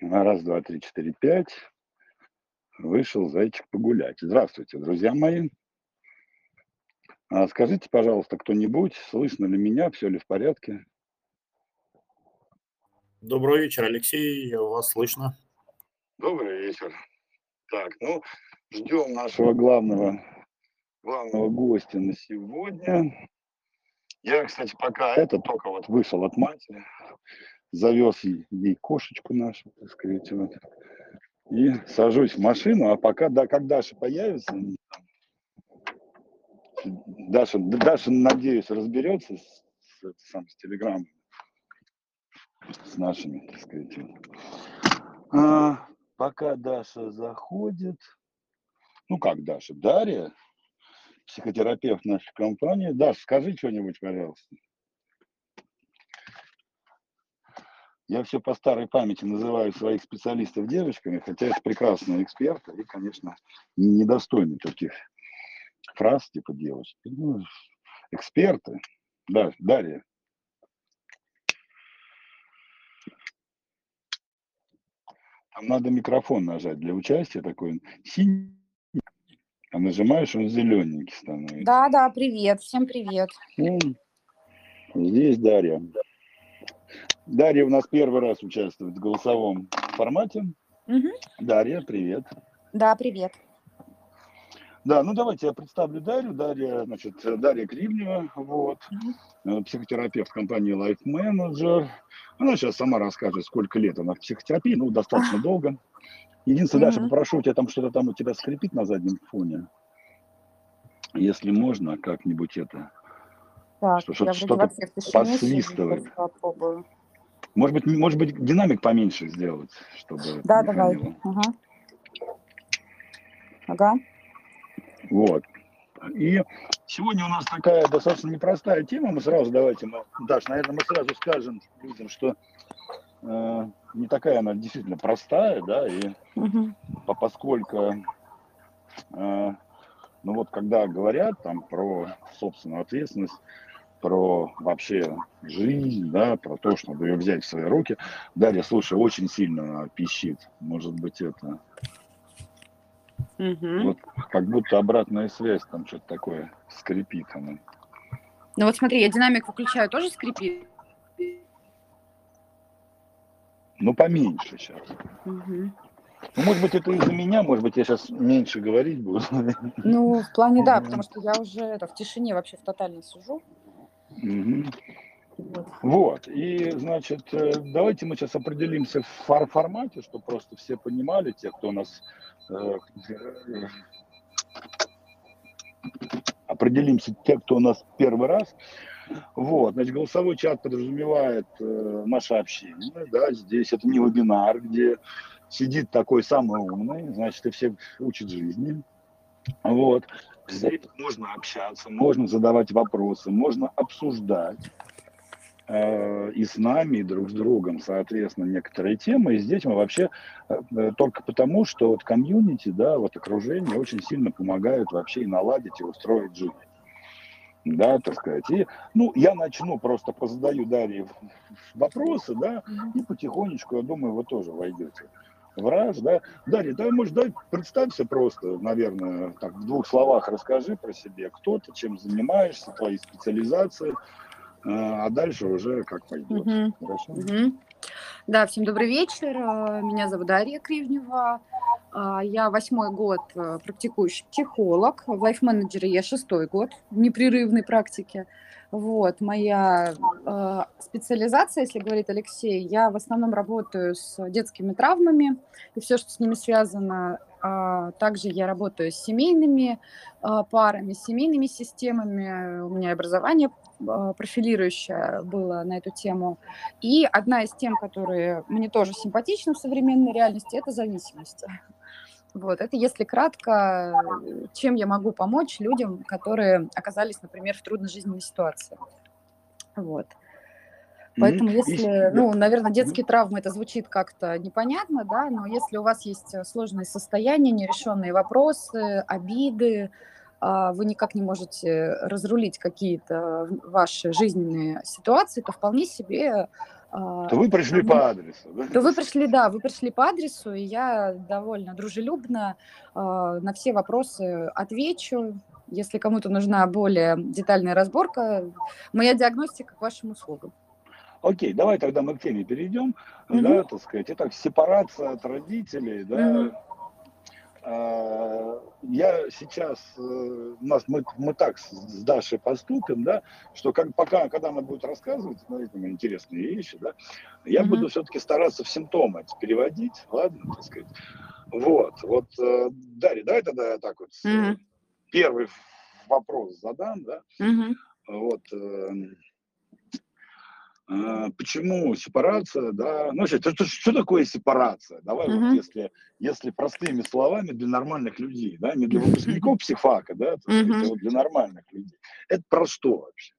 Раз, два, три, четыре, пять. Вышел зайчик погулять. Здравствуйте, друзья мои. А скажите, пожалуйста, кто-нибудь, слышно ли меня, все ли в порядке? Добрый вечер, Алексей, вас слышно. Добрый вечер. Так, ну, ждем нашего главного, главного гостя на сегодня. Я, кстати, пока это только вот вышел от матери, завез ей кошечку нашу, так сказать, вот, и сажусь в машину, а пока, да, как Даша появится, Даша, Даша, надеюсь, разберется с, с, сам, с телеграммой, с нашими, так сказать. А, пока Даша заходит, ну как Даша, Дарья, психотерапевт нашей компании. Даша, скажи что-нибудь, пожалуйста. Я все по старой памяти называю своих специалистов девочками, хотя это прекрасные эксперты и, конечно, недостойны таких фраз типа девочки. Ну, эксперты. Да, Дарья. Там надо микрофон нажать для участия такой. Синий. А нажимаешь, он зелененький становится. Да, да, привет, всем привет. Здесь Дарья. Дарья у нас первый раз участвует в голосовом формате. Угу. Дарья, привет. Да, привет. Да, ну давайте я представлю Дарью. Дарья, значит, Дарья Кривнева, вот, угу. психотерапевт компании Life Manager. Она сейчас сама расскажет, сколько лет она в психотерапии, ну, достаточно а. долго. Единственное, угу. Даша, попрошу у тебя там что-то там у тебя скрипит на заднем фоне. Если можно, как-нибудь это так, что, что, что-то посвистывает. Может быть, может быть, динамик поменьше сделать, чтобы. Да, давай. Ага. ага. Вот. И сегодня у нас такая достаточно непростая тема. Мы сразу давайте, мы, Даш, наверное, мы сразу скажем людям, что э, не такая она действительно простая, да, и угу. поскольку э, ну вот когда говорят там про собственную ответственность, про вообще жизнь, да, про то, чтобы ее взять в свои руки. Дарья, слушай, очень сильно пищит. Может быть, это... Угу. Вот как будто обратная связь, там что-то такое скрипит она. Ну вот смотри, я динамик выключаю, тоже скрипит? Ну, поменьше сейчас. Угу. Ну, может быть, это из-за меня, может быть, я сейчас меньше говорить буду. Ну, в плане, да, потому что я уже это, в тишине вообще в тотально сижу. Угу. Вот, и, значит, э, давайте мы сейчас определимся в фор формате, чтобы просто все понимали, те, кто у нас э, определимся, те, кто у нас первый раз. Вот, значит, голосовой чат подразумевает э, наше общение, да, здесь это не вебинар, где сидит такой самый умный, значит, и все учат жизни. Вот. Здесь можно общаться, можно задавать вопросы, можно обсуждать э, и с нами, и друг с другом, соответственно, некоторые темы. И здесь мы вообще э, э, только потому, что вот комьюнити, да, вот окружение очень сильно помогают вообще и наладить, и устроить жизнь. Да, так сказать. И, ну, я начну, просто позадаю Дарье вопросы, да, и потихонечку, я думаю, вы тоже войдете враж, да. Дарья, да, может, дай представься просто, наверное, так, в двух словах расскажи про себя, кто ты, чем занимаешься, твои специализации, а дальше уже как пойдет. Угу. Хорошо? Угу. Да, всем добрый вечер. А, меня зовут Дарья Кривнева. А, я восьмой год э, практикующий психолог. В лайф-менеджере я шестой год в непрерывной практике. Вот, моя э, специализация, если говорит Алексей, я в основном работаю с детскими травмами и все, что с ними связано. А также я работаю с семейными э, парами, с семейными системами. У меня образование э, профилирующее было на эту тему. И одна из тем, которые мне тоже симпатичны в современной реальности, это зависимость. Вот, это если кратко, чем я могу помочь людям, которые оказались, например, в трудной жизненной ситуации. Вот. Поэтому если, ну, наверное, детские травмы, это звучит как-то непонятно, да, но если у вас есть сложные состояния, нерешенные вопросы, обиды, а, вы никак не можете разрулить какие-то ваши жизненные ситуации, то вполне себе то вы пришли по адресу. Да? То вы пришли, да, вы пришли по адресу, и я довольно дружелюбно э, на все вопросы отвечу. Если кому-то нужна более детальная разборка, моя диагностика к вашим услугам. Окей, давай тогда мы к теме перейдем, угу. да, так сказать. Итак, сепарация от родителей, да. Угу. Я сейчас, э, у нас мы, мы так с Дашей поступим, да, что как, пока, когда она будет рассказывать, смотрите, ну, интересные вещи, да, я угу. буду все-таки стараться в симптомы переводить, ладно, так сказать. Вот, вот, э, Дарья, давай тогда я так вот угу. первый вопрос задам, да. Угу. Вот, эм, а, почему сепарация, да, ну, что, что, такое сепарация? Давай uh-huh. вот если, если простыми словами для нормальных людей, да, не для выпускников психфака, да, сказать, uh-huh. а вот для нормальных людей. Это про что вообще?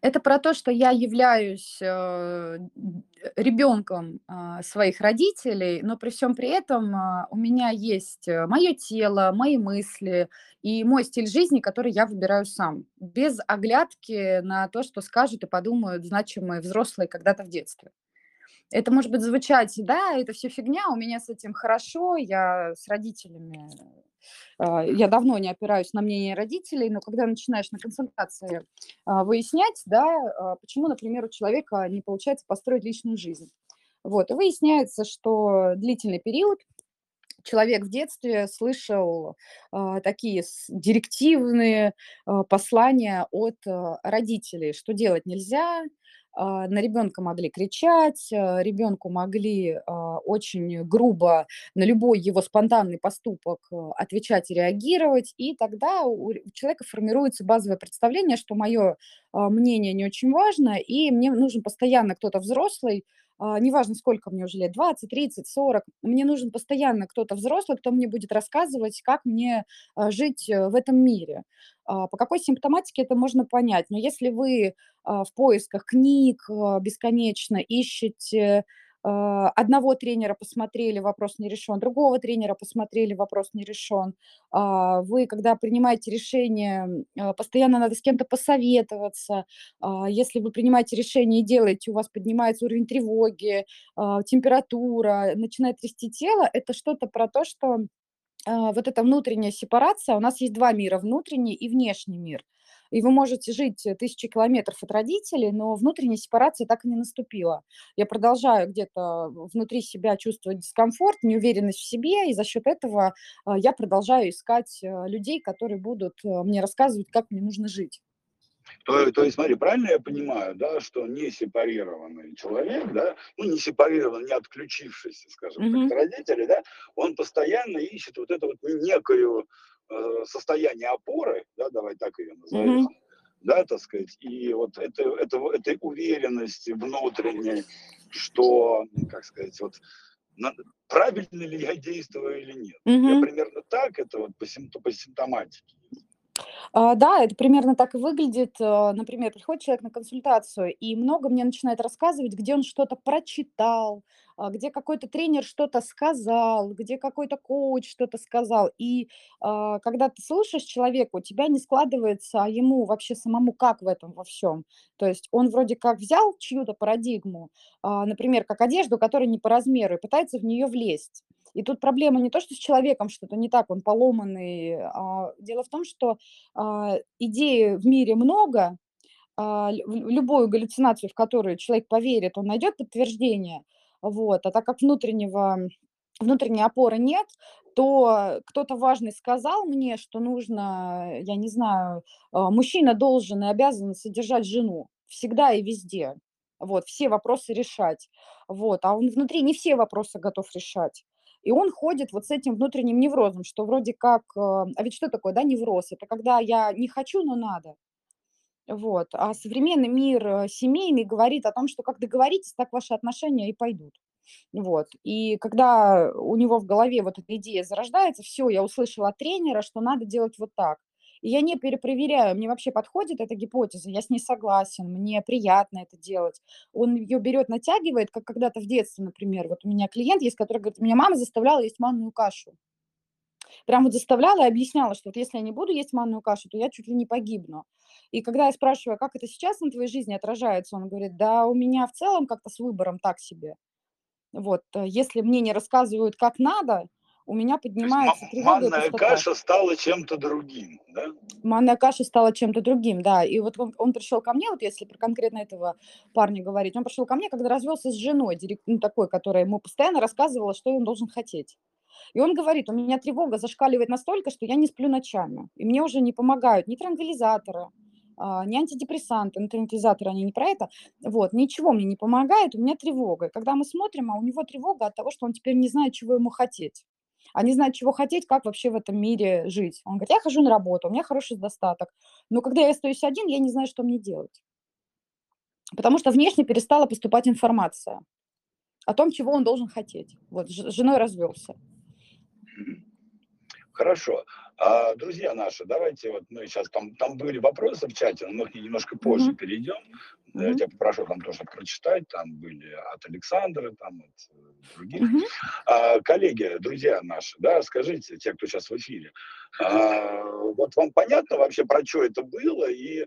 Это про то, что я являюсь э, ребенком э, своих родителей, но при всем при этом э, у меня есть э, мое тело, мои мысли и мой стиль жизни, который я выбираю сам, без оглядки на то, что скажут и подумают значимые взрослые когда-то в детстве. Это может быть звучать, да, это все фигня, у меня с этим хорошо, я с родителями а, я давно не опираюсь на мнение родителей, но когда начинаешь на консультации а, выяснять, да, а, почему, например, у человека не получается построить личную жизнь. Вот, и выясняется, что длительный период человек в детстве слышал такие директивные послания от родителей, что делать нельзя, на ребенка могли кричать, а, ребенку могли а, очень грубо на любой его спонтанный поступок отвечать и реагировать, и тогда у человека формируется базовое представление, что мое мнение не очень важно, и мне нужен постоянно кто-то взрослый, неважно, сколько мне уже лет, 20, 30, 40, мне нужен постоянно кто-то взрослый, кто мне будет рассказывать, как мне жить э, в этом мире. По какой симптоматике это можно понять? Но если вы в поисках книг бесконечно ищете одного тренера посмотрели, вопрос не решен, другого тренера посмотрели, вопрос не решен. Вы, когда принимаете решение, постоянно надо с кем-то посоветоваться. Если вы принимаете решение и делаете, у вас поднимается уровень тревоги, температура, начинает трясти тело, это что-то про то, что а, вот эта внутренняя сепарация, у нас есть два мира, внутренний и внешний мир. И вы можете жить э, тысячи километров от родителей, но внутренняя сепарация так и не наступила. Я продолжаю где-то внутри себя чувствовать дискомфорт, неуверенность в себе, и за счет этого а, я продолжаю искать э, людей, которые будут э, мне рассказывать, как мне нужно жить. То, то есть, смотри, правильно я понимаю, да, что не сепарированный человек, да, ну, не сепарированный, не отключившийся, скажем mm-hmm. так, от родителей, да, он постоянно ищет вот это вот некое э, состояние опоры, да, давай так ее назовем, mm-hmm. да, так сказать, и вот это, это, этой уверенности внутренней, что, как сказать, вот правильно ли я действую или нет. Mm-hmm. Я примерно так это вот по симптоматике. А, да, это примерно так и выглядит. Э, например, приходит человек на консультацию и много мне начинает рассказывать, где он что-то прочитал, а, где какой-то тренер что-то сказал, где какой-то коуч что-то сказал. И а, когда ты слушаешь человека, у тебя не складывается, а ему вообще самому как в этом во всем. То есть он вроде как взял чью-то парадигму, например, как одежду, которая не по размеру, и пытается в нее влезть. И тут проблема не то, что с человеком что-то не так, он поломанный. А дело в том, что а, идей в мире много, а, любую галлюцинацию, в которую человек поверит, он найдет подтверждение. Вот. А так как внутреннего, внутренней опоры нет, то кто-то важный сказал мне, что нужно, я не знаю, а, мужчина должен и обязан содержать жену всегда и везде. Вот, все вопросы решать. Вот, а он внутри не все вопросы готов решать. И он ходит вот с этим внутренним неврозом, что вроде как... Э, а ведь что такое, да, невроз? Это когда я не хочу, но надо. Вот. А современный мир э, семейный говорит о том, что как договоритесь, так ваши отношения и пойдут. Вот. И когда у него в голове вот эта идея зарождается, все, я услышала от тренера, что надо делать вот так. И я не перепроверяю, мне вообще подходит эта гипотеза, я с ней согласен, мне приятно это делать. Он ее берет, натягивает, как когда-то в детстве, например. Вот у меня клиент есть, который говорит, меня мама заставляла есть манную кашу. прям вот заставляла и объясняла, что вот если я не буду есть манную кашу, то я чуть ли не погибну. И когда я спрашиваю, как это сейчас на твоей жизни отражается, он говорит, да у меня в целом как-то с выбором так себе. Вот, э, если мне не рассказывают, как надо, у меня поднимается тревога. Манная каша стала чем-то другим, да? Манная каша стала чем-то другим, да. И вот он, он пришел ко мне, вот если про конкретно этого парня говорить, он пришел ко мне, когда развелся с женой, ну, такой, которая ему постоянно рассказывала, что он должен хотеть. И он говорит, у меня тревога зашкаливает настолько, что я не сплю ночами. И мне уже не помогают ни транквилизаторы, а, ни антидепрессанты, ну, транквилизаторы, они не про это. Вот, ничего мне не помогает, у меня тревога. И когда мы смотрим, а у него тревога от того, что он теперь не знает, чего ему хотеть. А не знает, чего хотеть, как вообще в этом мире жить. Он говорит, я хожу на работу, у меня хороший достаток. Но когда я остаюсь один, я не знаю, что мне делать. Потому что внешне перестала поступать информация о том, чего он должен хотеть. Вот, с женой развелся. Хорошо. А, друзья наши, давайте вот мы сейчас там, там были вопросы в чате, но мы ним немножко позже mm-hmm. перейдем. Mm-hmm. Я тебя попрошу там тоже прочитать, там были от Александра, там от э, других. Mm-hmm. А, коллеги, друзья наши, да, скажите, те, кто сейчас в эфире, а, вот вам понятно вообще, про что это было и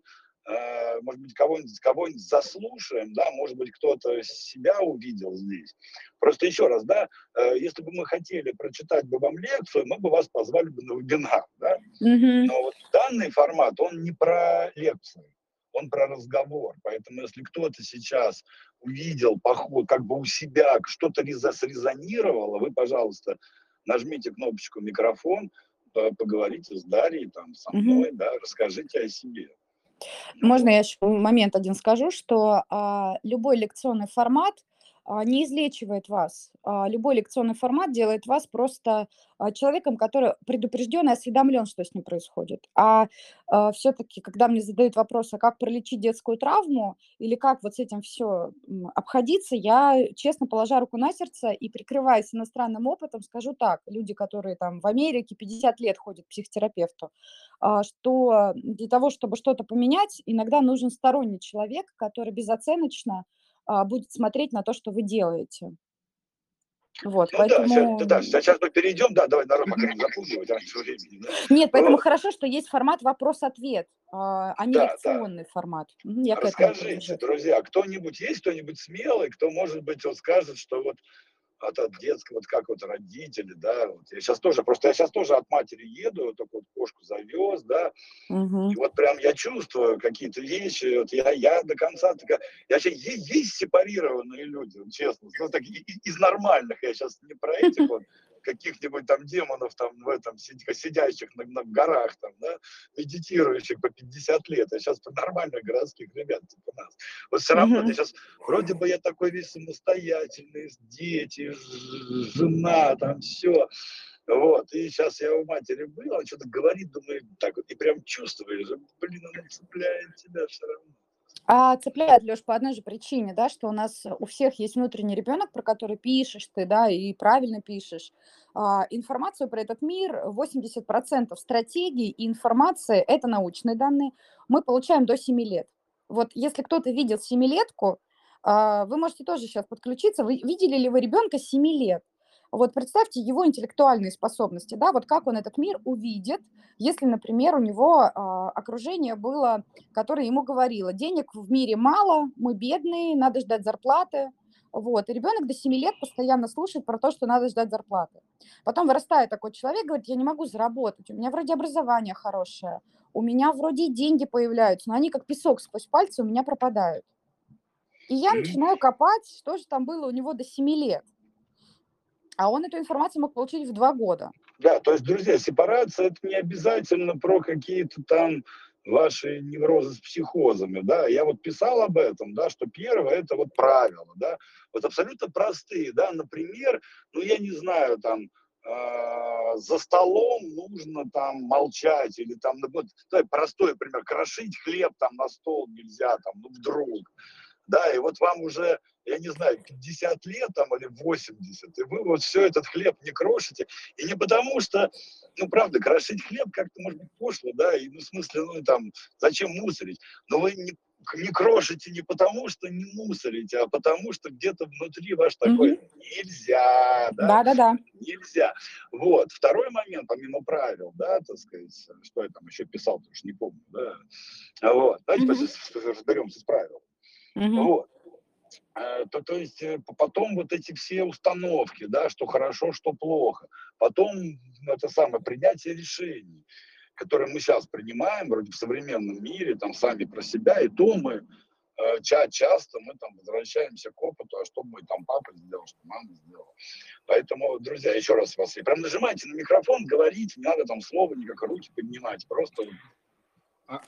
может быть, кого-нибудь кого заслушаем, да, может быть, кто-то себя увидел здесь. Просто еще раз, да, э, если бы мы хотели прочитать бы вам лекцию, мы бы вас позвали бы на вебинар, да. Mm-hmm. Но вот данный формат, он не про лекцию, он про разговор. Поэтому если кто-то сейчас увидел поход, как бы у себя что-то срезонировало, вы, пожалуйста, нажмите кнопочку микрофон, поговорите с Дарьей, там, со мной, mm-hmm. да, расскажите о себе. Можно я еще момент один скажу, что а, любой лекционный формат не излечивает вас. А, любой лекционный формат делает вас просто а, человеком, который предупрежден и осведомлен, что с ним происходит. А все-таки, когда мне задают вопрос, а как пролечить детскую травму или как вот с этим все обходиться, я, честно положа руку на сердце и прикрываясь иностранным опытом, скажу так, люди, которые там в Америке 50 лет ходят к психотерапевту, что для того, чтобы что-то поменять, иногда нужен сторонний человек, который безоценочно а, будет смотреть на то, что вы делаете. Вот, ну, поэтому... да, сейчас, да, сейчас мы перейдем, да, давай народ пока не запугивать раньше времени. Да. Нет, поэтому вот. хорошо, что есть формат вопрос-ответ, а, а не да, лекционный да. формат. Я Расскажите, друзья, кто-нибудь есть, кто-нибудь смелый, кто, может быть, вот скажет, что вот от, от детского, вот как вот родители, да, вот. Я сейчас тоже, просто я сейчас тоже от матери еду, только вот кошку завез, да, угу. и вот прям я чувствую какие-то вещи, вот я, я до конца, такая, я вообще есть, есть сепарированные люди, честно, ну, так, из нормальных, я сейчас не про этих вот, каких-нибудь там демонов там в этом сидящих на, на горах там, да, медитирующих по 50 лет, а сейчас по нормальных городских ребят типа нас. Вот все равно mm-hmm. сейчас вроде бы я такой весь самостоятельный, дети, жена, там все. Вот, и сейчас я у матери был, он что-то говорит, думаю, так вот, и прям чувствуешь, блин, он цепляет тебя все равно. А цепляет, Леш, по одной же причине, да, что у нас у всех есть внутренний ребенок, про который пишешь ты, да, и правильно пишешь. А, информацию про этот мир, 80% стратегий и информации, это научные данные, мы получаем до 7 лет. Вот если кто-то видел семилетку, а, вы можете тоже сейчас подключиться. Вы видели ли вы ребенка 7 лет? Вот представьте его интеллектуальные способности, да, вот как он этот мир увидит, если, например, у него а, окружение было, которое ему говорило, денег в мире мало, мы бедные, надо ждать зарплаты, вот, и ребенок до 7 лет постоянно слушает про то, что надо ждать зарплаты. Потом вырастает такой человек, говорит, я не могу заработать, у меня вроде образование хорошее, у меня вроде и деньги появляются, но они как песок сквозь пальцы у меня пропадают. И я начинаю копать, что же там было у него до 7 лет. А он эту информацию мог получить в два года. Да, то есть, друзья, сепарация это не обязательно про какие-то там ваши неврозы с психозами, да, я вот писал об этом, да, что первое это вот правила, да, вот абсолютно простые, да, например, ну я не знаю, там, э, за столом нужно там молчать или там, ну, вот, давай простой пример, крошить хлеб там на стол нельзя, там, ну вдруг, да, и вот вам уже, я не знаю, 50 лет там или 80, и вы вот все этот хлеб не крошите, и не потому что, ну, правда, крошить хлеб как-то может быть пошло, да, и, ну, в смысле, ну, там, зачем мусорить, но вы не, не крошите не потому, что не мусорите, а потому, что где-то внутри ваш такой Мгм. нельзя, да, Да-да-да. нельзя. Вот. Второй момент, помимо правил, да, так сказать, что я там еще писал, потому что не помню, да. Вот. Давайте с- разберемся с правилами. Мгм. Вот. Э, То, то есть э, потом вот эти все установки, да, что хорошо, что плохо. Потом это самое принятие решений, которые мы сейчас принимаем вроде в современном мире, там сами про себя, и то мы э, ча- часто мы там возвращаемся к опыту, а что мой там папа сделал, что мама сделала. Поэтому, друзья, еще раз вас, прям нажимайте на микрофон, говорите, не надо там слова никак, руки поднимать, просто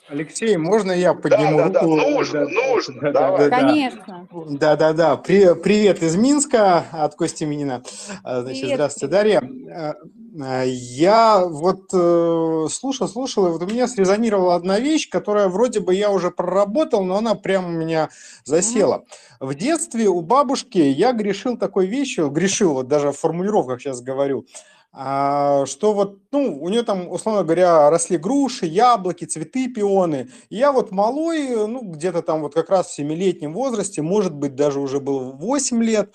Алексей, можно я подниму да, да, руку? нужно, нужно, да, давай. да, да. Конечно. Да, да, да. При- Привет из Минска от Кости Минина. А, Значит, Привет, здравствуйте, Дарья. А, а, Я вот э, слушал, слушал, и вот у меня срезонировала одна вещь, которая вроде бы я уже проработал, но она прямо у меня засела. В детстве у бабушки я грешил такой вещью, грешил, вот даже в формулировках сейчас говорю, а, что вот, ну, у нее там, условно говоря, росли груши, яблоки, цветы, пионы. И я вот малой, ну, где-то там вот как раз в семилетнем возрасте, может быть, даже уже был 8 лет,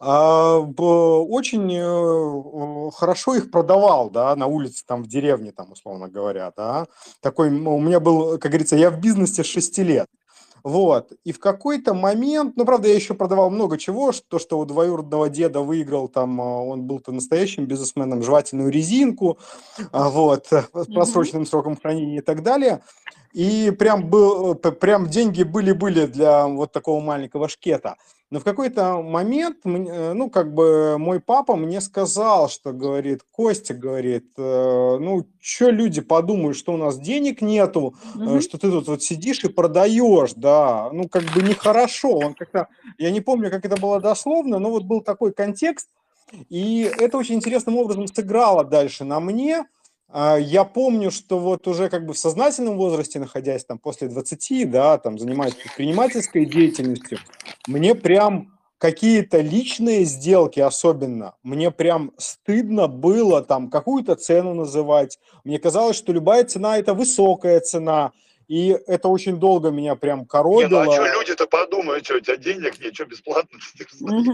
а, очень э, хорошо их продавал, да, на улице, там, в деревне, там, условно говоря, да. Такой, у меня был, как говорится, я в бизнесе с 6 лет. Вот. И в какой-то момент, ну, правда, я еще продавал много чего, то, что у двоюродного деда выиграл, там, а, он был-то настоящим бизнесменом, жевательную резинку, а, вот, с Мгм. просроченным сроком хранения и так далее. И прям, был, прям деньги были-были для вот такого маленького шкета. Но в какой-то момент, э, ну, как бы мой папа мне сказал, что, говорит, Костя, говорит, э, ну, что люди подумают, что у нас денег нету, Мгм. что ты тут вот сидишь и продаешь, да, ну, как бы нехорошо. Он как-то, я не помню, как это было дословно, но вот был такой контекст, и это очень интересным образом сыграло дальше на мне. А, Я помню, что вот уже как бы в сознательном возрасте, находясь там после 20, да, там занимаясь предпринимательской деятельностью, мне прям какие-то личные сделки особенно, мне прям стыдно было там какую-то цену называть. Мне казалось, что любая цена – это высокая цена, и это очень долго меня прям Не, ну коробило. а что люди-то подумают, что у тебя денег нет, что бесплатно.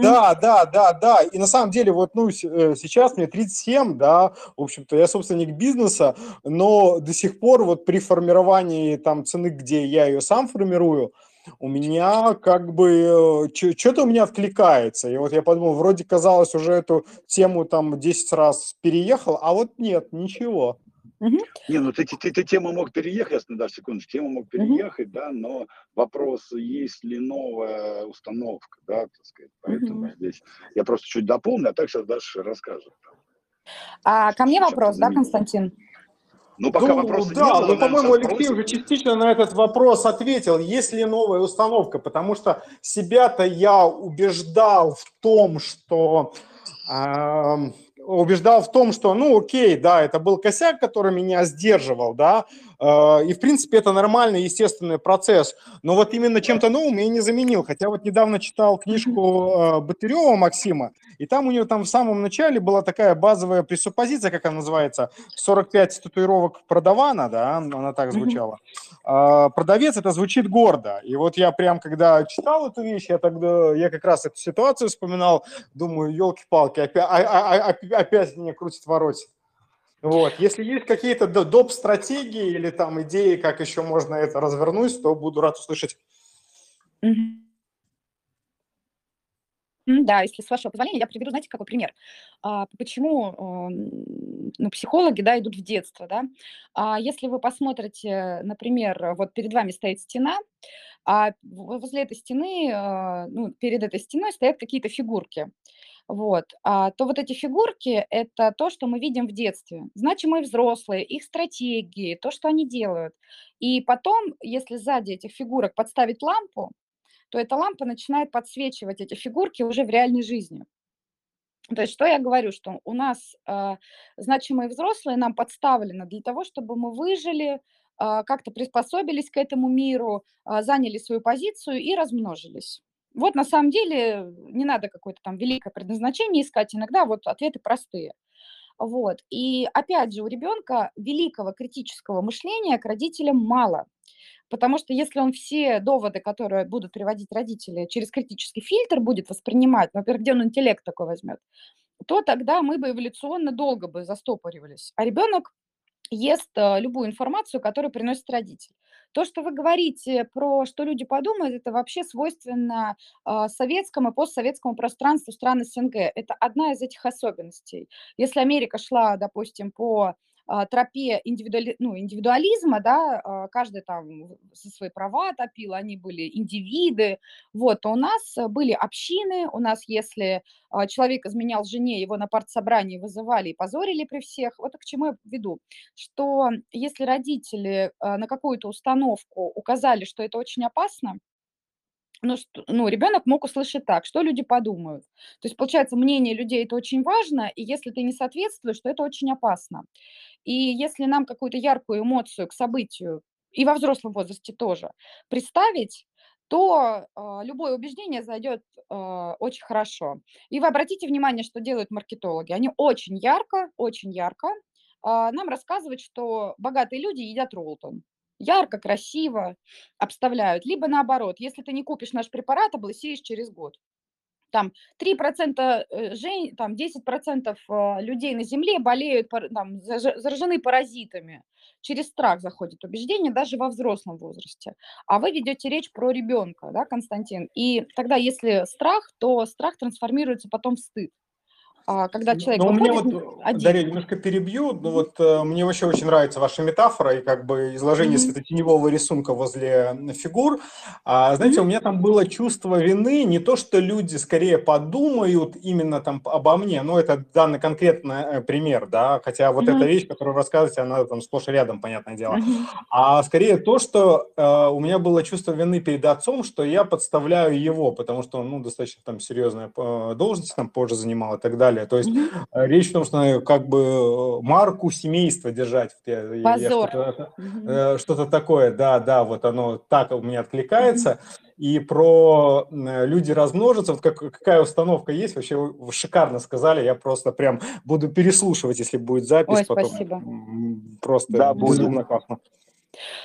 Да, да, да, да. И на самом деле, вот, ну, э, сейчас мне 37, да, в общем-то, я собственник бизнеса, но до сих пор вот при формировании там цены, где я ее сам формирую, у меня как бы что-то у меня откликается. И вот я подумал, вроде казалось, уже эту тему там 10 раз переехал, а вот нет, ничего. Не, ну ты, ты, ты тему мог переехать, ясно, даже секундочку, тему мог переехать, да, но вопрос, есть ли новая установка, да, так сказать, поэтому Мгм. здесь я просто чуть дополню, а так сейчас дальше расскажет. А ко мне Сейчас вопрос, да. Константин? Ну, пока Ну, вопроса да, не было, ну, наверное, по-моему, Алексей уже частично на этот вопрос ответил. Есть ли новая установка? Потому что себя-то я убеждал в том, что ам, убеждал в том, что, ну, окей, да, это был косяк, который меня сдерживал, да, э, и, в принципе, это нормальный, естественный процесс, но вот именно чем-то новым я не заменил, хотя вот недавно читал книжку э, Батырева Максима, и там у него там в самом начале была такая базовая пресуппозиция, как она называется, 45 татуировок продавана, да, она так звучала. А, продавец это звучит гордо. И вот я прям, когда читал эту вещь, я тогда, я как раз эту ситуацию вспоминал, думаю, елки-палки, опять, а- а- а- опять меня крутит воротит. Вот. Если есть какие-то доп. стратегии или там идеи, как еще можно это развернуть, то буду рад услышать. Да, если с вашего позволения, я приведу, знаете, какой пример. А, Почему м, ну, психологи да, идут в детство, да? А Если вы посмотрите, например, вот перед вами стоит стена, а возле этой стены, а, ну, перед этой стеной стоят какие-то фигурки. Вот, а, то вот эти фигурки– это то, что мы видим в детстве. Значимые взрослые, их стратегии, то, что они делают. И потом, если сзади этих фигурок подставить лампу, то эта лампа начинает подсвечивать эти фигурки уже в реальной жизни. То есть что я говорю, что у нас а, значимые взрослые нам подставлены для того, чтобы мы выжили, а, как-то приспособились к этому миру, а, заняли свою позицию и размножились. Вот на самом деле не надо какое-то там великое предназначение искать, иногда вот ответы простые. Вот. И опять же, у ребенка великого критического мышления к родителям мало. Потому что если он все доводы, которые будут приводить родители, через критический фильтр будет воспринимать, ну, во-первых, где он интеллект такой возьмет, то тогда мы бы эволюционно долго бы застопоривались. А ребенок ест э, любую информацию, которую приносит родитель. То, что вы говорите про что люди подумают, это вообще свойственно э, советскому и постсоветскому пространству стран СНГ. Это одна из этих особенностей. Если Америка шла, допустим, по тропе индивидуали, ну, индивидуализма, да, а, каждый там со свои права топил, они были индивиды, вот, то у нас были общины, у нас, если а, человек изменял жене, его на партсобрании вызывали и позорили при всех, вот к чему я веду, что если родители на какую-то установку указали, что это очень опасно, ну, ну, ребенок мог услышать так, что люди подумают. То есть, получается, мнение людей это очень важно, и если ты не соответствуешь, то это очень опасно. И если нам какую-то яркую эмоцию к событию, и во взрослом возрасте тоже, представить, то э, любое убеждение зайдет э, очень хорошо. И вы обратите внимание, что делают маркетологи. Они очень ярко, очень ярко э, нам рассказывают, что богатые люди едят роллтон. Ярко, красиво обставляют. Либо наоборот, если ты не купишь наш препарат, облысеешь через год там 3% э, жен, там 10% э, людей на Земле болеют, там, заражены паразитами. Через страх заходит убеждение даже во взрослом возрасте. А вы ведете речь про ребенка, да, Константин? И тогда, если страх, то страх трансформируется потом в стыд. А, когда человек ну, выходит мне вот, один. Дарья, немножко перебью, но вот э, мне вообще очень нравится ваша метафора и как бы изложение mm-hmm. светотеневого рисунка возле фигур. А, знаете, mm-hmm. у меня там было чувство вины, не то, что люди скорее подумают именно там обо мне, но это данный конкретный э, пример, да, хотя вот mm-hmm. эта вещь, которую вы рассказываете, она там сплошь и рядом, понятное дело, mm-hmm. а скорее то, что э, у меня было чувство вины перед отцом, что я подставляю его, потому что он, ну, достаточно там серьезная э, должность там позже занимал и так далее, далее. То есть mm-hmm. речь в том, что как бы э, марку семейства держать. Я, Позор. Я что-то, mm-hmm. что-то такое, да, да, вот оно так у меня откликается. Mm-hmm. И про люди размножатся, вот как, какая установка есть, вообще вы шикарно сказали, я просто прям буду переслушивать, если будет запись. Ой, потом. спасибо. Просто да, безумно классно.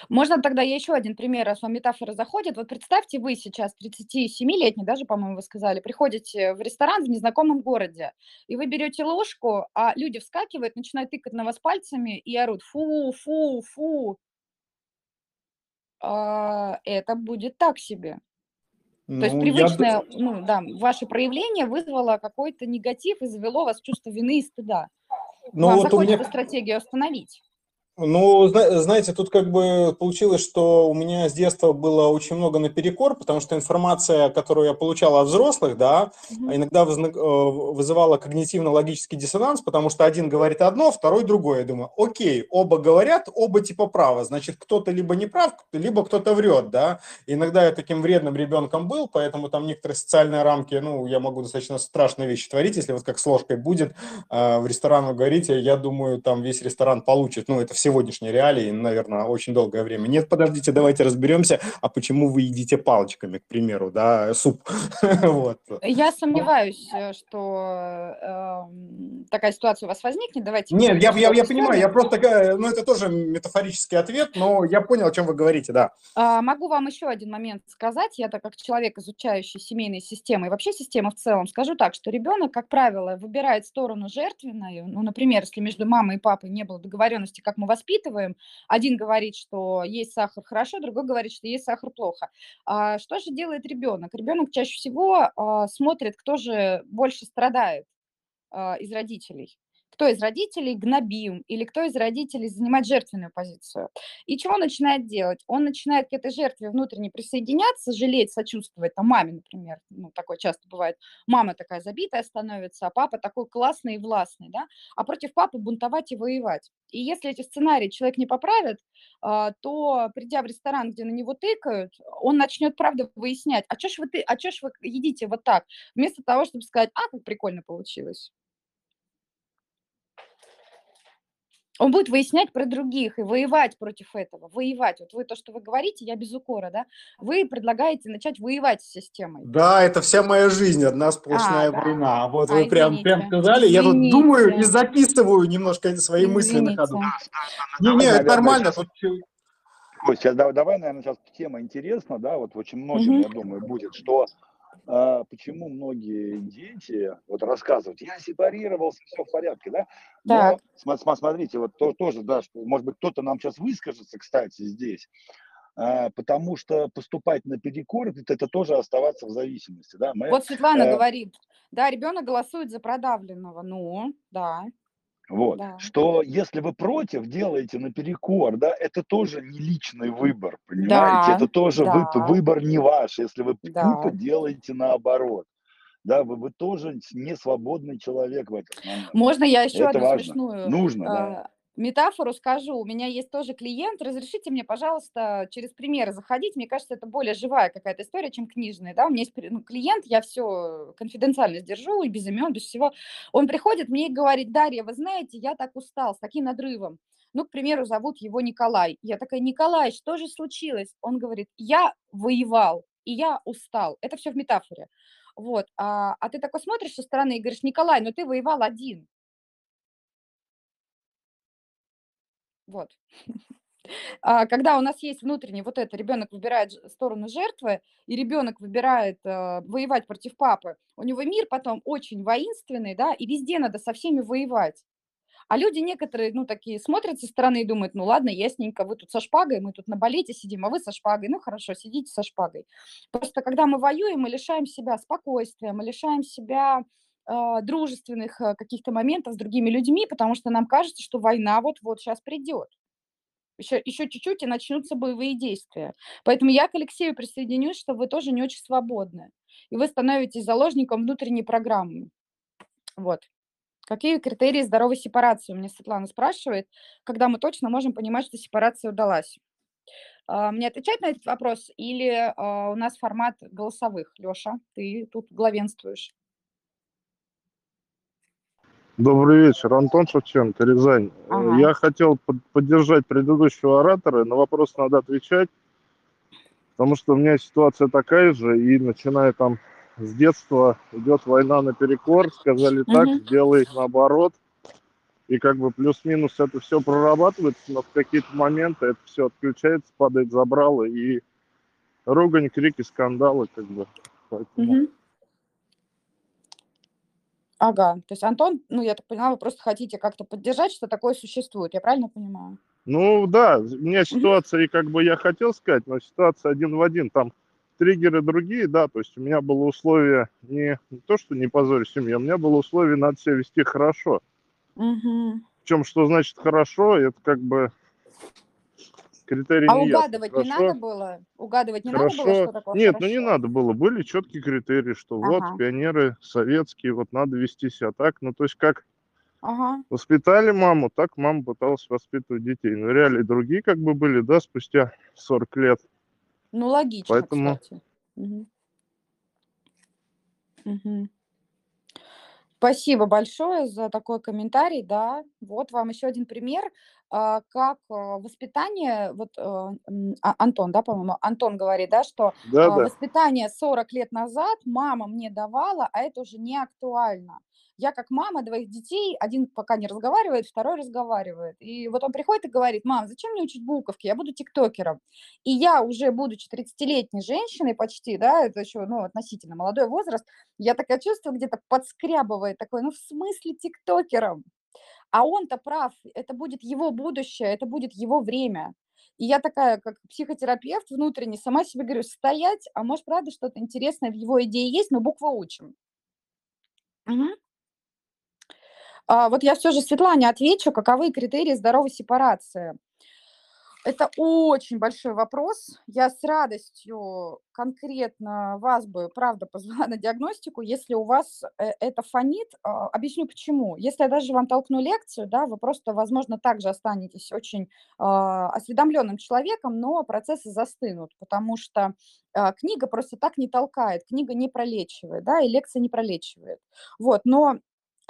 Можно тогда я еще один пример, раз вам метафора заходит. Вот представьте, вы сейчас 37-летний, даже, по-моему, вы сказали, приходите в ресторан в незнакомом городе, и вы берете ложку, а люди вскакивают, начинают тыкать на вас пальцами и орут «фу, фу, фу». А, это будет так себе. Ну, То есть привычное, я... ну да, ваше проявление вызвало какой-то негатив и завело вас в чувство вины и стыда. Ну, Вам вот захочется меня... стратегию остановить. Ну, знаете, тут как бы получилось, что у меня с детства было очень много наперекор, потому что информация, которую я получал от взрослых, да, mm-hmm. иногда э, вызывала когнитивно-логический диссонанс, потому что один говорит одно, второй другое. Я думаю, окей, оба говорят, оба типа правы, значит, кто-то либо не прав, либо кто-то врет, да. иногда я таким вредным ребенком был, поэтому там некоторые социальные рамки, ну, я могу достаточно страшные вещи творить, если вот как с ложкой будет э, в ресторан вы говорите, я думаю, там весь ресторан получит, ну, это все сегодняшней реалии, наверное, очень долгое время. Нет, подождите, давайте разберемся, а почему вы едите палочками, к примеру, да, суп. вот. Я сомневаюсь, э, что э, такая ситуация у вас возникнет. Давайте. Нет, я, я, я понимаю, я просто, ну, это тоже метафорический ответ, но я понял, о чем вы говорите, да. А, могу вам еще один момент сказать. Я, так как человек, изучающий семейные системы и вообще систему в целом, скажу так, что ребенок, как правило, выбирает сторону жертвенную. Ну, например, если между мамой и папой не было договоренности, как мы воспитываем. Один говорит, что есть сахар хорошо, другой говорит, что есть сахар плохо. А что же делает ребенок? Ребенок чаще всего а, смотрит, кто же больше страдает а, из родителей кто из родителей гнобим или кто из родителей занимает жертвенную позицию. И чего он начинает делать? Он начинает к этой жертве внутренне присоединяться, жалеть, сочувствовать, там, маме, например, ну, такое часто бывает, мама такая забитая становится, а папа такой классный и властный, да, а против папы бунтовать и воевать. И если эти сценарии человек не поправит, а, то, придя в ресторан, где на него тыкают, он начнет, правда, выяснять, а что ж вы, а ж вы едите вот так, вместо того, чтобы сказать, а, как прикольно получилось. Он будет выяснять про других и воевать против этого, воевать. Вот вы то, что вы говорите, я без укора, да? Вы предлагаете начать воевать с системой. Да, это вся моя жизнь, одна сплошная А, да. война. А вот А, вы прям, прям извините. сказали, я тут Извините. думаю и записываю немножко свои мысли на ходу. Извините. Не, не, это нормально. сейчас- тут сейчас давай, давай, наверное, сейчас тема интересна, да, вот очень многим, Мгм. я думаю, будет, что а, почему многие дети вот рассказывают, я сепарировался, все в порядке, да? Так. Но смотрите, вот то- тоже, да, что, может быть, кто-то нам сейчас выскажется, кстати, здесь, а, потому что поступать наперекор, это, это тоже оставаться в зависимости, да? Мы, Вот Светлана э, говорит, да, ребенок голосует за продавленного. Ну, да. Вот. Да. Что если вы против, делаете наперекор, да, это тоже не личный выбор, понимаете? Да, это тоже вы- да. выбор не ваш, если вы Да. тупо делаете наоборот. Да, вы, вы тоже не свободный человек в момент. Можно я еще Это одну важно. смешную Нужно, да. Метафору скажу? У меня есть тоже клиент. Разрешите мне, пожалуйста, через примеры заходить. Мне кажется, это более живая какая-то история, чем книжная. Да? У меня есть ну, клиент, я все конфиденциально держу, и без имен, без всего. Он приходит мне и говорит, Дарья, вы знаете, я так устал, с таким надрывом. Ну, к примеру, зовут его Николай. Я такая, Николай, что же случилось? Он говорит, я воевал, и я устал. Это все в метафоре. Вот. А, а ты такой смотришь со стороны и говоришь, Николай, ну ты воевал один. Вот. А, Когда у нас есть внутренний вот это, ребенок выбирает сторону жертвы, и ребенок выбирает э, воевать против папы, у него мир потом очень воинственный, да, и везде надо со всеми воевать. А люди некоторые, ну, такие смотрят со стороны и думают, ну, ладно, ясненько, вы тут со шпагой, мы тут на балете сидим, а вы со шпагой. Ну, хорошо, сидите со шпагой. Просто когда мы воюем, мы лишаем себя спокойствия, мы лишаем себя дружественных э, каких-то моментов с другими людьми, потому что нам кажется, что война вот-вот сейчас придет. Еще, еще чуть-чуть, и начнутся боевые действия. Поэтому я к Алексею присоединюсь, что вы тоже не очень свободны. И вы становитесь заложником внутренней программы. Вот. Какие критерии здоровой сепарации? У меня Светлана спрашивает, когда мы точно можем понимать, что сепарация удалась. А, Мне отвечать на этот вопрос или а, у нас формат голосовых? Леша, ты тут главенствуешь. Добрый вечер, Антон Шевченко, Рязань. Ага. Я хотел под- поддержать предыдущего оратора, на вопрос надо отвечать, потому что у меня ситуация такая же, и начиная там с детства идет война наперекор, сказали так, Мгм. сделай наоборот, и как бы плюс-минус это все прорабатывается, но в какие-то моменты это все отключается, падает забрало, и ругань, крики, скандалы, как бы. Поэтому... Мгм. Ага, то есть Антон, ну я так поняла, вы просто хотите как-то поддержать, что такое существует, я правильно понимаю? Ну да, у меня ситуация, и как бы я хотел сказать, но ситуация один в один, там триггеры другие, да, то есть у меня было условие не, не то, что не позорить семью, у меня было условие, надо себя вести хорошо. Мгм. Причем, что значит хорошо, это как бы критерий А не ясно. угадывать не Хорошо, надо было? Угадывать не надо было, хорошо. что такое Нет, ну не хорошо? надо было, были четкие критерии, что вот Ага. пионеры советские, вот надо вести себя так, ну то есть как Ага. воспитали маму, так мама пыталась воспитывать детей. Но реалии другие как бы были, да, спустя 40 лет. Ну, логично, Поэтому- кстати. Мгм. Мгм. Спасибо большое за такой комментарий, да. Вот вам еще один пример, а, как а, воспитание, вот а, Антон, да, по-моему, Антон говорит, да, что Да, да. воспитание 40 лет назад мама мне давала, а это уже не актуально. Я как мама двоих детей, один пока не разговаривает, второй разговаривает. И вот он приходит и говорит, мам, зачем мне учить буковки, я буду тиктокером. И я уже, будучи 30-летней женщиной почти, да, это еще, ну, относительно молодой возраст, я такое чувство где-то подскрябывает, такой, ну, в смысле тиктокером? А он-то прав, это будет его будущее, это будет его время. И я такая, как психотерапевт внутренне, сама себе говорю, стоять, а может, правда, что-то интересное в его идее есть, но буквы учим. Мгм. А, вот я все же Светлане отвечу, каковы критерии здоровой сепарации. Это очень большой вопрос. Я с радостью конкретно вас бы, правда, позвала на диагностику, если у вас э, это фонит. А, Объясню почему. Если я даже вам толкну лекцию, да, вы просто, возможно, также останетесь очень а, осведомленным человеком, но процессы застынут, потому что а, книга просто так не толкает, книга не пролечивает, да, и лекция не пролечивает. Вот, но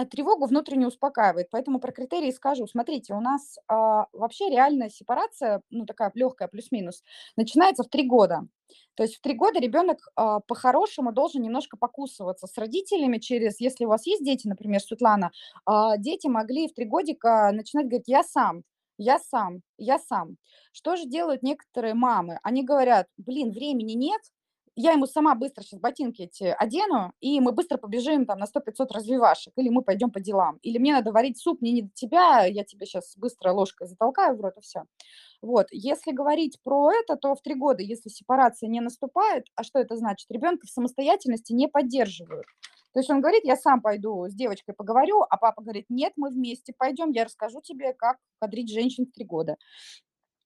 тревогу внутренне успокаивает. Поэтому про критерии скажу. Смотрите, у нас а, вообще реальная сепарация, ну такая легкая плюс-минус, начинается в три года. То есть в три года ребенок а, по-хорошему должен немножко покусываться с родителями через, если у вас есть дети, например, Светлана, а, дети могли в три годика начинать говорить «я сам», я сам, я сам. Что же делают некоторые мамы? Они говорят, блин, времени нет, я ему сама быстро сейчас ботинки эти одену, и мы быстро побежим там на 100-500 развивашек, или мы пойдем по делам. Или мне надо варить суп, мне не до тебя, я тебе сейчас быстро ложкой затолкаю в рот, и все. Вот, если говорить про это, то в три года, если сепарация не наступает, а что это значит? Ребенка в самостоятельности не поддерживают. То есть он говорит, я сам пойду с девочкой поговорю, а папа говорит, нет, мы вместе пойдем, я расскажу тебе, как кадрить женщин в три года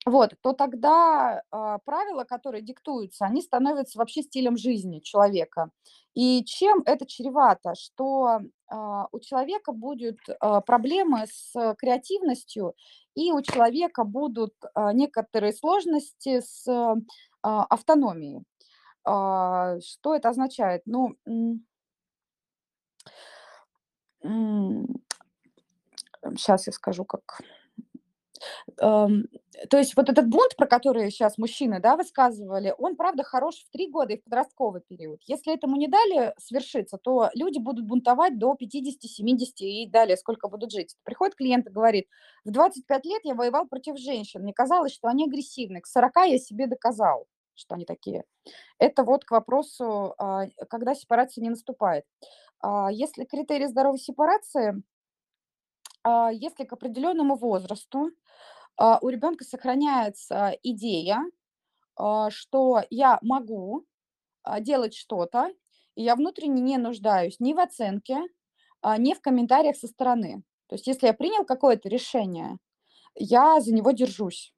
вот, то тогда э, правила, которые диктуются, они становятся вообще стилем жизни человека. И чем это чревато? Что э, у человека будут э, проблемы с креативностью, и у человека будут э, некоторые сложности с э, автономией. Э, что это означает? Ну, сейчас я скажу, как то есть вот этот бунт, про который сейчас мужчины, да, высказывали, он, правда, хорош в три года и в подростковый период. Если этому не дали свершиться, то люди будут бунтовать до 50, 70 и далее, сколько будут жить. Приходит клиент и говорит, в 25 лет я воевал против женщин, мне казалось, что они агрессивны, к 40 я себе доказал, что они такие. Это вот к вопросу, а, когда сепарация не наступает. А, если критерий здоровой сепарации, если к определенному возрасту а, у ребенка сохраняется идея, а, что я могу а, делать что-то, и я внутренне не нуждаюсь ни в оценке, ни в комментариях со стороны. То есть если я принял какое-то решение, я за него держусь.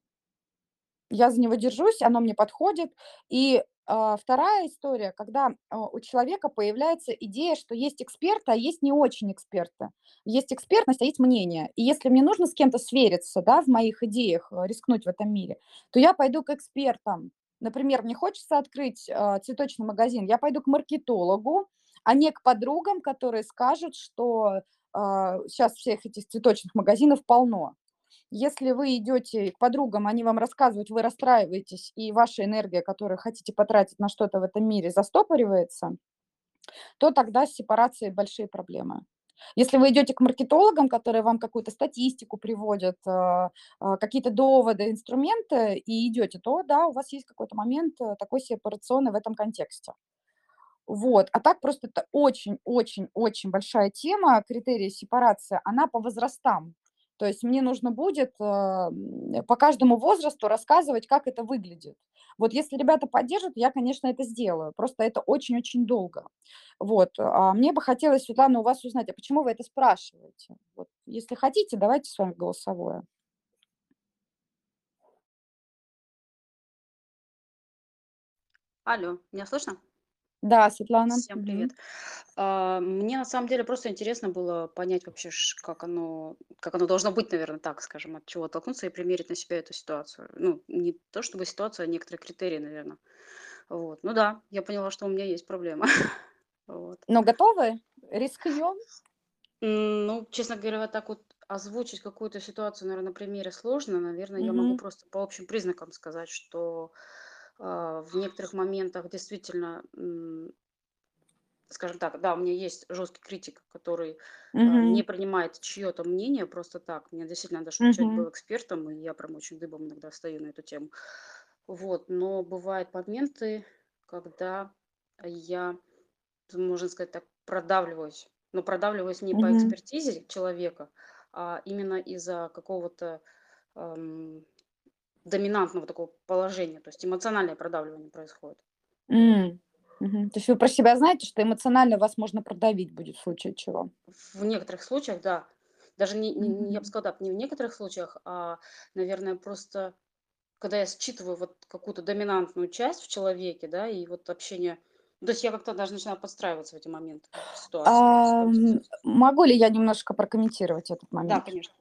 Я за него держусь, оно мне подходит. И а, вторая история, когда а, у человека появляется идея, что есть эксперты, а есть не очень эксперты. Есть экспертность, а есть мнение. И если мне нужно с кем-то свериться да, в моих идеях, э, рискнуть в этом мире, то я пойду к экспертам. Например, мне хочется открыть э, цветочный магазин, я пойду к маркетологу, а не к подругам, которые скажут, что э, сейчас всех этих цветочных магазинов полно. Если вы идете к подругам, они вам рассказывают, вы расстраиваетесь, и ваша энергия, которую хотите потратить на что-то в этом мире, застопоривается, то тогда с сепарацией большие проблемы. Если вы идете к маркетологам, которые вам какую-то статистику приводят, а, а, какие-то доводы, инструменты, и идете, то да, у вас есть какой-то момент э, такой сепарационный в этом контексте. Вот. А так просто это очень-очень-очень большая тема, критерии сепарации, она по возрастам. То есть мне нужно будет а, по каждому возрасту рассказывать, как это выглядит. Вот если ребята поддержат, я, конечно, это сделаю. Просто это очень-очень долго. Вот. А мне бы хотелось, Светлана, у вас узнать, а почему вы это спрашиваете? Вот. Если хотите, давайте с вами голосовое. Алло, меня слышно? Да, Светлана. Всем Мгм. привет. А, Мне на самом деле просто интересно было понять вообще, ш- как оно, как оно должно быть, наверное, так, скажем, от чего оттолкнуться и примерить на себя эту ситуацию. Ну, не то чтобы ситуацию, а некоторые критерии, наверное. Вот. Ну да, я поняла, что у меня есть проблема. Вот. Но готовы? Рискнем? М, Ну, честно говоря, так вот озвучить какую-то ситуацию, наверное, на примере сложно. Наверное, я могу Мгм. просто по общим признакам сказать, что в некоторых моментах действительно скажем так, да, у меня есть жесткий критик, который а, не принимает чье-то мнение просто так. Мне действительно надо, чтобы человек был экспертом, и я прям очень дыбом иногда стою на эту тему. Вот, но бывают моменты, когда я, можно сказать так, продавливаюсь. Но продавливаюсь не по Мгм. экспертизе человека, а именно из-за какого-то ам, доминантного такого положения. То есть эмоциональное продавливание происходит. М. Мгм. То есть вы про себя знаете, что эмоционально вас можно продавить будет в случае чего? В некоторых случаях, да. Даже не, не- я бы сказала не в некоторых случаях, а, наверное, просто когда я считываю вот какую-то доминантную часть в человеке, да, и вот общение, то есть я как-то даже начинаю подстраиваться в эти моменты, в ситуации, ситуации. могу ли я немножко прокомментировать этот Да, момент? конечно.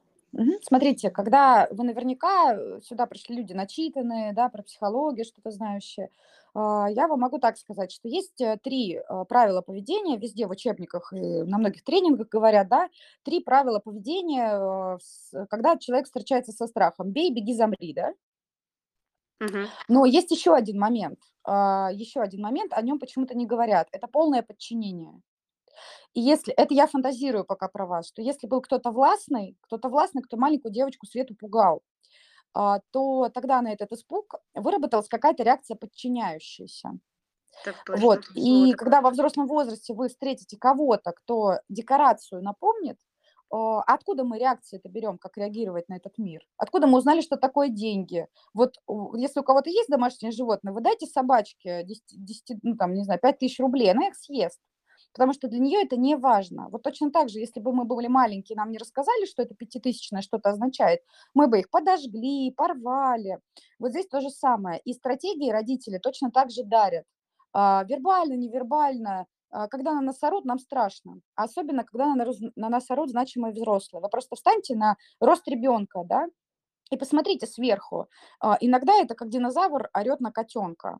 Смотрите, когда вы наверняка э, сюда пришли люди начитанные, да, про психологию что-то знающие, А, я вам могу так сказать, что есть э, три э, правила поведения, везде в учебниках и на многих тренингах говорят, да, три правила поведения, когда человек встречается со страхом. Бей, беги, замри, да? Но есть еще один момент, а, еще один момент, о нем почему-то не говорят. Это полное подчинение. И если, это я фантазирую пока про вас, что если был кто-то властный, кто-то властный, кто маленькую девочку Свету пугал, а, то тогда на этот испуг выработалась какая-то реакция подчиняющаяся. Вот. И когда во взрослом возрасте вы встретите кого-то, кто декорацию напомнит, а, откуда мы реакции это берем, как реагировать на этот мир? Откуда мы узнали, что такое деньги? Вот если у кого-то есть домашнее животное, вы дайте собачке 10, 10, ну, там, не знаю, 5 тысяч рублей, она их съест. Потому что для нее это не важно. Вот точно так же, если бы мы были маленькие, нам не рассказали, что это пятитысячное что-то означает, мы бы их подожгли, порвали. Вот здесь то же самое. И стратегии родители точно так же дарят. А, вербально, невербально. А, когда на нас орут, нам страшно. Особенно, когда на нас, на нас орут значимые взрослые. Вы просто встаньте на рост ребенка, да, и посмотрите сверху. А, иногда это как динозавр орет на котенка.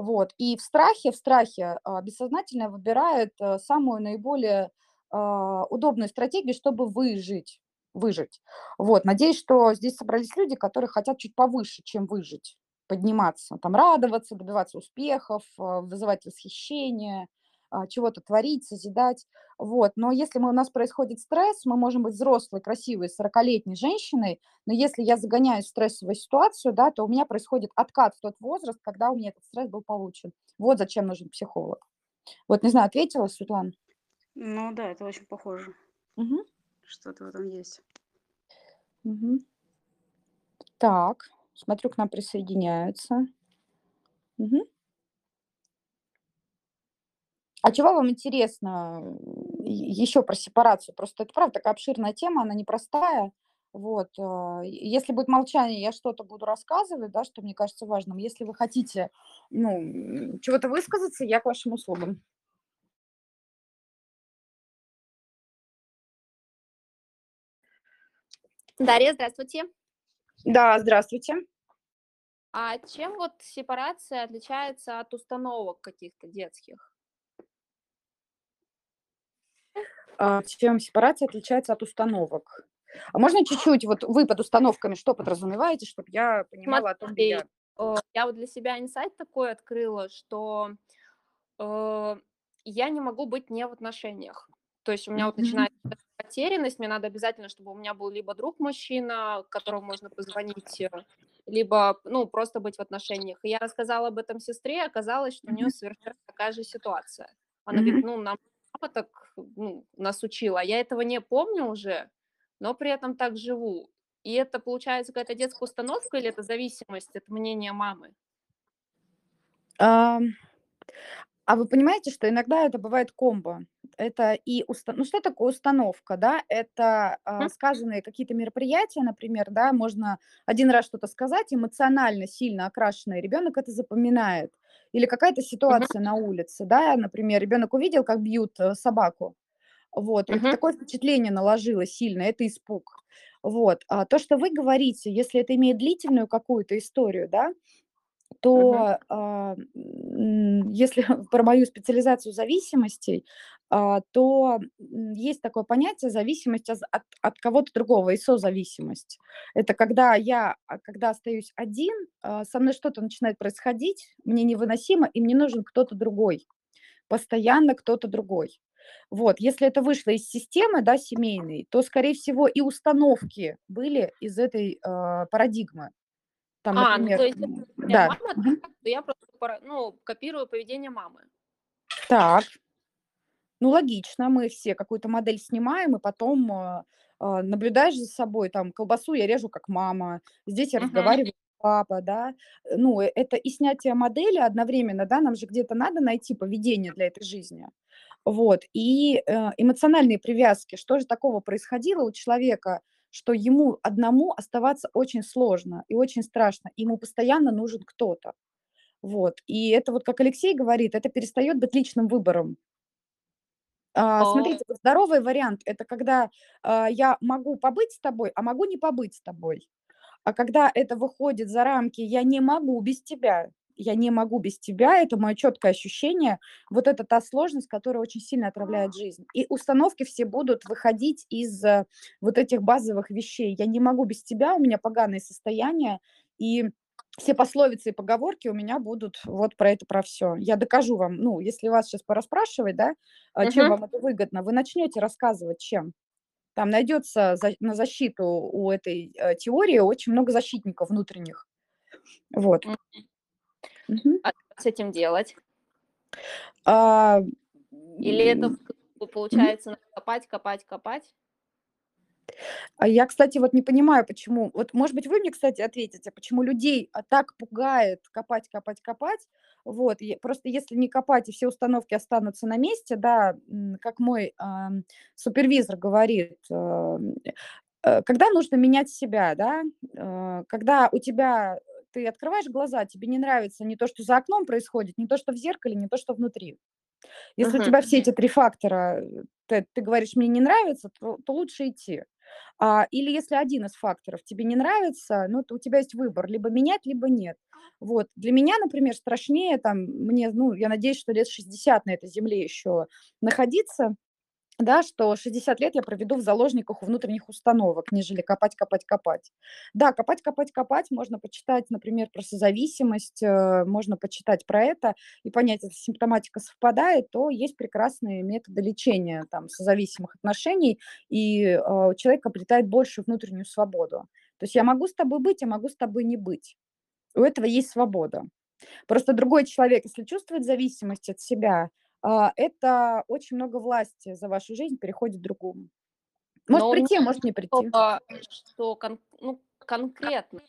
Вот. И в страхе, в страхе а, бессознательно выбирает а, самую наиболее а, удобную стратегию, чтобы выжить. Выжить. Вот. Надеюсь, что здесь собрались люди, которые хотят чуть повыше, чем выжить. Подниматься, там, радоваться, добиваться успехов, а, вызывать восхищение, чего-то творить, созидать. Вот. Но если мы, у нас происходит стресс, мы можем быть взрослой, красивой, 40-летней женщиной, но если я загоняюсь в стрессовую ситуацию, да, то у меня происходит откат в тот возраст, когда у меня этот стресс был получен. Вот зачем нужен психолог. Вот, не знаю, ответила, Светлана? Ну да, это очень похоже. Мгм. Что-то в этом есть. Мгм. Так, смотрю, к нам присоединяются. Мгм. А чего вам интересно еще про сепарацию? Просто это правда такая обширная тема, она непростая. Вот, а, если будет молчание, я что-то буду рассказывать, да, что мне кажется важным. Если вы хотите, ну, чего-то высказаться, я к вашим услугам. Дарья, здравствуйте. Да, здравствуйте. А чем вот сепарация отличается от установок каких-то детских? А, чем сепарация отличается от установок? А можно чуть-чуть, вот вы под установками что подразумеваете, чтобы я понимала, о том, где я? Смотри, э, я вот для себя инсайт такой открыла, что э, я не могу быть не в отношениях. То есть у меня вот начинается потерянность, мне надо обязательно, чтобы у меня был либо друг мужчина, которому можно позвонить, э, либо, ну, просто быть в отношениях. И я рассказала об этом сестре, оказалось, что у нее совершенно такая же ситуация. Она говорит, ну, нам мама так ну, нас учила, а я этого не помню уже, но при этом так живу. И это, получается, какая-то детская установка или это зависимость от мнения мамы? Ам, а вы понимаете, что иногда это бывает комбо? Это и уста ну, что такое установка, да? Это, Мгм. сказанные какие-то мероприятия, например, да, можно один раз что-то сказать, эмоционально сильно окрашенный ребенок это запоминает. Или какая-то ситуация на улице, да, например, ребенок увидел, как бьют, э, собаку. Вот, Мгм. такое впечатление наложилось сильное, это испуг. Вот, а то, что вы говорите, если это имеет длительную какую-то историю, да. То, м, если про мою специализацию зависимостей, а, то, есть такое понятие зависимость от от кого-то другого и созависимость. Это когда я, а, когда остаюсь один, со мной что-то начинает происходить, мне невыносимо, и мне нужен кто-то другой, постоянно кто-то другой. Вот, если это вышло из системы, да, семейной, то, скорее всего, и установки были из этой, а, парадигмы. Там, А, ну, например, то есть, да. мама то я просто ну, копирую поведение мамы. Так. Ну, логично, мы все какую-то модель снимаем, и потом, а, наблюдаешь за собой, там, колбасу я режу как мама, здесь я Мгм. разговариваю папа, да. Э, ну, э, это и снятие модели одновременно, да, нам же где-то надо найти поведение для этой жизни. Вот, и, э, эмоциональные привязки. Что же такого происходило у человека, что ему одному оставаться очень сложно и очень страшно, ему постоянно нужен кто-то. Вот, и это вот, как Алексей говорит, это перестает быть личным выбором. А, смотрите, здоровый вариант- это когда, а, я могу побыть с тобой, а могу не побыть с тобой. А когда это выходит за рамки "я не могу без тебя", я не могу без тебя, это мое четкое ощущение, вот это та сложность, которая очень сильно отравляет жизнь. И установки все будут выходить из э, вот этих базовых вещей. Я не могу без тебя, у меня поганое состояние, и все пословицы и поговорки у меня будут вот про это, про все. Я докажу вам, ну, если вас сейчас пораспрашивать, да, а, чем вам это выгодно, вы начнете рассказывать, чем. Там найдется за- на защиту у этой э, теории очень много защитников внутренних. Вот. М. Мгм. А что с этим делать? А, Или это получается надо копать, копать, копать? А я, кстати, вот не понимаю, почему. Вот, может быть, вы мне, кстати, ответите, почему людей а, так пугает копать, копать, копать. Вот, и просто если не копать, и все установки останутся на месте, да, как мой ам, супервизор говорит, ам, э, когда нужно менять себя, да, э, когда у тебя ты открываешь глаза, тебе не нравится не то, что за окном происходит, не то, что в зеркале, не то, что внутри. Если у Мгм. тебя все эти три фактора, э, ты, ты говоришь, мне не нравится, то, то лучше идти. А, или если один из факторов тебе не нравится, ну, то у тебя есть выбор, либо менять, либо нет. Вот. Для меня, например, страшнее, там, мне, ну, я надеюсь, что лет 60 на этой земле еще находиться, да, что 60 лет я проведу в заложниках у внутренних установок, нежели копать, копать, копать. Да, копать, копать, копать, можно почитать, например, про созависимость, э, можно почитать про это и понять, если симптоматика совпадает, то есть прекрасные методы лечения там созависимых отношений, и э, у человека обретает большую внутреннюю свободу. То есть я могу с тобой быть, я могу с тобой не быть. У этого есть свобода. Просто другой человек, если чувствует зависимость от себя, а, это очень много власти за вашу жизнь переходит другому. Может Но прийти, а может не прийти. Что, что кон- ну, конкретно.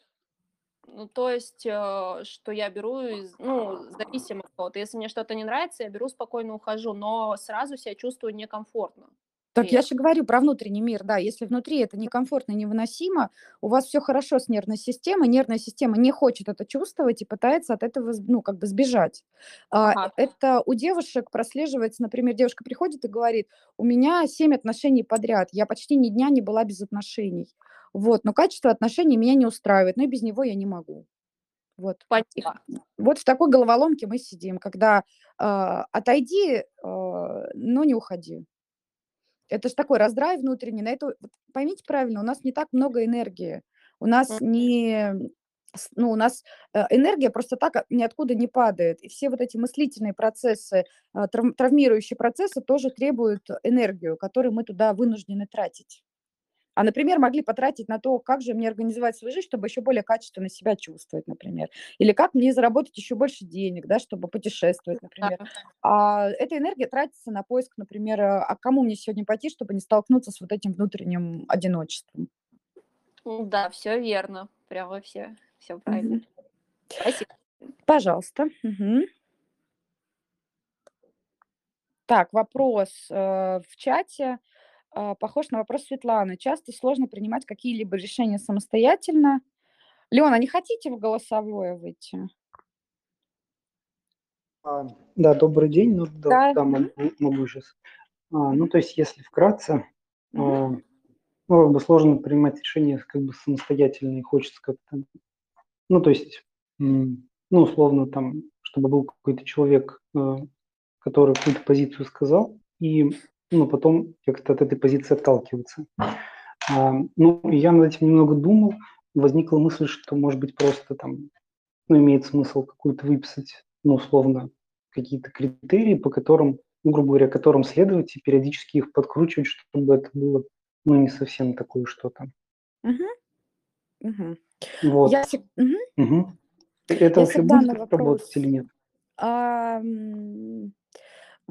Ну, то есть, э, что я беру, из, ну, зависимо от того. Если мне что-то не нравится, я беру, спокойно ухожу, но сразу себя чувствую некомфортно. Так я же говорю про внутренний мир, да, если внутри это некомфортно, невыносимо, у вас все хорошо с нервной системой, нервная система не хочет это чувствовать и пытается от этого, ну, как бы сбежать. А, Ага. Это у девушек прослеживается, например, девушка приходит и говорит, у меня семь отношений подряд, я почти ни дня не была без отношений. Вот, но качество отношений меня не устраивает, но и без него я не могу. Вот. Вот в такой головоломке мы сидим, когда а, отойди, а, но не уходи. Это же такой раздрай внутренний. На это, поймите правильно, у нас не так много энергии. У нас не, ну, у нас э, энергия просто так ниоткуда не падает. И все вот эти мыслительные процессы, трав- травмирующие процессы тоже требуют энергию, которую мы туда вынуждены тратить. А, например, могли потратить на то, как же мне организовать свою жизнь, чтобы еще более качественно себя чувствовать, например. Или как мне заработать еще больше денег, да, чтобы путешествовать, например. А эта энергия тратится на поиск, например, а к кому мне сегодня пойти, чтобы не столкнуться с вот этим внутренним одиночеством. Да, все верно. Прямо все, все правильно. Мгм. Спасибо. Пожалуйста. Мгм. Так, вопрос э, в чате похож на вопрос Светланы. Часто сложно принимать какие-либо решения самостоятельно. Леона, не хотите в голосовое выйти? А, Да, добрый день. Ну, да, Да. да, могу, могу сейчас. Ну, то есть, если вкратце, а, ну, как бы сложно принимать решения как бы самостоятельно, и хочется как-то, ну, то есть, ну, условно, там, чтобы был какой-то человек, который какую-то позицию сказал, и, ну, потом как-то от этой позиции отталкиваться. А, Ну, я над этим немного думал, возникла мысль, что, может быть, просто там, ну, имеет смысл какую-то выписать, ну, условно, какие-то критерии, по которым, ну, грубо говоря, которым следовать, и периодически их подкручивать, чтобы это было, ну, не совсем такое что-то. Мгм. Мгм. Вот. Я мгм. Мгм. Это Я вообще будет работать или нет? А,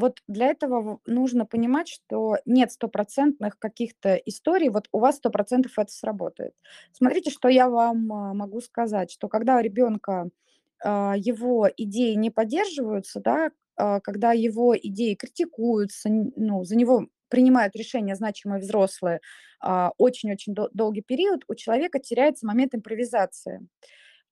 Вот для этого нужно понимать, что нет стопроцентных каких-то историй, вот у вас сто процентов это сработает. Смотрите, что я вам а, могу сказать, что когда у ребенка а, его идеи не поддерживаются, да, а, когда его идеи критикуются, ну, за него принимают решения значимые взрослые очень-очень дол- долгий период, у человека теряется момент импровизации.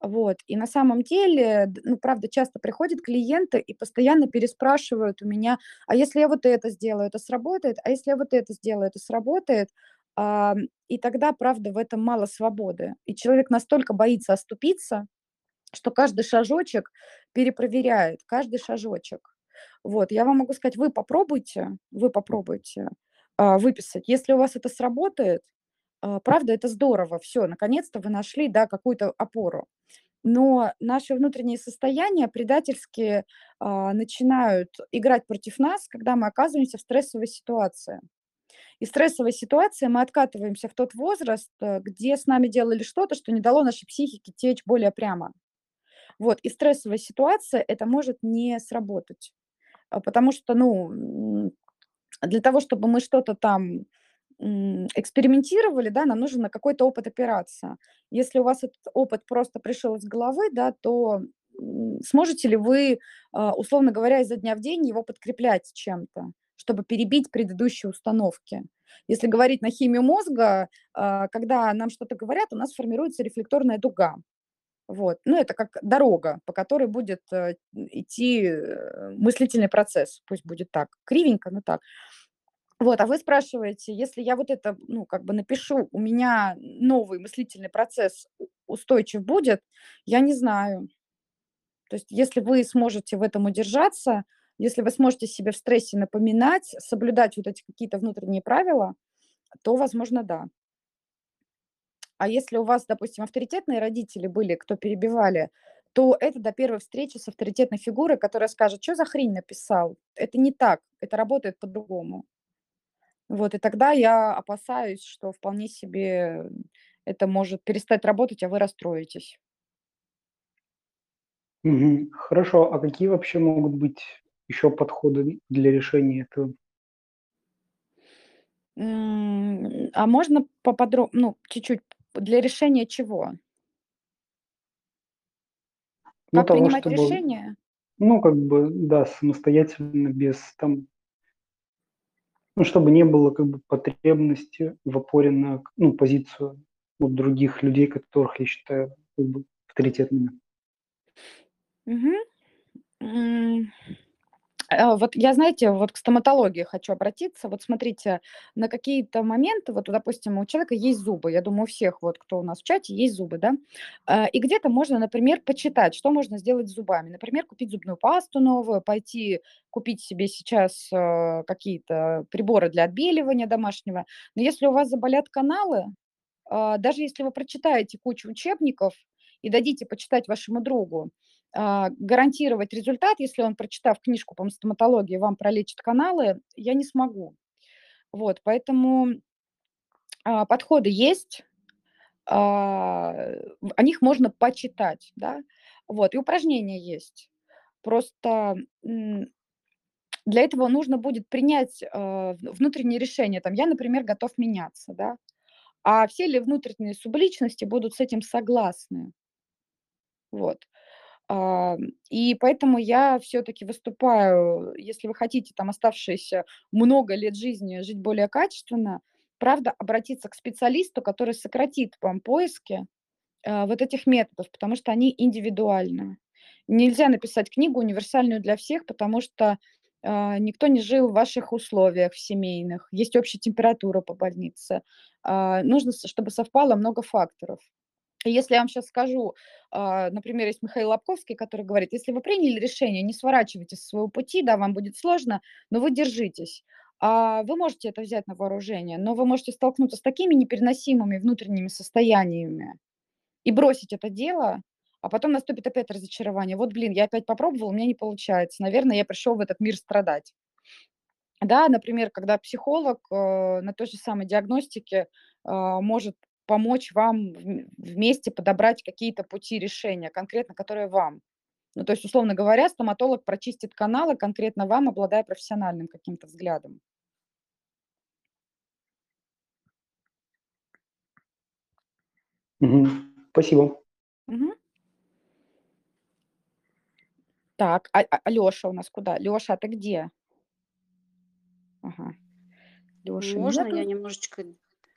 Вот. И на самом деле, ну, правда, часто приходят клиенты и постоянно переспрашивают у меня, а если я вот это сделаю, это сработает, а если я вот это сделаю, это сработает. А, и тогда, правда, в этом мало свободы. И человек настолько боится оступиться, что каждый шажочек перепроверяет, каждый шажочек. Вот, я вам могу сказать, вы попробуйте, вы попробуйте а, выписать. Если у вас это сработает, правда, это здорово, все, наконец-то вы нашли, да, какую-то опору. Но наши внутренние состояния предательски а, начинают играть против нас, когда мы оказываемся в стрессовой ситуации. И стрессовой ситуации мы откатываемся в тот возраст, э, где с нами делали что-то, что не дало нашей психике течь более прямо. Вот, и стрессовая ситуация это может не сработать. А, потому что, ну, для того, чтобы мы что-то там экспериментировали, да, нам нужен на какой-то опыт опираться. Если у вас этот опыт просто пришел из головы, да, то сможете ли вы, а, условно говоря, изо дня в день его подкреплять чем-то, чтобы перебить предыдущие установки? Если говорить на химию мозга, а, когда нам что-то говорят, у нас формируется рефлекторная дуга. Вот. Ну, это как дорога, по которой будет э, идти э, мыслительный процесс. Пусть будет так. Кривенько, но так. Вот, а вы спрашиваете, если я вот это, ну, как бы напишу, у меня новый мыслительный процесс устойчив будет, я не знаю. То есть если вы сможете в этом удержаться, если вы сможете себе в стрессе напоминать, соблюдать вот эти какие-то внутренние правила, то, возможно, да. А если у вас, допустим, авторитетные родители были, кто перебивали, то это до первой встречи с авторитетной фигурой, которая скажет, что за хрень написал. Это не так, это работает по-другому. Вот, и тогда я опасаюсь, что вполне себе это может перестать работать, а вы расстроитесь. Хорошо, а какие вообще могут быть еще подходы для решения этого? А можно поподробнее, ну, чуть-чуть для решения чего? Ну, Как того, принимать чтобы, решения? ну, как бы, да, самостоятельно, без там, ну, чтобы не было как бы потребности в опоре на, ну, позицию вот других людей, которых я считаю как бы авторитетными. Э, вот я, знаете, вот к стоматологии хочу обратиться. Вот смотрите, на какие-то моменты, вот, допустим, у человека есть зубы. Я думаю, у всех, вот, кто у нас в чате, есть зубы, да? Э, и где-то можно, например, почитать, что можно сделать с зубами. Например, купить зубную пасту новую, пойти купить себе сейчас э, какие-то приборы для отбеливания домашнего. Но если у вас заболят каналы, даже если вы прочитаете кучу учебников и дадите почитать вашему другу, а, гарантировать результат, если он, прочитав книжку по стоматологии, вам пролечит каналы, я не смогу. Вот, поэтому а, подходы есть, а, о них можно почитать, да, вот, и упражнения есть. Просто для этого нужно будет принять внутреннее решение. Там, я, например, готов меняться, да, а все ли внутренние субличности будут с этим согласны? Вот. А, и поэтому я все-таки выступаю, если вы хотите там оставшиеся много лет жизни жить более качественно, правда, обратиться к специалисту, который сократит вам поиски а, вот этих методов, потому что они индивидуальны. Нельзя написать книгу универсальную для всех, потому что а, никто не жил в ваших условиях в семейных. Есть общая температура по больнице. нужно, чтобы совпало много факторов. Если я вам сейчас скажу, а, например, есть Михаил Лобковский, который говорит, если вы приняли решение, не сворачивайте со своего пути, да, вам будет сложно, но вы держитесь. А вы можете это взять на вооружение, но вы можете столкнуться с такими непереносимыми внутренними состояниями и бросить это дело, а потом наступит опять разочарование. Вот, блин, я опять попробовал, у меня не получается. Наверное, я пришел в этот мир страдать. Да, например, когда психолог э, на той же самой диагностике э, может помочь вам вместе подобрать какие-то пути решения, конкретно которые вам. Ну, то есть, условно говоря, стоматолог прочистит каналы конкретно вам, обладая профессиональным каким-то взглядом. Угу. Спасибо. Угу. Так, а, а Леша у нас куда? Леша, а ты где? Ага. Леша, Можно нету? я немножечко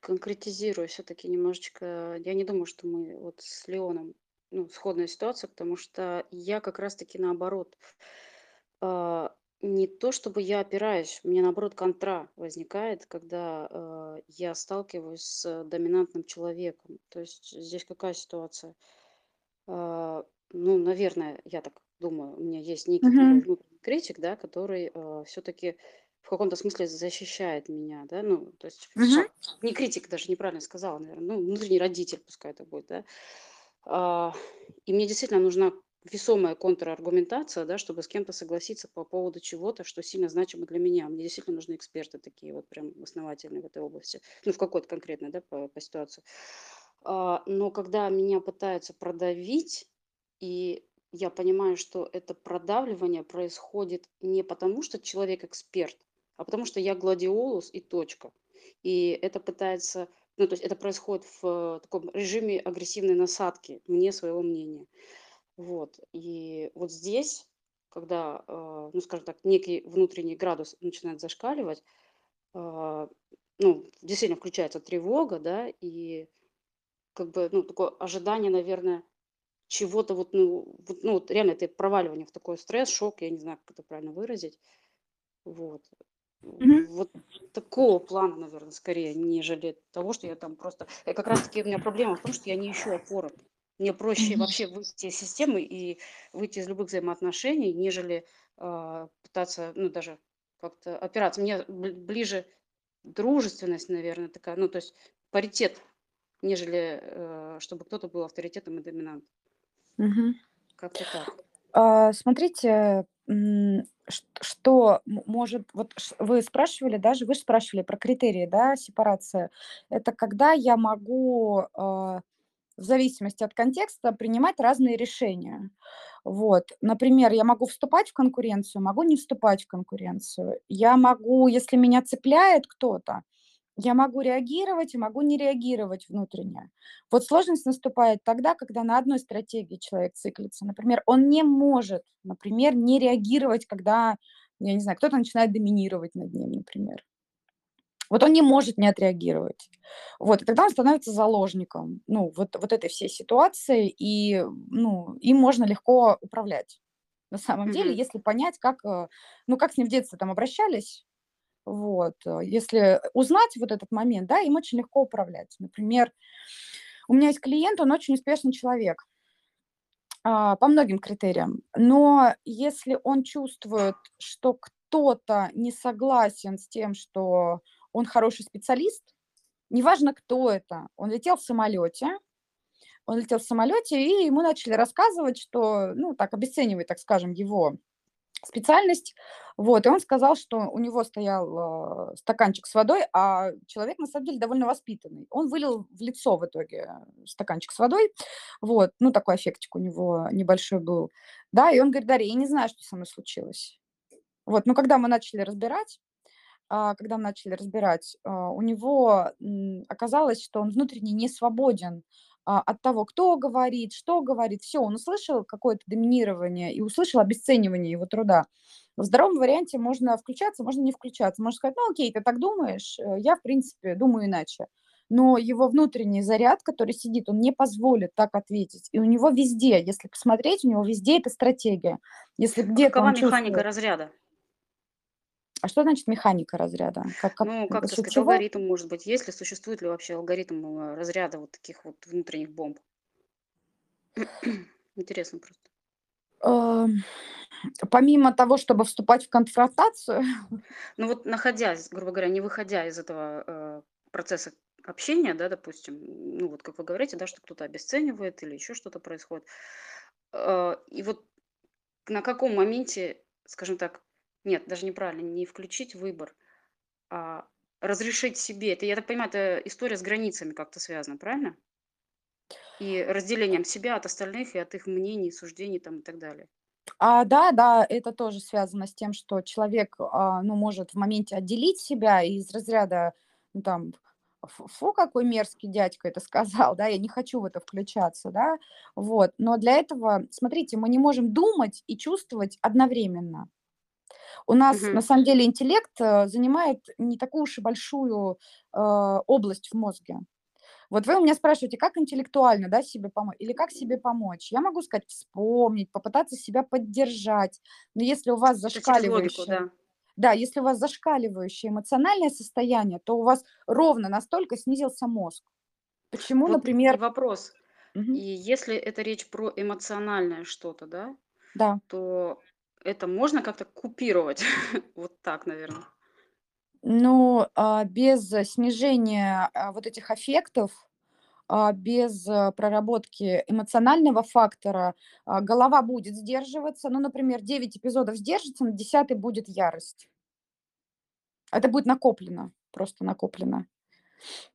конкретизирую все-таки немножечко. Я не думаю, что мы вот с Леоном, ну, сходная ситуация, потому что я как раз-таки наоборот. А, не то чтобы я опираюсь, у меня наоборот контра возникает, когда а, я сталкиваюсь с доминантным человеком. То есть здесь какая ситуация? А, ну, наверное, я так думаю, у меня есть некий внутренний критик, да, который все-таки в каком-то смысле защищает меня, да, ну, то есть ша- не критик, даже неправильно сказала, наверное, ну, внутренний родитель, пускай это будет, да. А, И мне действительно нужна весомая контраргументация, да, чтобы с кем-то согласиться по поводу чего-то, что сильно значимо для меня. Мне действительно нужны эксперты такие вот прям основательные в этой области, ну, в какой-то конкретной, да, по, по ситуации. А, Но когда меня пытаются продавить, и я понимаю, что это продавливание происходит не потому, что человек эксперт, а потому что я гладиолус и точка. И это пытается, ну, то есть это происходит в таком режиме агрессивной насадки мне своего мнения. Вот. И вот здесь, когда, э, ну, скажем так, некий внутренний градус начинает зашкаливать, а, ну, действительно включается тревога, да, и как бы, ну, такое ожидание, наверное, чего-то вот, ну, вот, ну, вот реально это проваливание в такой стресс, шок, я не знаю, как это правильно выразить. Вот. Мгм. Вот такого плана, наверное, скорее, нежели того, что я там просто... э, Как раз-таки у меня проблема в том, что я не ищу опоры. Мне проще Мгм. вообще выйти из системы и выйти из любых взаимоотношений, нежели а, пытаться, ну, даже как-то опираться. Мне бли- ближе дружественность, наверное, такая, ну, то есть паритет, нежели э, чтобы кто-то был авторитетом и доминантом. Мгм. Как-то так. А, Смотрите, что может, вот вы спрашивали, даже вы спрашивали про критерии, да, сепарации. Это когда я могу а, в зависимости от контекста принимать разные решения. Вот, например, я могу вступать в конкуренцию, могу не вступать в конкуренцию. Я могу, если меня цепляет кто-то, я могу реагировать и могу не реагировать внутренне. Вот сложность наступает тогда, когда на одной стратегии человек циклится. Например, он не может, например, не реагировать, когда, я не знаю, кто-то начинает доминировать над ним, например. Вот он не может не отреагировать. Вот, и тогда он становится заложником, ну, вот, вот этой всей ситуации, и, ну, им можно легко управлять. На самом деле, Мгм. если понять, как, э, ну, как с ним в детстве там обращались, вот, э, если узнать вот этот момент, да, им очень легко управлять. Например, у меня есть клиент, он очень успешный человек а, по многим критериям. Но если он чувствует, что кто-то не согласен с тем, что он хороший специалист, неважно, кто это, он летел в самолете, он летел в самолете, и ему начали рассказывать, что, ну, так, обесценивать, так скажем, его специальность. Вот, и он сказал, что у него стоял э, стаканчик с водой, а человек, на самом деле, довольно воспитанный. Он вылил в лицо в итоге стаканчик с водой. Вот, ну, такой эффектик у него небольшой был. Да, и он говорит, Дарья, я не знаю, что со мной случилось. Вот, но когда мы начали разбирать, а, когда мы начали разбирать, а, у него м, оказалось, что он внутренне не свободен от того, кто говорит, что говорит. Все, он услышал какое-то доминирование и услышал обесценивание его труда. В здоровом варианте можно включаться, можно не включаться. Можно сказать, ну окей, ты так думаешь, э, я, в принципе, думаю иначе. Но его внутренний заряд, который сидит, он не позволит так ответить. И у него везде, если посмотреть, у него везде эта стратегия. Если А где-то какова механика разряда? А что значит механика разряда? Как, как, Ну, как сказать, чего? алгоритм, может быть, есть ли, существует ли вообще алгоритм э, разряда вот таких вот внутренних бомб? Интересно просто. Эм, Помимо того, чтобы вступать в конфронтацию, Ну вот находясь, грубо говоря, не выходя из этого э, процесса общения, да, допустим, ну вот как вы говорите, да, что кто-то обесценивает или еще что-то происходит. э, и вот на каком моменте, скажем так, нет, даже неправильно, не включить выбор, а разрешить себе. Это, я так понимаю, это история с границами как-то связана, правильно? И разделением себя от остальных и от их мнений, суждений там и так далее. а, да, да, это тоже связано с тем, что человек, а, ну, может в моменте отделить себя из разряда, ну, там, фу, какой мерзкий дядька это сказал, да, я не хочу в это включаться, да, вот. Но для этого, смотрите, мы не можем думать и чувствовать одновременно. У нас, Мгм. на самом деле, интеллект э, занимает не такую уж и большую э, область в мозге. Вот вы у меня спрашиваете, как интеллектуально да, себе помочь или как себе помочь. Я могу сказать, вспомнить, попытаться себя поддержать. Но если у вас через логику, зашкаливающее, да. да, если у вас зашкаливающее эмоциональное состояние, то у вас ровно настолько снизился мозг. Почему, Вот например, вопрос. Мгм. И если это речь про эмоциональное что-то, да, Да. то это можно как-то купировать? Вот так, наверное. Ну, а, без снижения, а, вот этих аффектов, а, без, э, проработки эмоционального фактора, голова будет сдерживаться. Ну, например, 9 эпизодов сдержится, на 10 будет ярость. Это будет накоплено, просто накоплено.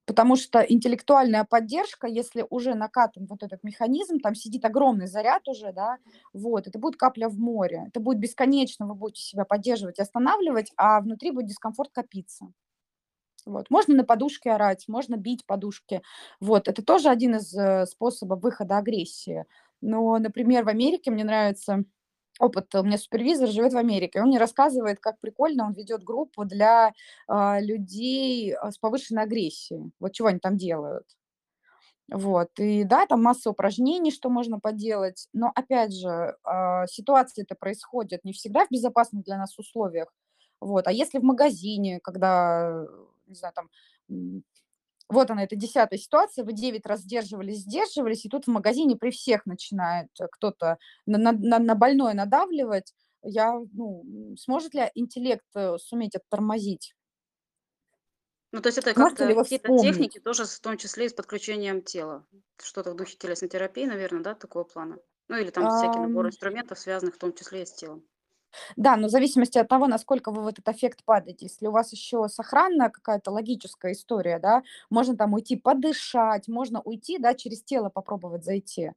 Потому что интеллектуальная поддержка, если уже накатан вот этот механизм, там сидит огромный заряд уже, да, вот, это будет капля в море. Это будет бесконечно, вы будете себя поддерживать останавливать, а внутри будет дискомфорт копиться. Вот. Можно на подушке орать, можно бить подушки. Вот. Это тоже один из э, способов выхода агрессии. Но, например, в Америке мне нравится опыт. У меня супервизор живет в Америке. Он мне рассказывает, как прикольно он ведет группу для а, людей а, с повышенной агрессией. Вот чего они там делают. Вот. И да, там масса упражнений, что можно поделать. Но опять же, а, ситуации это происходят не всегда в безопасных для нас условиях. Вот. А если в магазине, когда, не знаю, там вот она, это десятая ситуация, вы 9 раз сдерживались, сдерживались, и тут в магазине при всех начинает э, кто-то на, на, на больное надавливать. Я, ну, сможет ли интеллект э, суметь это тормозить? Ну, то есть это как-то какие-то техники тоже, в том числе и с подключением тела. Что-то в духе телесной терапии, наверное, да, такого плана? Ну, или там всякий набор инструментов, связанных в том числе и с телом. Да, но в зависимости от того, насколько вы в этот эффект падаете. Если у вас еще сохранная какая-то логическая история, да, можно там уйти подышать, можно уйти, да, через тело попробовать зайти.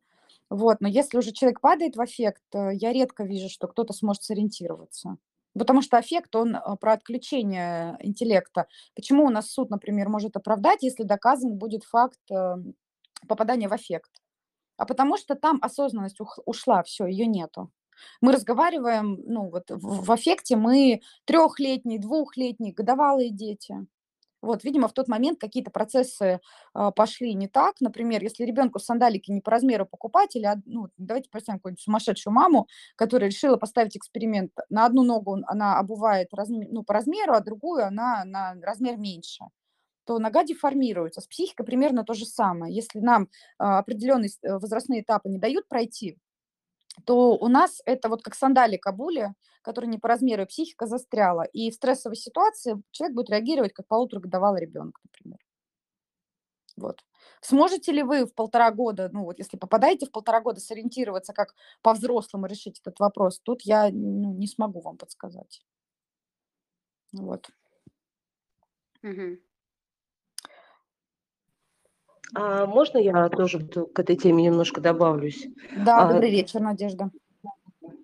Вот, но если уже человек падает в эффект, э, я редко вижу, что кто-то сможет сориентироваться. Потому что аффект, он э, про отключение интеллекта. Почему у нас суд, например, может оправдать, если доказан будет факт э, попадания в аффект? А потому что там осознанность ушла, все, ее нету. Мы разговариваем, ну вот в, в аффекте мы трехлетние, двухлетние, годовалые дети. Вот, видимо, в тот момент какие-то процессы а, пошли не так. Например, если ребенку сандалики не по размеру покупать, или, од- ну, давайте представим какую-нибудь сумасшедшую маму, которая решила поставить эксперимент. На одну ногу он- она обувает разме- ну, по размеру, а другую она на размер меньше то нога деформируется. С психикой примерно то же самое. Если нам а, определенные э, возрастные этапы не дают пройти, то у нас это вот как сандали Кабуле, который не по размеру, и психика застряла. И в стрессовой ситуации человек будет реагировать как полуторагодовалый ребенок, например. Вот. Сможете ли вы в полтора года, ну вот если попадаете в полтора года, сориентироваться, как по-взрослому решить этот вопрос? Тут я ну, не смогу вам подсказать. Вот. Мгм. А можно я тоже к этой теме немножко добавлюсь? Да, А, добрый вечер, Надежда.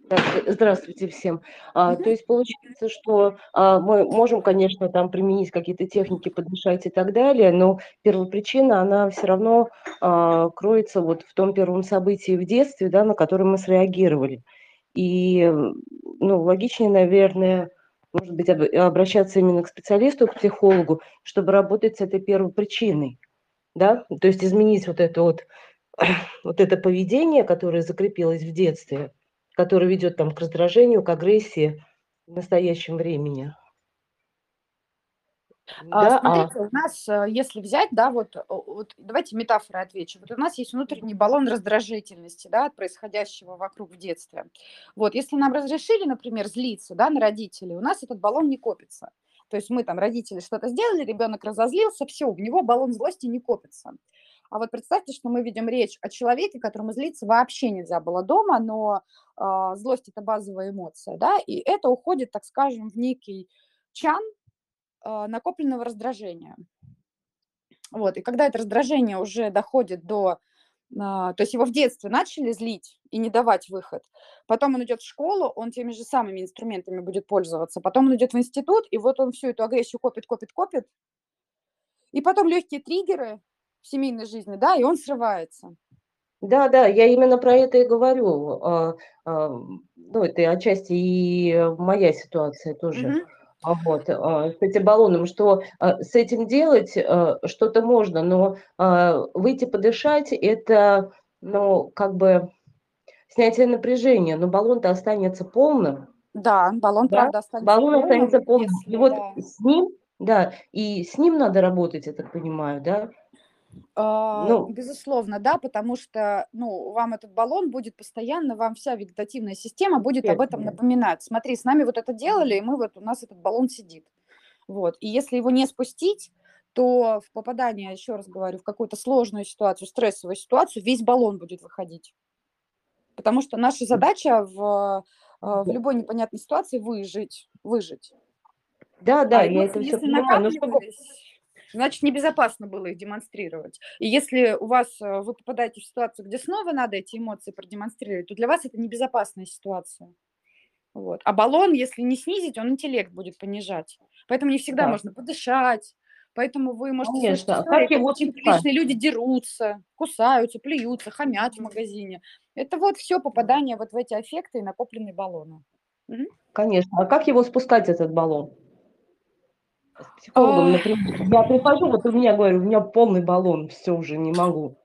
Так, здравствуйте всем. А, то есть получается, что а, мы можем, конечно, там применить какие-то техники, подмешать и так далее, но первопричина, она все равно а, кроется вот в том первом событии в детстве, да, на которое мы среагировали. И, ну, логичнее, наверное, может быть, об- обращаться именно к специалисту, к психологу, чтобы работать с этой первопричиной, да, то есть изменить вот это вот, вот это поведение, которое закрепилось в детстве, который ведет там к раздражению, к агрессии в настоящем времени. А, Да, а Смотрите, у нас, э, если взять, да, вот, о- вот давайте метафорой отвечу. Вот у нас есть внутренний баллон раздражительности, да, от происходящего вокруг в детстве. Вот, если нам разрешили, например, злиться, да, на родителей, у нас этот баллон не копится. То есть мы там, родители, что-то сделали, ребенок разозлился, все, у него баллон злости не копится. А вот представьте, что мы ведем речь о человеке, которому злиться вообще нельзя было дома, но а, злость это базовая эмоция, да, и это уходит, так скажем, в некий чан, а, накопленного раздражения. Вот, и когда это раздражение уже доходит до... а, То есть его в детстве начали злить и не давать выход. Потом он идет в школу, он теми же самыми инструментами будет пользоваться. Потом он идет в институт, и вот он всю эту агрессию копит, копит, копит. И потом легкие триггеры в семейной жизни, да, и он срывается. да, да, я именно про это и говорю. А, а, Ну, это отчасти и моя ситуация тоже. Мгм. А Вот, а, с этим баллоном, что а, с этим делать что-то можно, но выйти подышать– это, ну, как бы снятие напряжения, но баллон-то останется полным, Да, баллон, да, правда, останется баллон полным, останется полным. И вот да. с ним, да, и с ним надо работать, я так понимаю, да? А, Ну, Безусловно, да, потому что, ну, вам этот баллон будет постоянно, вам вся вегетативная система будет об этом напоминать. Смотри, с нами вот это делали, и мы вот, у нас этот баллон сидит. Вот. И если его не спустить, то в попадание, еще раз говорю, в какую-то сложную ситуацию, стрессовую ситуацию, весь баллон будет выходить. Потому что наша задача в, э, в любой непонятной ситуации выжить, выжить. да, да, А я это эмоции, все если понимаю, но чтобы значит, небезопасно было их демонстрировать. И если у вас, э, вы попадаете в ситуацию, где снова надо эти эмоции продемонстрировать, то для вас это небезопасная ситуация. Вот. А баллон, если не снизить, он интеллект будет понижать. Поэтому не всегда Да. можно подышать. Поэтому вы можете слышать Конечно. А истории, как его очень приличные люди дерутся, кусаются, плюются, хамят в магазине. Это вот все попадание вот в эти аффекты и накопленные баллоны. Мгм. Конечно. А как его спускать, этот баллон? С психологом, например. Я прихожу, вот у меня, говорю, у меня полный баллон, все уже не могу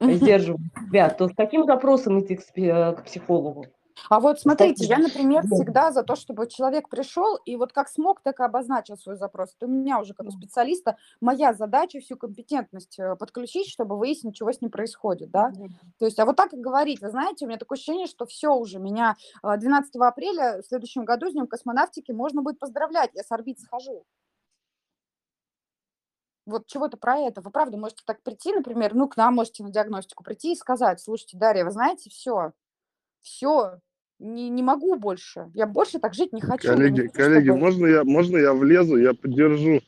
сдерживать себя. То с каким запросом идти к, спе- к психологу? А вот смотрите, я, например, Да. всегда за то, чтобы человек пришел и вот как смог, так и обозначил свой запрос. Это у меня уже как у специалиста моя задача всю компетентность э, подключить, чтобы выяснить, чего с ним происходит, да. То есть, а вот так и говорить, вы знаете, у меня такое ощущение, что все уже, меня э, 12 апреля в следующем году с Днем космонавтики можно будет поздравлять, я с орбит схожу. Вот чего-то про это. Вы правда можете так прийти, например, ну, к нам можете на диагностику прийти и сказать, слушайте, Дарья, вы знаете, все, все, не, не могу больше. Я больше так жить не хочу. Не Коллеги, хочу, коллеги, чтобы- можно я, можно я влезу, я поддержу,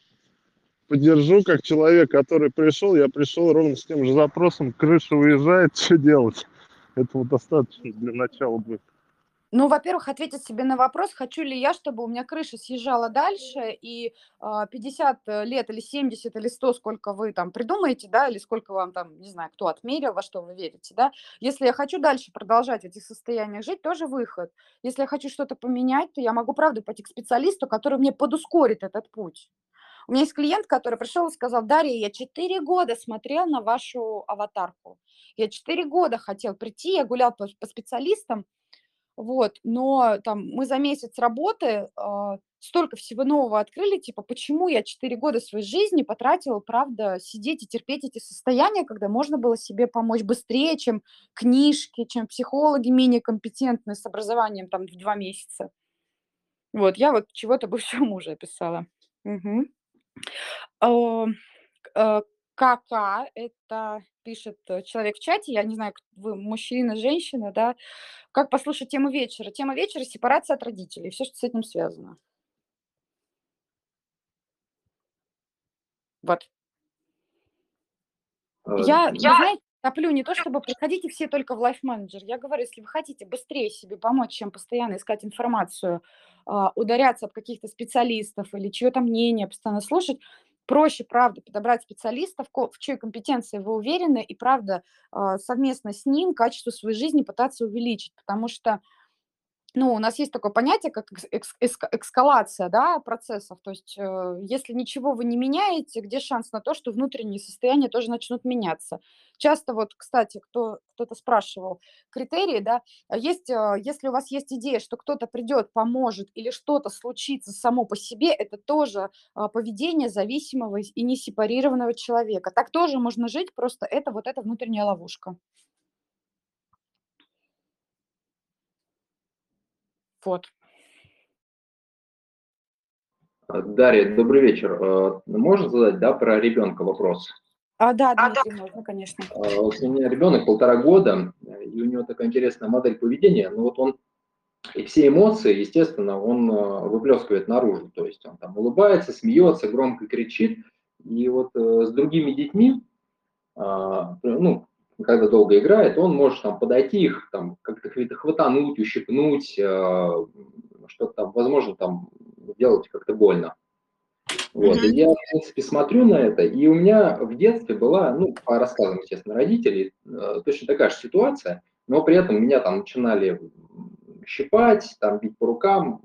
поддержу как человек, который пришел, я пришел ровно с тем же запросом, крыша уезжает, что делать? Этого достаточно для начала будет. Ну, во-первых, ответить себе на вопрос, хочу ли я, чтобы у меня крыша съезжала дальше, и а, 50 лет или 70 или 100, сколько вы там придумаете, да, или сколько вам там, не знаю, кто отмерил, во что вы верите, да. Если я хочу дальше продолжать в этих состояниях жить, тоже выход. Если я хочу что-то поменять, то я могу, правда, пойти к специалисту, который мне подускорит этот путь. У меня есть клиент, который пришел и сказал, Дарья, я 4 года смотрел на вашу аватарку. Я 4 года хотел прийти, я гулял по, по специалистам, вот, но там мы за месяц работы а, столько всего нового открыли, типа, почему я 4 года своей жизни потратила, правда, сидеть и терпеть эти состояния, когда можно было себе помочь быстрее, чем книжки, чем психологи менее компетентные с образованием там в 2 месяца. Вот, я вот чего-то бывшего мужа описала. Мгм. КК, это пишет э, человек в чате, я не знаю, вы мужчина, женщина, да, как послушать тему вечера? Тема вечера– сепарация от родителей, все, что с этим связано. Вот. Э, Я, вы знаете, топлю не то, чтобы приходите все только в Life Manager. Я говорю, если вы хотите быстрее себе помочь, чем постоянно искать информацию, а, ударяться об каких-то специалистов или чье-то мнение постоянно слушать, проще, правда, подобрать специалистов, в чьей компетенции вы уверены, и, правда, а, совместно с ним качество своей жизни пытаться увеличить, потому что ну, у нас есть такое понятие, как экс- эска- эскалация да, процессов. То есть, э, если ничего вы не меняете, где шанс на то, что внутренние состояния тоже начнут меняться? Часто вот, кстати, кто, кто-то спрашивал, критерии, да, а есть, э, если у вас есть идея, что кто-то придет, поможет или что-то случится само по себе, это тоже а, поведение зависимого и несепарированного человека. Так тоже можно жить, просто это вот эта внутренняя ловушка. Вот. Дарья, добрый вечер. Э, Можно задать, да, про ребенка вопрос? А, да, Дмитрий, можно, конечно. Вот у меня ребенок полтора года, и у него такая интересная модель поведения. Ну вот он и все эмоции, естественно, он выплескивает наружу. То есть он там улыбается, смеется, громко кричит. И вот э, с другими детьми, а, ну, когда долго играет, он может там подойти их, там как-то хватануть, ущипнуть, э, что-то там, возможно, там сделать как-то больно. Вот, и я, в принципе, смотрю на это, и у меня в детстве была, ну, по рассказам, естественно, родителей, э, точно такая же ситуация, но при этом меня там начинали щипать, там бить по рукам.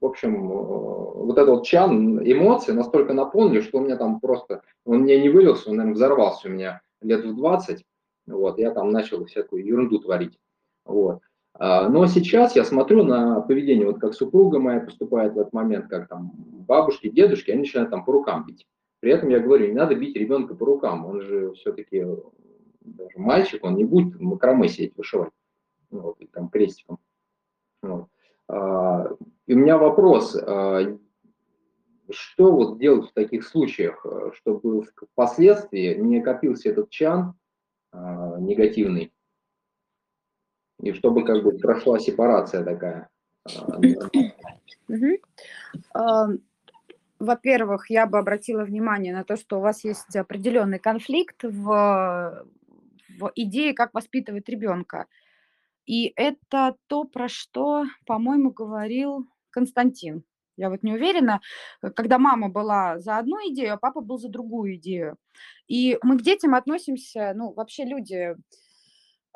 В общем, э, вот этот вот чан эмоций настолько наполнили, что у меня там просто, он мне не вылился, он, наверное, взорвался у меня лет в 20, вот, я там начал всякую ерунду творить, вот. А, Но сейчас я смотрю на поведение, вот как супруга моя поступает в этот момент, как там бабушки, дедушки, они начинают там по рукам бить. При этом я говорю, не надо бить ребенка по рукам, он же все-таки даже мальчик, он не будет макраме сидеть вышивать, ну, вот, и там крестиком. Вот. А, и у меня вопрос, а, что вот делать в таких случаях, э, чтобы впоследствии не копился этот чан негативный, и чтобы как бы прошла сепарация такая? А. А, Во-первых, я бы обратила внимание на то, что у вас есть определенный конфликт в, в идее, как воспитывать ребенка. И это то, про что, по-моему, говорил Константин. Я вот не уверена, э, когда мама была за одну идею, а папа был за другую идею. И мы к детям относимся, ну, вообще люди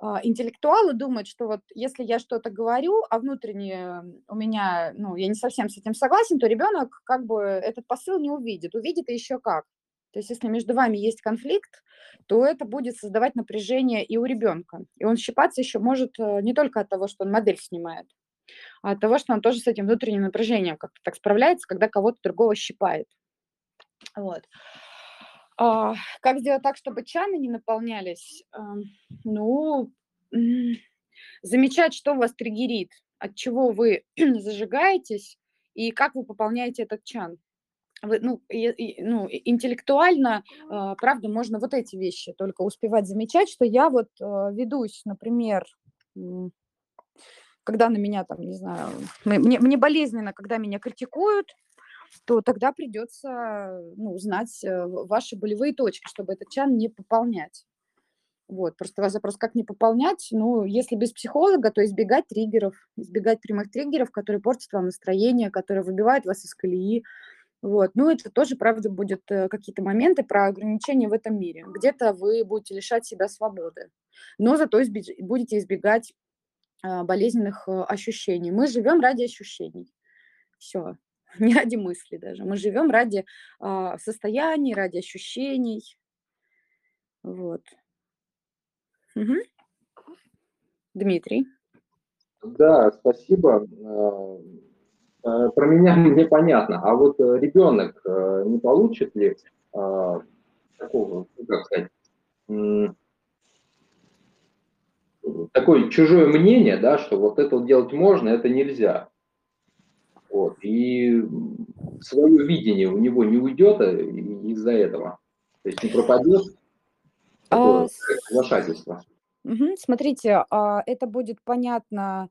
а, интеллектуалы думают, что вот если я что-то говорю, а внутренне у меня, ну, я не совсем с этим согласен, то ребенок как бы этот посыл не увидит, увидит и еще как. То есть если между вами есть конфликт, то это будет создавать напряжение и у ребенка. И он щипаться еще может э, не только от того, что он модель снимает, от того, что он тоже с этим внутренним напряжением как-то так справляется, когда кого-то другого щипает. Вот. А, как сделать так, чтобы чаны не наполнялись? Ну, замечать, что вас триггерит, от чего вы зажигаетесь и как вы пополняете этот чан. Вы, ну, и- и- ну, интеллектуально, а, правда, можно вот эти вещи только успевать замечать, что я вот а, ведусь, например, когда на меня там, не знаю, мне, мне болезненно, когда меня критикуют, то тогда придется ну, знать э, ваши болевые точки, чтобы этот чан не пополнять. Вот, просто у вас запрос, как не пополнять? Ну, если без психолога, то избегать триггеров, избегать прямых триггеров, которые портят вам настроение, которые выбивают вас из колеи. Вот, ну, это тоже, правда, будет э, какие-то моменты про ограничения в этом мире. Где-то вы будете лишать себя свободы, но зато избеж- будете избегать болезненных э, ощущений. Мы живем ради ощущений. Все, не ради мысли даже. Мы живем ради а, состояний, ради ощущений. Вот. Мгм. Дмитрий. Да, спасибо. Э, э, Про меня мне понятно. А вот э, ребенок не получит ли такого, ну, как сказать, такое чужое мнение, да, что вот это вот делать можно, это нельзя. Вот. И свое видение у него не уйдет э, из-за этого. То есть не пропадет А, мгм, Смотрите, а, это будет понятно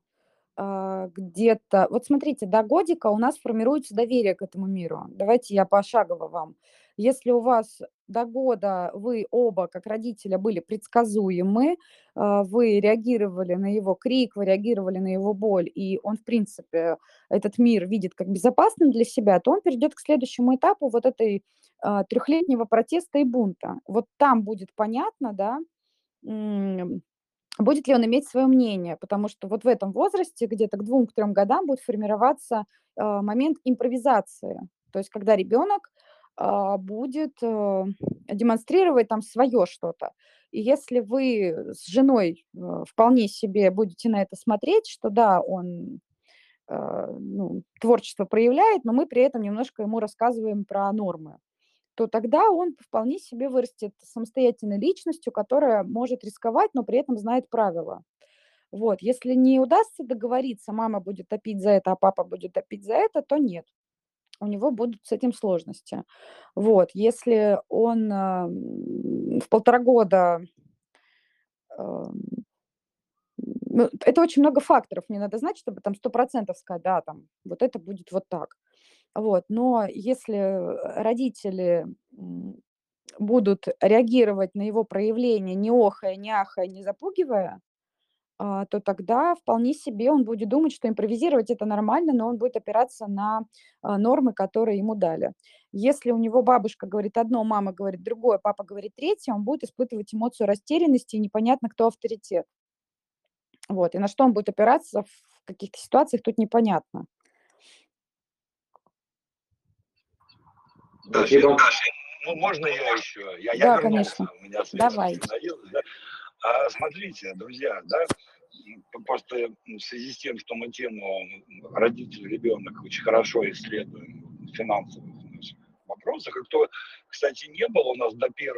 а, где-то. Вот смотрите, до годика у нас формируется доверие к этому миру. Давайте я пошагово вам. Если у вас до года вы оба, как родителя, были предсказуемы, а, вы реагировали на его крик, вы реагировали на его боль, и он, в принципе, этот мир видит как безопасным для себя, то он перейдет к следующему этапу вот этой а, трехлетнего протеста и бунта. Вот там будет понятно, да, будет ли он иметь свое мнение, потому что вот в этом возрасте, где-то к двум, к трем годам, будет формироваться а, момент импровизации. То есть когда ребенок будет а, демонстрировать там свое что-то. И если вы с женой а, вполне себе будете на это смотреть, что да, он а, ну, творчество проявляет, но мы при этом немножко ему рассказываем про нормы, то тогда он вполне себе вырастет самостоятельной личностью, которая может рисковать, но при этом знает правила. Вот, если не удастся договориться, мама будет топить за это, а папа будет топить за это, то нет. У него будут с этим сложности. Вот, если он в полтора года ну, это очень много факторов. Не надо знать, чтобы там сто процентов сказать, да, там, вот это будет вот так. Вот. Но если э, родители будут реагировать на его проявление, не охая, не ахая, не запугивая, а, то тогда вполне себе он будет думать, что импровизировать это нормально, но он будет опираться на а, нормы, которые ему дали. Если у него бабушка говорит одно, мама говорит другое, папа говорит третье, он будет испытывать эмоцию растерянности и непонятно, кто авторитет. Вот. И на что он будет опираться в каких-то ситуациях, тут непонятно. Даша. Даша, ну, можно я еще? Я, я Да, вернулся, конечно. у меня Давай. да. А, смотрите, друзья, да, просто в связи с тем, что мы тему м, родитель, ребенок очень хорошо исследуем в финансовых наших вопросах. И кто, кстати, не был, у нас до 1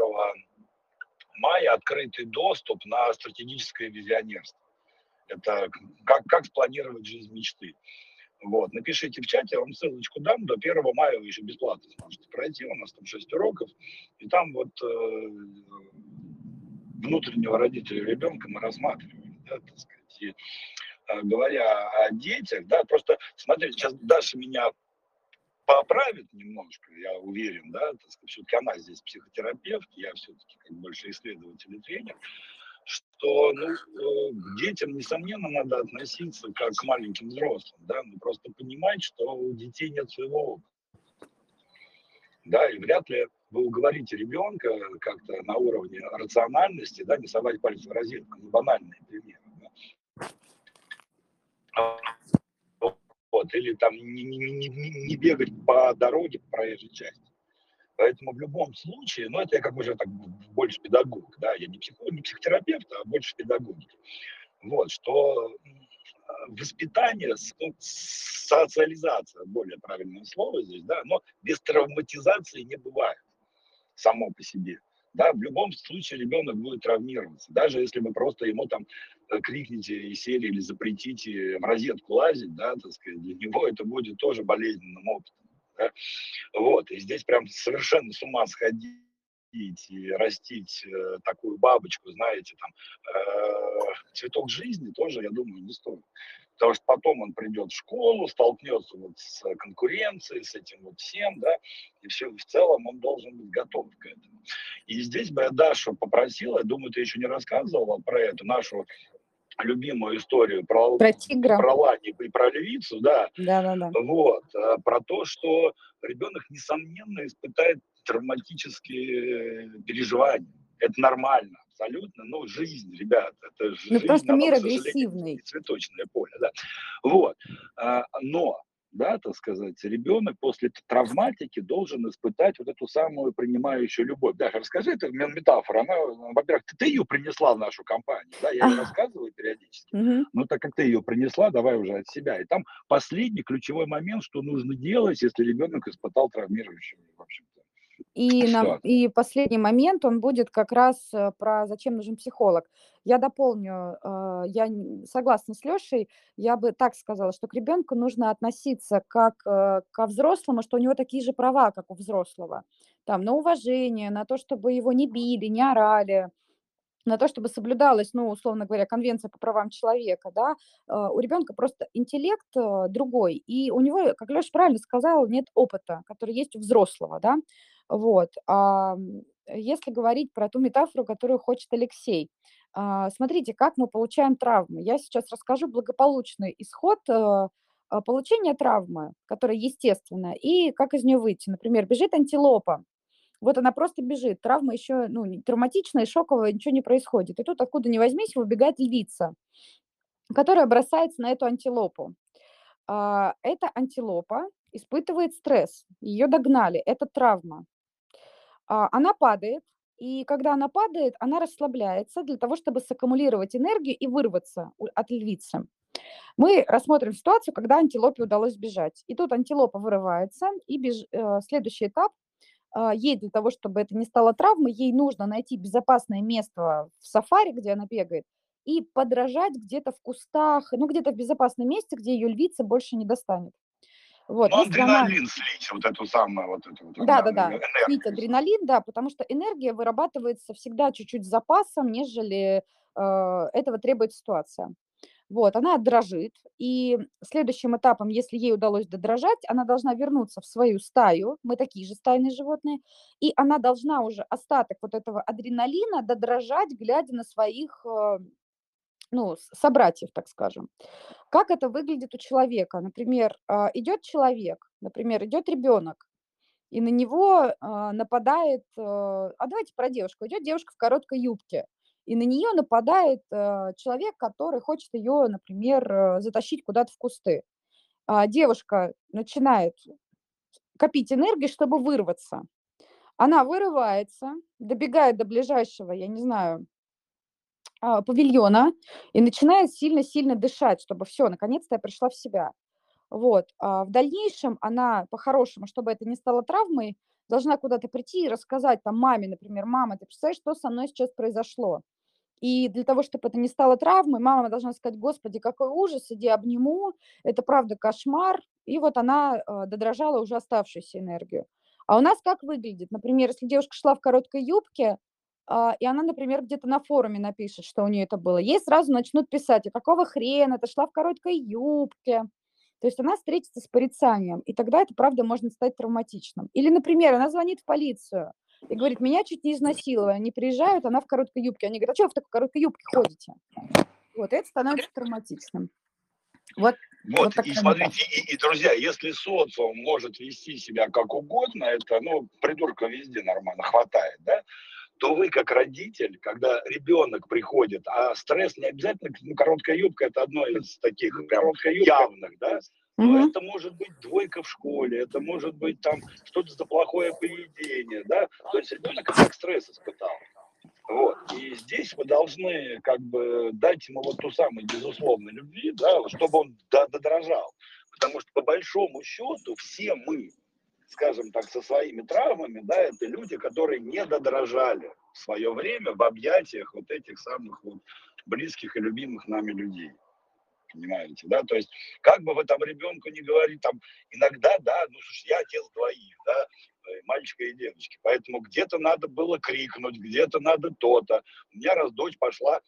мая открытый доступ на стратегическое визионерство. Это как, как спланировать жизнь мечты. Вот, напишите в чате, я вам ссылочку дам, до 1 мая вы еще бесплатно сможете пройти, у нас там 6 уроков, и там вот э, внутреннего родителя ребенка мы рассматриваем, да, так сказать, и, э, говоря о детях, да, просто смотрите, сейчас Даша меня поправит немножко, я уверен, да, так все-таки она здесь психотерапевт, я все-таки как больше исследователь и тренер, что ну, э, к детям, несомненно, надо относиться как к маленьким взрослым, да, но просто понимать, что у детей нет своего опыта. Да, и вряд ли вы уговорите ребенка как-то на уровне рациональности, да, не совать пальцы в розетку, не банальные примеры. Да. Вот, или там не, не, не, не бегать по дороге, по проезжей части. Поэтому в любом случае, ну это я как уже так больше педагог, да, я не, психолог, не психотерапевт, а больше педагог. Вот, что воспитание, ну, социализация, более правильное слово здесь, да, но без травматизации не бывает само по себе. Да, в любом случае ребенок будет травмироваться. Даже если вы просто ему там э, крикните и сели или запретите в розетку лазить, да, так сказать, для него это будет тоже болезненным опытом. Да? Вот, и здесь прям совершенно с ума сходить и растить э, такую бабочку, знаете, там, э, цветок жизни тоже, я думаю, не стоит. Потому что потом он придет в школу, столкнется вот с конкуренцией, с этим вот всем, да, и все, в целом он должен быть готов к этому. И здесь бы я Дашу попросил, я думаю, ты еще не рассказывала про эту нашу любимую историю про, про тигра, про Лани и про львицу, да, да, да, да. вот, э, про то, что ребенок несомненно испытает травматические переживания. Это нормально, абсолютно. Ну, жизнь, ребят, это ну, жизнь. просто мир агрессивный. Цветочное поле, да. Вот. А, но да, так сказать, ребенок после травматики должен испытать вот эту самую принимающую любовь. Да, расскажи эту метафору. Она, во-первых, ты, ты ее принесла в нашу компанию, да, я ее рассказываю периодически, но так как ты ее принесла, давай уже от себя. И там последний ключевой момент, что нужно делать, если ребенок испытал травмирующую, в общем-то, и, на, и последний момент, он будет как раз э, про зачем нужен психолог. Я дополню, э, я согласна с Лешей, я бы так сказала, что к ребенку нужно относиться как э, ко взрослому, что у него такие же права, как у взрослого. Там, на уважение, на то, чтобы его не били, не орали, на то, чтобы соблюдалась, ну, условно говоря, конвенция по правам человека, да, у ребенка просто интеллект другой, и у него, как Леша правильно сказал, нет опыта, который есть у взрослого, да, вот. А если говорить про ту метафору, которую хочет Алексей, а, смотрите, как мы получаем травмы. Я сейчас расскажу благополучный исход э, а, получения травмы, которая естественная, и как из нее выйти. Например, бежит антилопа, вот она просто бежит, травма еще ну, травматичная, шоковая, ничего не происходит. И тут откуда ни возьмись, выбегает львица, которая бросается на эту антилопу. Эта антилопа испытывает стресс, ее догнали, это травма. А, она падает, и когда она падает, она расслабляется для того, чтобы саккумулировать энергию и вырваться от львицы. Мы рассмотрим ситуацию, когда антилопе удалось сбежать. И тут антилопа вырывается, и беж... Э, следующий этап а, ей для того, чтобы это не стало травмой, ей нужно найти безопасное место в сафари, где она бегает, и подражать где-то в кустах, ну где-то в безопасном месте, где ее львица больше не достанет. Вот, ну, адреналин она... слить, вот эту самую, вот эту вот. Да, да, да, слить адреналин, да, потому что энергия вырабатывается всегда чуть-чуть с запасом, нежели э, этого требует ситуация. Вот, она дрожит, и следующим этапом, если ей удалось додрожать, она должна вернуться в свою стаю, мы такие же стайные животные, и она должна уже остаток вот этого адреналина додрожать, глядя на своих э, ну, собратьев, так скажем. Как это выглядит у человека? Например, а, идет человек, например, идет ребенок, и на него а, нападает, э, а давайте про девушку, идет девушка в короткой юбке, и на нее нападает э, человек, который хочет ее, например, э, затащить куда-то в кусты. А девушка начинает копить энергию, чтобы вырваться. Она вырывается, добегает до ближайшего, я не знаю, павильона и начинает сильно-сильно дышать, чтобы все, наконец-то я пришла в себя. Вот. А в дальнейшем она, по-хорошему, чтобы это не стало травмой, должна куда-то прийти и рассказать там маме, например, мама, ты представляешь, что со мной сейчас произошло? И для того, чтобы это не стало травмой, мама должна сказать, господи, какой ужас, иди обниму, это правда кошмар. И вот она э, додрожала уже оставшуюся энергию. А у нас как выглядит? Например, если девушка шла в короткой юбке, а, и она, например, где-то на форуме напишет, что у нее это было, ей сразу начнут писать, а какого хрена, ты шла в короткой юбке. То есть она встретится с порицанием, и тогда это, правда, может стать травматичным. Или, например, она звонит в полицию и говорит, меня чуть не изнасиловали, они приезжают, она в короткой юбке. Они говорят, а что вы в такой короткой юбке ходите? Вот, это становится травматичным. Вот, вот, вот и смотрите, и, и, друзья, если социум может вести себя как угодно, это, ну, придурка везде нормально хватает, да, то вы как родитель, когда ребенок приходит, а стресс не обязательно, ну, короткая юбка это одно из таких прям явных, да, но mm это может быть двойка в школе, это может быть там что-то за плохое поведение, да, то есть ребенок как стресс испытал. Вот. И здесь вы должны как бы дать ему вот ту самую безусловную любви, да, чтобы он додорожал. Потому что по большому счету все мы, скажем так, со своими травмами, да, это люди, которые не додорожали в свое время в объятиях вот этих самых вот близких и любимых нами людей. Понимаете, да? То есть, как бы вы там ребенку не говорили, там, иногда, да, ну, слушай, я отец двоих, да, э, мальчика и девочки, поэтому где-то надо было крикнуть, где-то надо то-то. У меня раз дочь пошла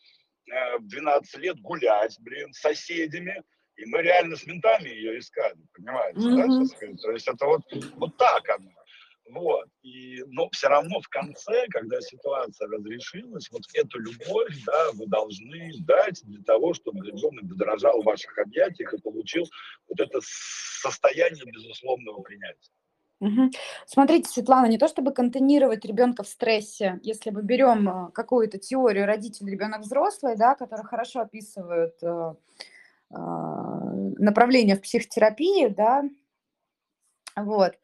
э, в 12 лет гулять, блин, с соседями, и мы реально с ментами ее искали, понимаете, mm-hmm. да, То есть это вот, вот так оно. Вот. И, но все равно в конце, когда ситуация разрешилась, вот эту любовь, да, вы должны дать для того, чтобы ребенок дорожал в ваших объятиях и получил вот это состояние безусловного принятия. Угу. Смотрите, Светлана, не то чтобы контейнировать ребенка в стрессе, если мы берем э, какую-то теорию родитель, ребенок взрослый, да, которая хорошо описывают э, направления в психотерапии, да, вот,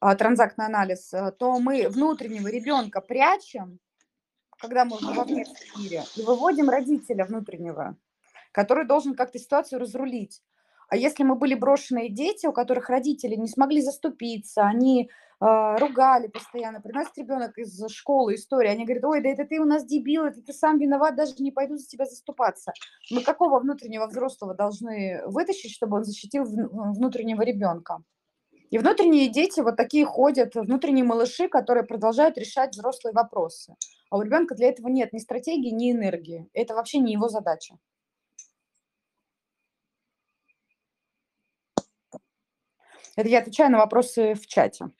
а, транзактный анализ, э, то мы внутреннего ребенка прячем, когда мы во внешнем мире, и выводим родителя внутреннего, который должен как-то ситуацию разрулить. А если мы были брошенные дети, у которых родители не смогли заступиться, они ругали постоянно, приносит ребенок из школы истории, они говорят, ой, да это ты у нас дебил, это ты сам виноват, даже не пойду за тебя заступаться. Мы какого внутреннего взрослого должны вытащить, чтобы он защитил внутреннего ребенка? И внутренние дети вот такие ходят, внутренние малыши, которые продолжают решать взрослые вопросы. А у ребенка для этого нет ни стратегии, ни энергии. Это вообще не его задача. Это я отвечаю на вопросы в чате.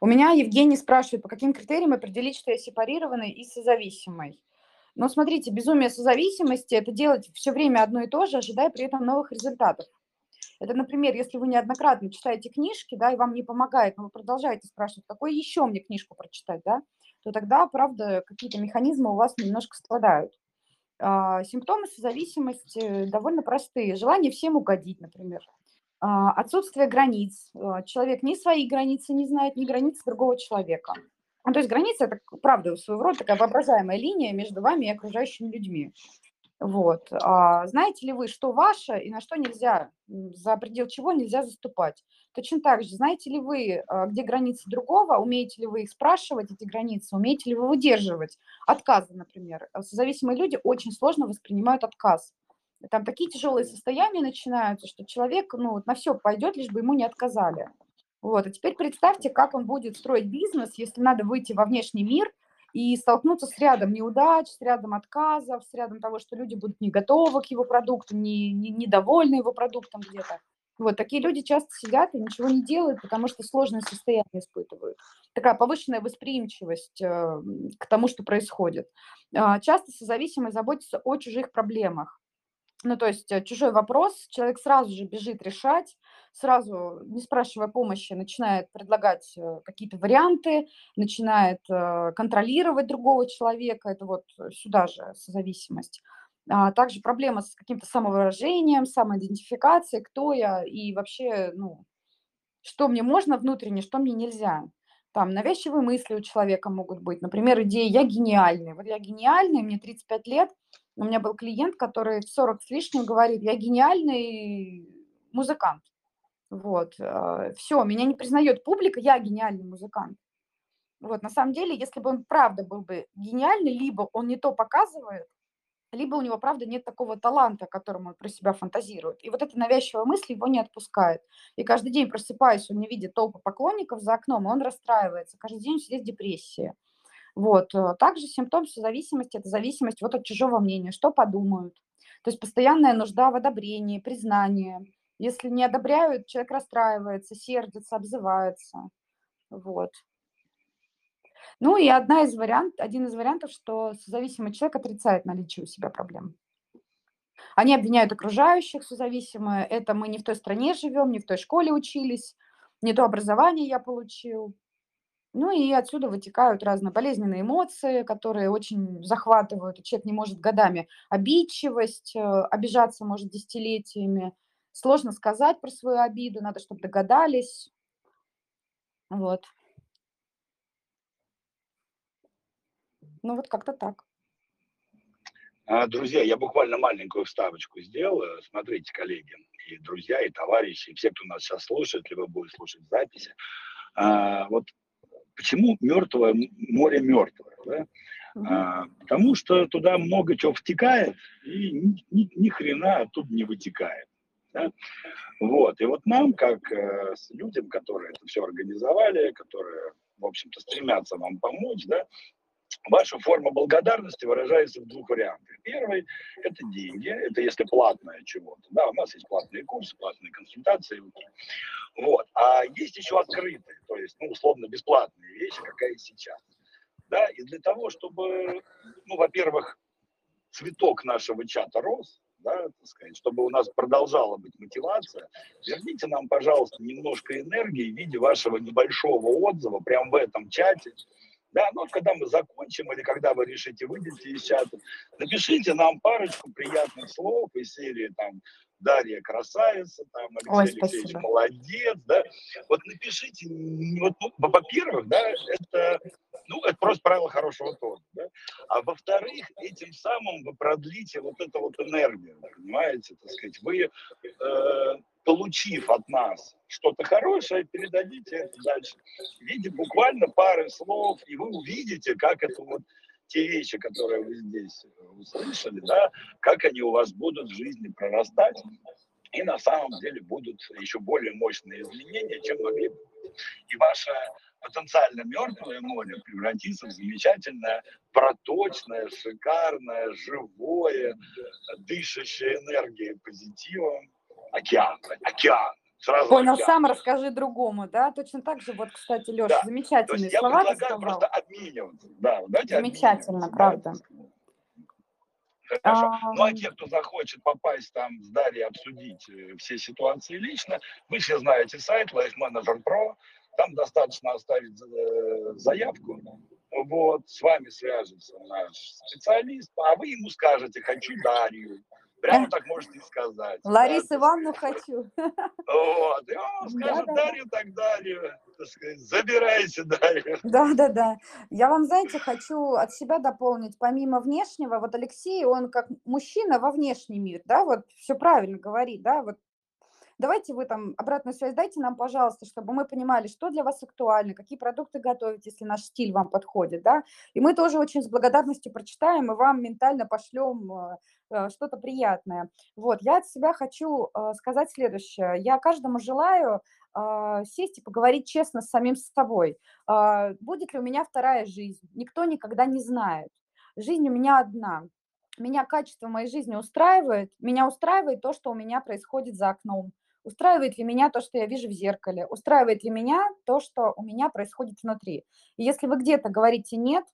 У меня Евгений спрашивает, по каким критериям определить, что я сепарированный и созависимый. Но смотрите, безумие созависимости – это делать все время одно и то же, ожидая при этом новых результатов. Это, например, если вы неоднократно читаете книжки, да, и вам не помогает, но вы продолжаете спрашивать, какой еще мне книжку прочитать, да, то тогда, правда, какие-то механизмы у вас немножко страдают. А, симптомы созависимости довольно простые. Желание всем угодить, например. А, отсутствие границ. А, человек ни свои границы не знает, ни границы другого человека. Ну, то есть граница – это, правда, своего рода такая воображаемая линия между вами и окружающими людьми. Вот. А знаете ли вы, что ваше и на что нельзя, за предел чего нельзя заступать? Точно так же, знаете ли вы, а, где границы другого, умеете ли вы их спрашивать, эти границы, умеете ли вы выдерживать отказы, например. Зависимые люди очень сложно воспринимают отказ. Там такие тяжелые состояния начинаются, что человек ну, на все пойдет, лишь бы ему не отказали. Вот. А теперь представьте, как он будет строить бизнес, если надо выйти во внешний мир – и столкнуться с рядом неудач, с рядом отказов, с рядом того, что люди будут не готовы к его продукту, не, не, недовольны его продуктом где-то. Вот такие люди часто сидят и ничего не делают, потому что сложное состояние испытывают. Такая повышенная восприимчивость э, к тому, что происходит. Э, часто созависимые заботятся о чужих проблемах. Ну, то есть э, чужой вопрос, человек сразу же бежит решать, сразу, не спрашивая помощи, начинает предлагать э, какие-то варианты, начинает э, контролировать другого человека, это вот сюда же созависимость. А также проблема с каким-то самовыражением, самоидентификацией, кто я и вообще, ну, что мне можно внутренне, что мне нельзя. Там навязчивые мысли у человека могут быть. Например, идея «я гениальный». Вот я гениальный, мне 35 лет, у меня был клиент, который в 40 с лишним говорит, я гениальный музыкант. Вот, все, меня не признает публика, я гениальный музыкант. Вот, на самом деле, если бы он правда был бы гениальный, либо он не то показывает, либо у него, правда, нет такого таланта, которым он про себя фантазирует. И вот эта навязчивая мысль его не отпускает. И каждый день просыпаясь, он не видит толпы поклонников за окном, и он расстраивается. Каждый день сидит в депрессии. Вот. Э, также симптом созависимости – это зависимость вот от чужого мнения, что подумают. То есть постоянная нужда в одобрении, признании. Если не одобряют, человек расстраивается, сердится, обзывается. Вот. Ну и одна из вариант, один из вариантов, что созависимый человек отрицает наличие у себя проблем. Они обвиняют окружающих созависимые. Это мы не в той стране живем, не в той школе учились, не то образование я получил. Ну и отсюда вытекают разные болезненные эмоции, которые очень захватывают. человек не может годами обидчивость, э, обижаться может десятилетиями. Сложно сказать про свою обиду, надо, чтобы догадались. Вот. Ну вот как-то так. А, друзья, я буквально маленькую вставочку сделаю. Смотрите, коллеги, и друзья, и товарищи, и все, кто нас сейчас слушает, либо будет слушать записи. А, вот почему мертвое море мертвое? Да? А, потому что туда много чего втекает, и ни, ни, ни хрена оттуда не вытекает. Да? Вот. И вот нам, как э, людям, которые это все организовали, которые, в общем-то, стремятся вам помочь, да, Ваша форма благодарности выражается в двух вариантах. Первый – это деньги, это если платное чего-то. Да, у нас есть платные курсы, платные консультации. Вот. А есть еще открытые, то есть, ну, условно, бесплатные вещи, какая сейчас. Да, и для того, чтобы, ну, во-первых, цветок нашего чата рос, да, так сказать, чтобы у нас продолжала быть мотивация, верните нам, пожалуйста, немножко энергии в виде вашего небольшого отзыва прямо в этом чате, да, ну, когда мы закончим или когда вы решите выйти из чата, напишите нам парочку приятных слов из серии там Дарья красавица, там Алексей Ой, Алексеевич спасибо. молодец, да. Вот напишите, вот, ну, во-первых, да, это, ну, это просто правило хорошего тона, да. А во-вторых, этим самым вы продлите вот эту вот энергию, понимаете, так сказать, вы э, получив от нас что-то хорошее, передадите это дальше. В виде буквально пары слов, и вы увидите, как это вот те вещи, которые вы здесь услышали, да, как они у вас будут в жизни прорастать, и на самом деле будут еще более мощные изменения, чем могли бы. И ваше потенциально мертвое море превратится в замечательное, проточное, шикарное, живое, дышащее энергией, позитивом, океан, океан. Сразу Понял, океан. сам расскажи другому, да? Точно так же, вот, кстати, Леша, Да. То замечательные есть я слова ты предлагаю сказал. просто обмениваться. Да, давайте Замечательно, обмениваться, правда. да. Хорошо. А, Ну а те, кто захочет попасть там с Дарьей, обсудить э, все ситуации лично, вы все знаете сайт Life Manager Pro, там достаточно оставить э, заявку, вот, с вами свяжется наш специалист, а вы ему скажете, хочу Дарью, прямо так можете сказать. да, Ларису так Ивановну хочу. Вот, и он скажет Да-да-да. Дарью, так так сказать, забирайте Дарью. Да, да, да. Я вам, знаете, хочу от себя дополнить, помимо внешнего, вот Алексей, он как мужчина во внешний мир, да, вот все правильно говорит, да, вот давайте вы там обратную связь дайте нам, пожалуйста, чтобы мы понимали, что для вас актуально, какие продукты готовить, если наш стиль вам подходит, да, и мы тоже очень с благодарностью прочитаем и вам ментально пошлем э, э, что-то приятное. Вот, я от себя хочу э, сказать следующее. Я каждому желаю сесть и поговорить честно с самим собой. Будет ли у меня вторая жизнь? Никто никогда не знает. Жизнь у меня одна. Меня качество моей жизни устраивает. Меня устраивает то, что у меня происходит за окном. Устраивает ли меня то, что я вижу в зеркале? Устраивает ли меня то, что у меня происходит внутри? И если вы где-то говорите «нет»,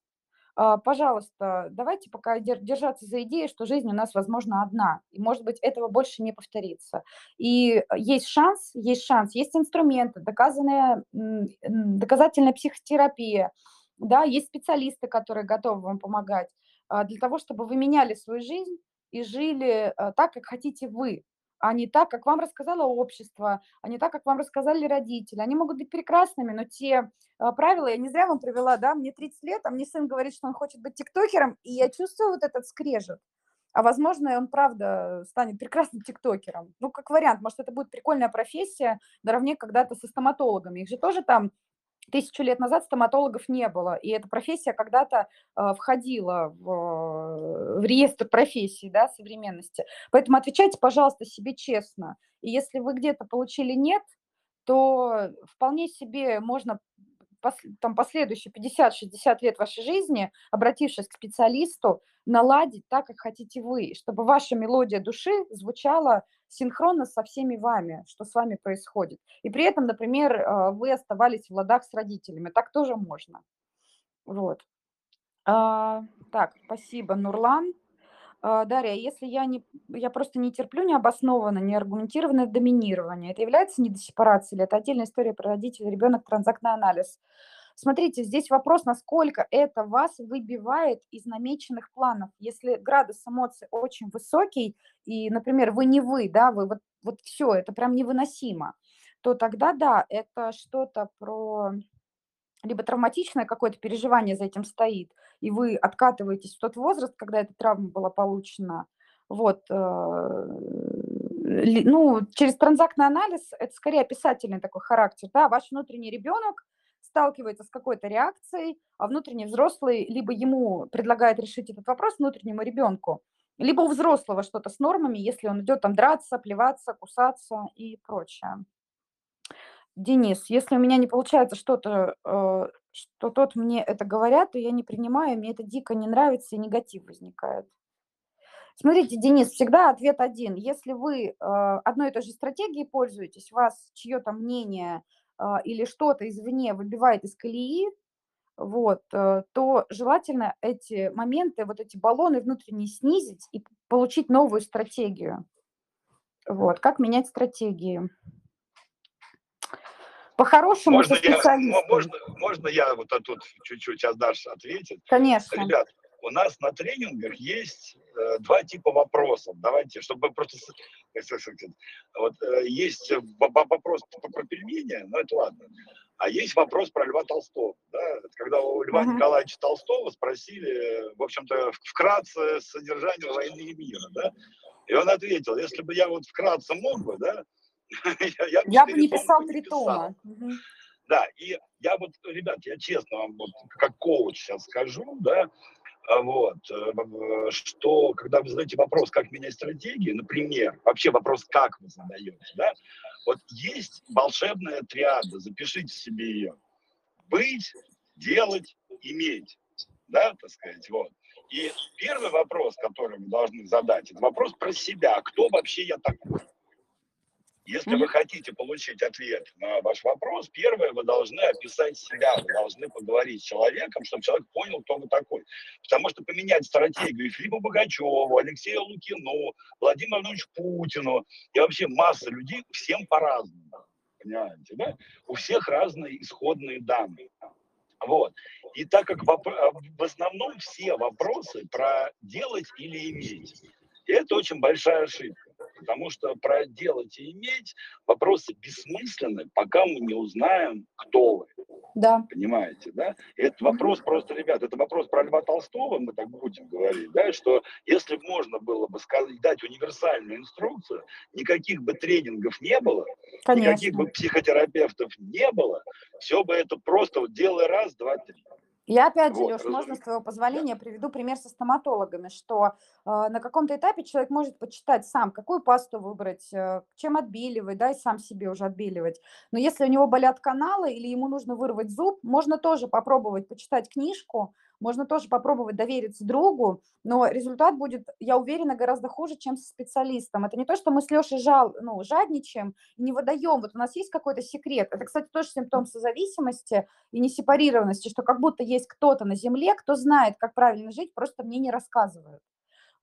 а, пожалуйста, давайте пока дер- держаться за идею, что жизнь у нас, возможно, одна, и, может быть, этого больше не повторится. И есть шанс, есть шанс, есть инструменты, доказанная, доказательная психотерапия, да, есть специалисты, которые готовы вам помогать а, для того, чтобы вы меняли свою жизнь и жили а, так, как хотите вы, а не так, как вам рассказало общество, а не так, как вам рассказали родители. Они могут быть прекрасными, но те а, правила, я не зря вам привела, да, мне 30 лет, а мне сын говорит, что он хочет быть тиктокером, и я чувствую вот этот скрежет. а возможно, он правда станет прекрасным тиктокером. Ну, как вариант, может, это будет прикольная профессия наравне когда-то со стоматологами. Их же тоже там тысячу лет назад стоматологов не было, и эта профессия когда-то э, входила в, э, в реестр профессий да, современности. Поэтому отвечайте, пожалуйста, себе честно. И если вы где-то получили нет, то вполне себе можно там, последующие 50-60 лет вашей жизни, обратившись к специалисту, наладить так, как хотите вы, чтобы ваша мелодия души звучала синхронно со всеми вами, что с вами происходит. И при этом, например, э, вы оставались в ладах с родителями. Так тоже можно. Вот. А, так, спасибо, Нурлан. А, Дарья, если я не, я просто не терплю необоснованно, неаргументированное доминирование, это является недосепарацией или это отдельная история про родителей, ребенок, транзактный анализ? Смотрите, здесь вопрос, насколько это вас выбивает из намеченных планов. Если градус эмоций очень высокий, и, например, вы не вы, да, вы вот, вот все, это прям невыносимо, то тогда да, это что-то про либо травматичное какое-то переживание за этим стоит, и вы откатываетесь в тот возраст, когда эта травма была получена, вот, э, ну, через транзактный анализ это скорее описательный такой характер, да, ваш внутренний ребенок сталкивается с какой-то реакцией, а внутренний взрослый либо ему предлагает решить этот вопрос внутреннему ребенку, либо у взрослого что-то с нормами, если он идет там драться, плеваться, кусаться и прочее. Денис, если у меня не получается что-то, э, что тот мне это говорят, то я не принимаю, мне это дико не нравится и негатив возникает. Смотрите, Денис, всегда ответ один. Если вы э, одной и той же стратегией пользуетесь, вас чье-то мнение а, или что-то извне выбивает из колеи, вот, э, то желательно эти моменты, вот эти баллоны внутренние снизить и получить новую стратегию. Вот, как менять стратегии. По-хорошему, можно я, можно, можно я вот тут чуть-чуть Даша ответит? Конечно. Ребят, у нас на тренингах есть э, два типа вопросов. Давайте, чтобы просто... Вот э, есть вопрос про пельмени, но это ладно. А есть вопрос про Льва Толстого. Да? Когда у Льва uh-huh. Николаевича Толстого спросили, в общем-то, вкратце содержание войны и мира. Да? И он ответил, если бы я вот вкратце мог бы, да, я, я, бы не писал три тома. Да, и я вот, ребят, я честно вам вот как коуч сейчас скажу, да, а вот, э, что когда вы задаете вопрос, как менять стратегию, например, вообще вопрос, как вы задаете, да, вот есть волшебная триада, запишите себе ее. Быть, делать, иметь, да, так сказать, вот. И первый вопрос, который вы должны задать, это вопрос про себя, кто вообще я такой. Если вы хотите получить ответ на ваш вопрос, первое, вы должны описать себя, вы должны поговорить с человеком, чтобы человек понял, кто вы такой. Потому что поменять стратегию Филиппу Богачеву, Алексею Лукину, Владимиру Владимировичу Путину и вообще масса людей всем по-разному. Понимаете, да? У всех разные исходные данные. Вот. И так как в основном все вопросы про делать или иметь, и это очень большая ошибка. Потому что про делать и иметь вопросы бессмысленны, пока мы не узнаем, кто вы. Да. Понимаете, да? Это вопрос просто, ребят, это вопрос про Льва Толстого, мы так будем говорить, да, что если можно было бы сказать, дать универсальную инструкцию, никаких бы тренингов не было, Конечно. никаких бы психотерапевтов не было, все бы это просто вот делай раз, два, три. Я опять же, вот, Леш, можно, с твоего позволения, приведу пример со стоматологами, что э, на каком-то этапе человек может почитать сам, какую пасту выбрать, э, чем отбеливать, да, и сам себе уже отбеливать. Но если у него болят каналы или ему нужно вырвать зуб, можно тоже попробовать почитать книжку, можно тоже попробовать довериться другу, но результат будет, я уверена, гораздо хуже, чем со специалистом. Это не то, что мы с Лешей жал, ну, жадничаем не выдаем. Вот у нас есть какой-то секрет. Это, кстати, тоже симптом созависимости и несепарированности, что как будто есть кто-то на земле, кто знает, как правильно жить, просто мне не рассказывают.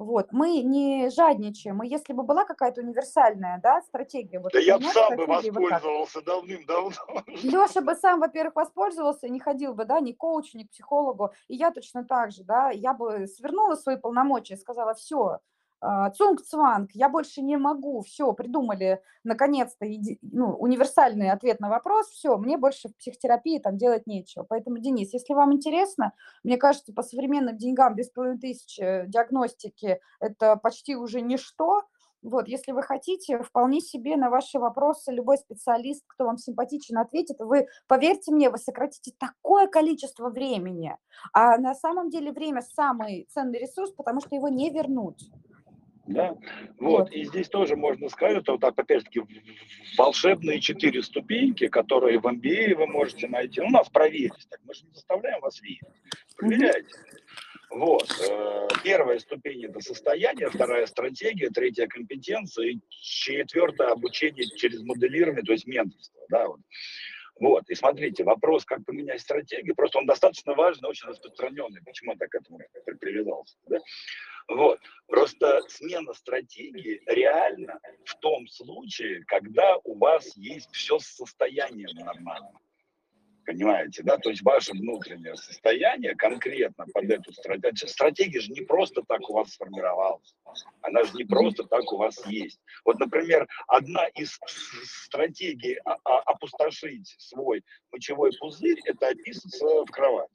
Вот. Мы не жадничаем. Мы, если бы была какая-то универсальная да, стратегия... Вот да я бы сам бы воспользовался вот давным-давно. Леша бы сам, во-первых, воспользовался, не ходил бы, да, ни к коучу, ни к психологу. И я точно так же, да, я бы свернула свои полномочия и сказала, все, Цунг-цванг, я больше не могу, все, придумали наконец-то ну, универсальный ответ на вопрос, все, мне больше в психотерапии там делать нечего. Поэтому, Денис, если вам интересно, мне кажется, по современным деньгам без половины тысячи диагностики это почти уже ничто, вот, если вы хотите, вполне себе на ваши вопросы любой специалист, кто вам симпатичен, ответит. Вы, поверьте мне, вы сократите такое количество времени. А на самом деле время самый ценный ресурс, потому что его не вернуть. Да, вот, Вот. и здесь тоже можно сказать, вот так, опять-таки, волшебные четыре ступеньки, которые в MBA вы можете найти. Ну, нас проверить, так мы же не заставляем вас верить. Проверяйте. Вот. э, Первая ступень – это состояние, вторая – стратегия, третья – компетенция, и четвертая – обучение через моделирование, то есть менторство. Да, вот. Вот, и смотрите, вопрос, как поменять стратегию, просто он достаточно важный, очень распространенный. Почему я так к этому при- привязался? Да? Вот. Просто смена стратегии реально в том случае, когда у вас есть все состояние нормально. Понимаете, да? То есть ваше внутреннее состояние конкретно под эту стратегию. Стратегия же не просто так у вас сформировалась. Она же не просто так у вас есть. Вот, например, одна из стратегий а- а- опустошить свой мочевой пузырь – это описаться в кровать.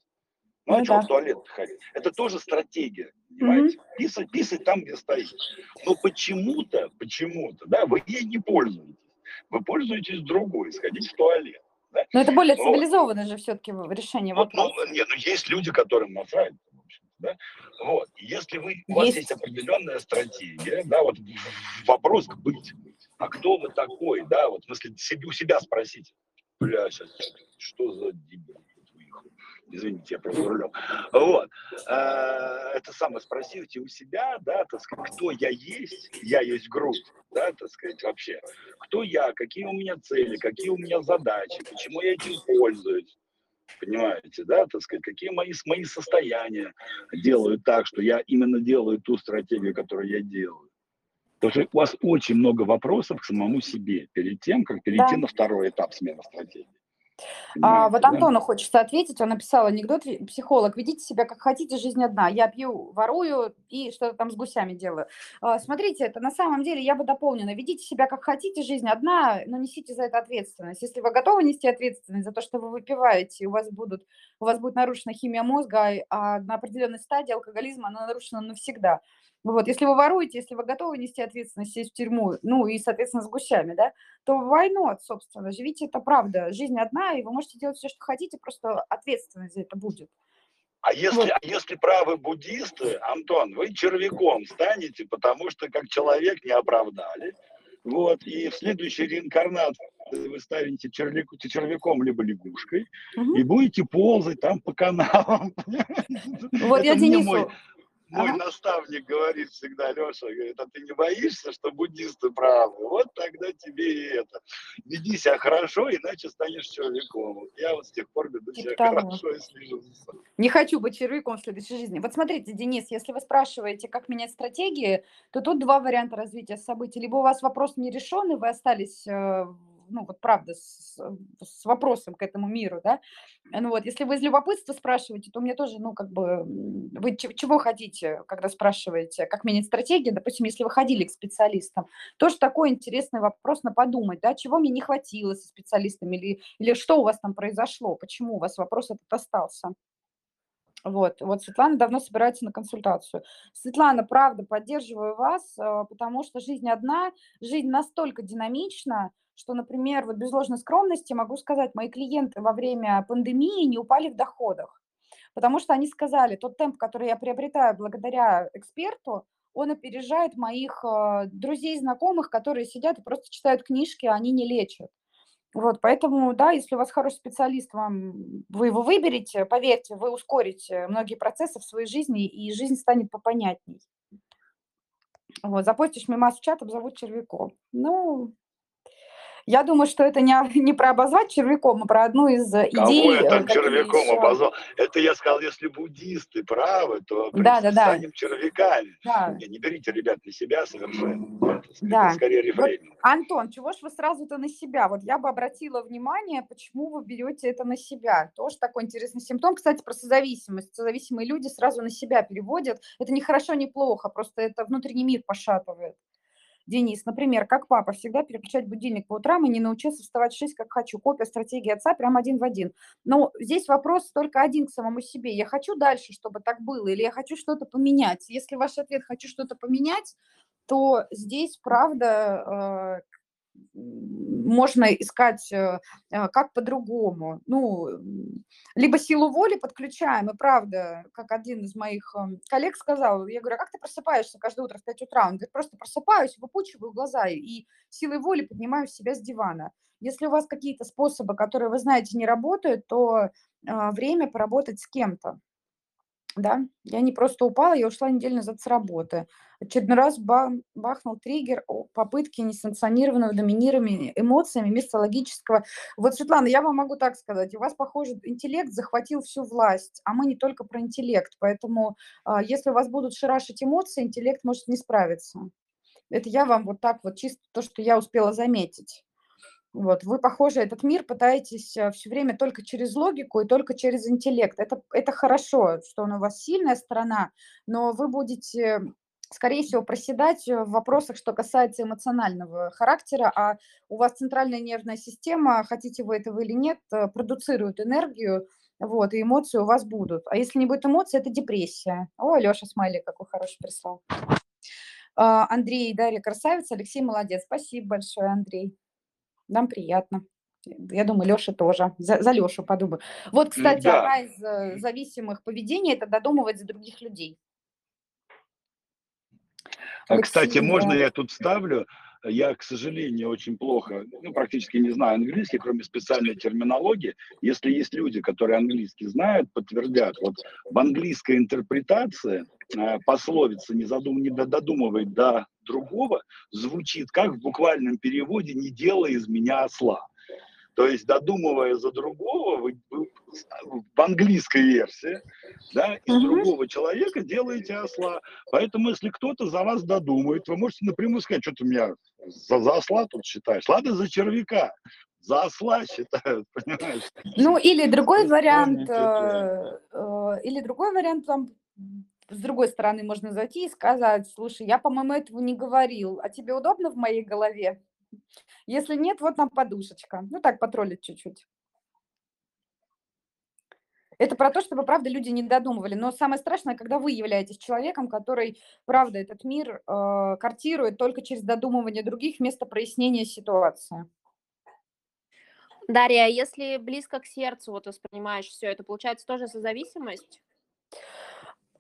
Ну, а Ну что да. в туалет ходить? Это тоже стратегия, понимаете? Писать, писать там, где стоит. Но почему-то, почему-то, да, вы ей не пользуетесь. Вы пользуетесь другой, сходить в туалет. Но это более Вот. цивилизованное же все-таки решение Вот, ну, вопроса. нет, ну есть люди, которым насрать, да. Вот, если вы, у вас Есть. есть определенная стратегия, да, вот вопрос быть. А кто вы такой, да, вот в смысле у себя спросите. Бля, сейчас, что за дебил? Извините, я просто рулем. Вот. Э, Это самое спросите у себя, да, так сказать, кто я есть, я есть грудь, да, так сказать, вообще. Кто я, какие у меня цели, какие у меня задачи, почему я этим пользуюсь. Понимаете, да, так сказать, какие мои, мои состояния делают так, что я именно делаю ту стратегию, которую я делаю. Потому что у вас очень много вопросов к самому себе перед тем, как перейти Да. на второй этап смены стратегии. А, вот да? Антону хочется ответить. Он написал анекдот. «Ви- Психолог, ведите себя как хотите, жизнь одна. Я пью, ворую и что-то там с гусями делаю. А, Смотрите, это на самом деле я бы дополнила. Ведите себя как хотите, жизнь одна, но несите за это ответственность. Если вы готовы нести ответственность за то, что вы выпиваете, у вас, будут, у вас будет нарушена химия мозга, а на определенной стадии алкоголизма она нарушена навсегда. Вот, если вы воруете, если вы готовы нести ответственность, сесть в тюрьму, ну и, соответственно, с гусями, да, то why not, собственно, живите, это правда, жизнь одна, и вы можете делать все, что хотите, просто ответственность за это будет. А если, Вот. а если правы буддисты, Антон, вы червяком станете, потому что как человек не оправдали. Вот, и в следующей реинкарнации вы станете червяку- червяком либо лягушкой Мгм. и будете ползать там по каналам. Вот я Денису... мой, мой Ага. наставник говорит всегда, Леша, говорит, а ты не боишься, что буддисты правы? Вот тогда тебе и это. Веди себя хорошо, иначе станешь. Вот Я вот с тех пор веду себя того. хорошо и слежу за собой. Не хочу быть червяком в следующей жизни. Вот смотрите, Денис, если вы спрашиваете, как менять стратегии, то тут два варианта развития событий. Либо у вас вопрос не решен, и вы остались, э, ну вот правда, с, с вопросом к этому миру, да. Ну вот, если вы из любопытства спрашиваете, то мне тоже, ну как бы, вы чего хотите, когда спрашиваете, как менять стратегии, допустим, если вы ходили к специалистам, тоже такой интересный вопрос на подумать, да, чего мне не хватило со специалистами, или, или что у вас там произошло, почему у вас вопрос этот остался. Вот, вот Светлана давно собирается на консультацию. Светлана, правда, поддерживаю вас, э, потому что жизнь одна, жизнь настолько динамична, что, например, вот без ложной скромности могу сказать, мои клиенты во время пандемии не упали в доходах, потому что они сказали, тот темп, который я приобретаю благодаря эксперту, он опережает моих э, друзей, знакомых, которые сидят и просто читают книжки, а они не лечат. Вот, поэтому, да, если у вас хороший специалист, вам, вы его выберете, поверьте, вы ускорите многие процессы в своей жизни, и жизнь станет попонятней. Вот, запостишь мимас в чат, обзовут червяком. Ну, Я думаю, что это не, не про обозвать червяком, а про одну из э, Кого идей. э, там какие червяком еще- обозвал? Это я сказал, если буддисты правы, то Да, да, да. станем червяками. Да. Не, не берите, ребят, на себя совершенно. Это, Да. скорее рефрейм. Антон, чего ж вы сразу-то на себя? Вот я бы обратила внимание, почему вы берете это на себя. Тоже такой интересный симптом. Кстати, про созависимость. Созависимые люди сразу на себя переводят. Это не хорошо, не плохо, просто это внутренний мир пошатывает. Денис, например, как папа, всегда переключать будильник по утрам и не научился вставать в 6, как хочу. Копия стратегии отца прям один в один. Но здесь вопрос только один к самому себе. Я хочу дальше, чтобы так было, или я хочу что-то поменять? Если ваш ответ «хочу что-то поменять», то здесь, правда, э, можно искать, э, э, как по-другому. Ну, либо силу воли подключаем, и правда, как один из моих эм, коллег сказал, я говорю, а как ты просыпаешься каждое утро в 5 утра? Он говорит, просто просыпаюсь, выпучиваю глаза и силой воли поднимаю себя с дивана. Если у вас какие-то способы, которые вы знаете, не работают, то э, время поработать с кем-то. Да, я не просто упала, я ушла неделю назад с работы. Очередной раз ба- бахнул триггер попытки несанкционированного доминирования эмоциями вместо логического. Вот, Светлана, я вам могу так сказать, у вас, похоже, интеллект захватил всю власть, а мы не только про интеллект, поэтому а, если у вас будут шарашить эмоции, интеллект может не справиться. Это я вам вот так вот чисто то, что я успела заметить. Вот, вы, похоже, этот мир пытаетесь все время только через логику и только через интеллект. Это, это хорошо, что он у вас сильная сторона, но вы будете, скорее всего, проседать в вопросах, что касается эмоционального характера, а у вас центральная нервная система, хотите вы этого или нет, э, продуцирует энергию, вот, и эмоции у вас будут. А если не будет эмоций, это депрессия. О, Леша Смайли какой хороший прислал. А, Андрей, Дарья красавица, Алексей молодец. Спасибо большое, Андрей. Нам приятно. Я думаю, Леша тоже. За, за Лешу подумаю. Вот, кстати, да. одна из э, зависимых поведений – это додумывать за других людей. А, Кстати, Алексей, можно я тут ставлю? Я, к сожалению, очень плохо, ну, практически не знаю английский, кроме специальной терминологии. Если есть люди, которые английский знают, подтвердят. Вот в английской интерпретации э, пословица «не, задум, не до- додумывай до другого» звучит как в буквальном переводе «не делай из меня осла». То есть, додумывая за другого, вы, вы в английской версии, да, из Мгм. другого человека делаете осла. Поэтому, если кто-то за вас додумает, вы можете напрямую сказать, что ты меня за, за осла тут считаешь. Ладно, за червяка. За осла считают, понимаешь? Ну, или другой вариант, э, э, или другой вариант, там, с другой стороны можно зайти и сказать, слушай, я, по-моему, этого не говорил, а тебе удобно в моей голове? Если нет, вот нам подушечка. Ну, так, потроллить чуть-чуть. Это про то, чтобы, правда, люди не додумывали. Но самое страшное, когда вы являетесь человеком, который, правда, этот мир э, картирует только через додумывание других вместо прояснения ситуации. Дарья, а если близко к сердцу вот воспринимаешь все это, получается тоже созависимость?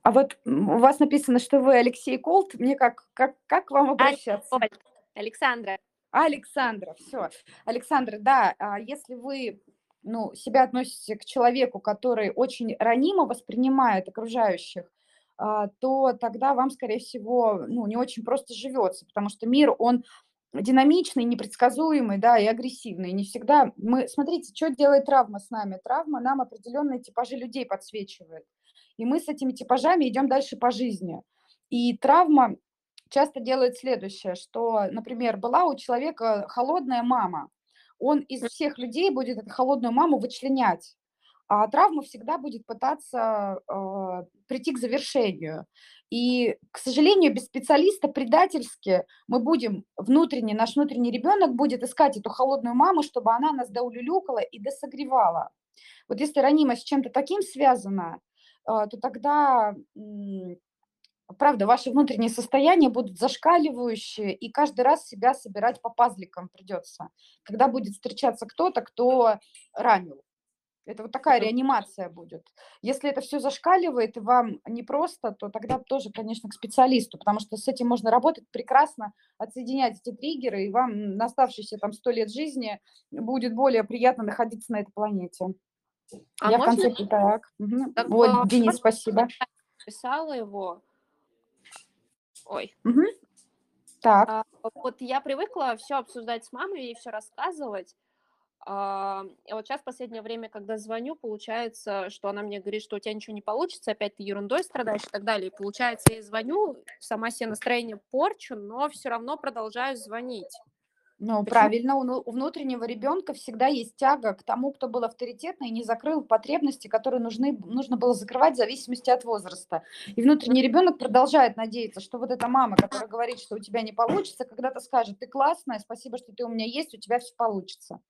А вот у вас написано, что вы Алексей Колт. Мне как, как, как к вам обращаться? Александра, Александра, все. Александра, да, а если вы ну, себя относите к человеку, который очень ранимо воспринимает окружающих, а, то тогда вам, скорее всего, ну, не очень просто живется, потому что мир, он динамичный, непредсказуемый, да, и агрессивный. Не всегда мы... Смотрите, что делает травма с нами? Травма нам определенные типажи людей подсвечивает. И мы с этими типажами идем дальше по жизни. И травма часто делает следующее, что, например, была у человека холодная мама, он из всех людей будет эту холодную маму вычленять, а травма всегда будет пытаться э, прийти к завершению. И, к сожалению, без специалиста предательски мы будем внутренне, наш внутренний ребенок будет искать эту холодную маму, чтобы она нас доулюлюкала и досогревала. Вот если ранимость с чем-то таким связана, э, то тогда правда, ваши внутренние состояния будут зашкаливающие, и каждый раз себя собирать по пазликам придется, когда будет встречаться кто-то, кто ранил. Это вот такая реанимация будет. Если это все зашкаливает и вам непросто, то тогда тоже, конечно, к специалисту, потому что с этим можно работать прекрасно, отсоединять эти триггеры, и вам на оставшиеся там сто лет жизни будет более приятно находиться на этой планете. А Я в можно конце так. Так, Вот, Денис, спасибо. писала его. Ой, Мгм. Так. А, вот я привыкла все обсуждать с мамой, ей все рассказывать. А, и вот сейчас в последнее время, когда звоню, получается, что она мне говорит, что у тебя ничего не получится, опять ты ерундой страдаешь и так далее. И получается, я звоню, сама себе настроение порчу, но все равно продолжаю звонить. Ну, Почему? правильно, у ну- внутреннего ребенка всегда есть тяга к тому, кто был авторитетный и не закрыл потребности, которые нужны, нужно было закрывать в зависимости от возраста. И внутренний ребенок продолжает надеяться, что вот эта мама, которая говорит, что у тебя не получится, когда-то скажет, ты классная, спасибо, что ты у меня есть, у тебя все получится.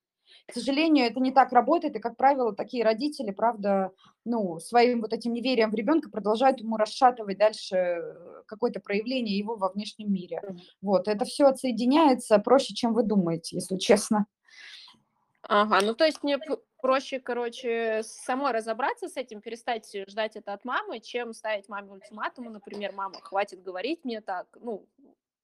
К сожалению, это не так работает, и, как правило, такие родители, правда, ну, своим вот этим неверием в ребенка продолжают ему расшатывать дальше э, какое-то проявление его во внешнем мире. Вот, это все отсоединяется проще, чем вы думаете, если честно. Ага, ну то есть мне проще, короче, самой разобраться с этим, перестать ждать это от мамы, чем ставить маме ультиматумы, например, мама, хватит говорить мне так, ну,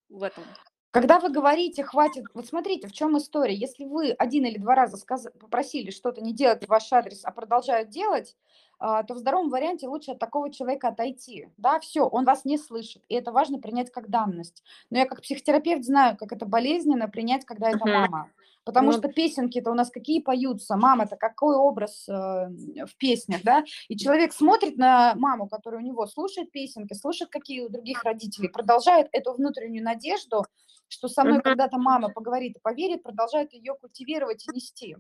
в этом. Когда вы говорите, хватит, вот смотрите, в чем история. Если вы один или два раза сказ- попросили что-то не делать в ваш адрес, а продолжают делать, а, то в здоровом варианте лучше от такого человека отойти. Да, все, он вас не слышит, и это важно принять как данность. Но я как психотерапевт знаю, как это болезненно принять, когда это мама. Потому Ну, что песенки-то у нас какие поются, мама-то какой образ э, в песнях, да? И человек смотрит на маму, которая у него слушает песенки, слушает какие у других родителей, продолжает эту внутреннюю надежду, что со мной когда-то мама поговорит и поверит, продолжает ее культивировать и нести.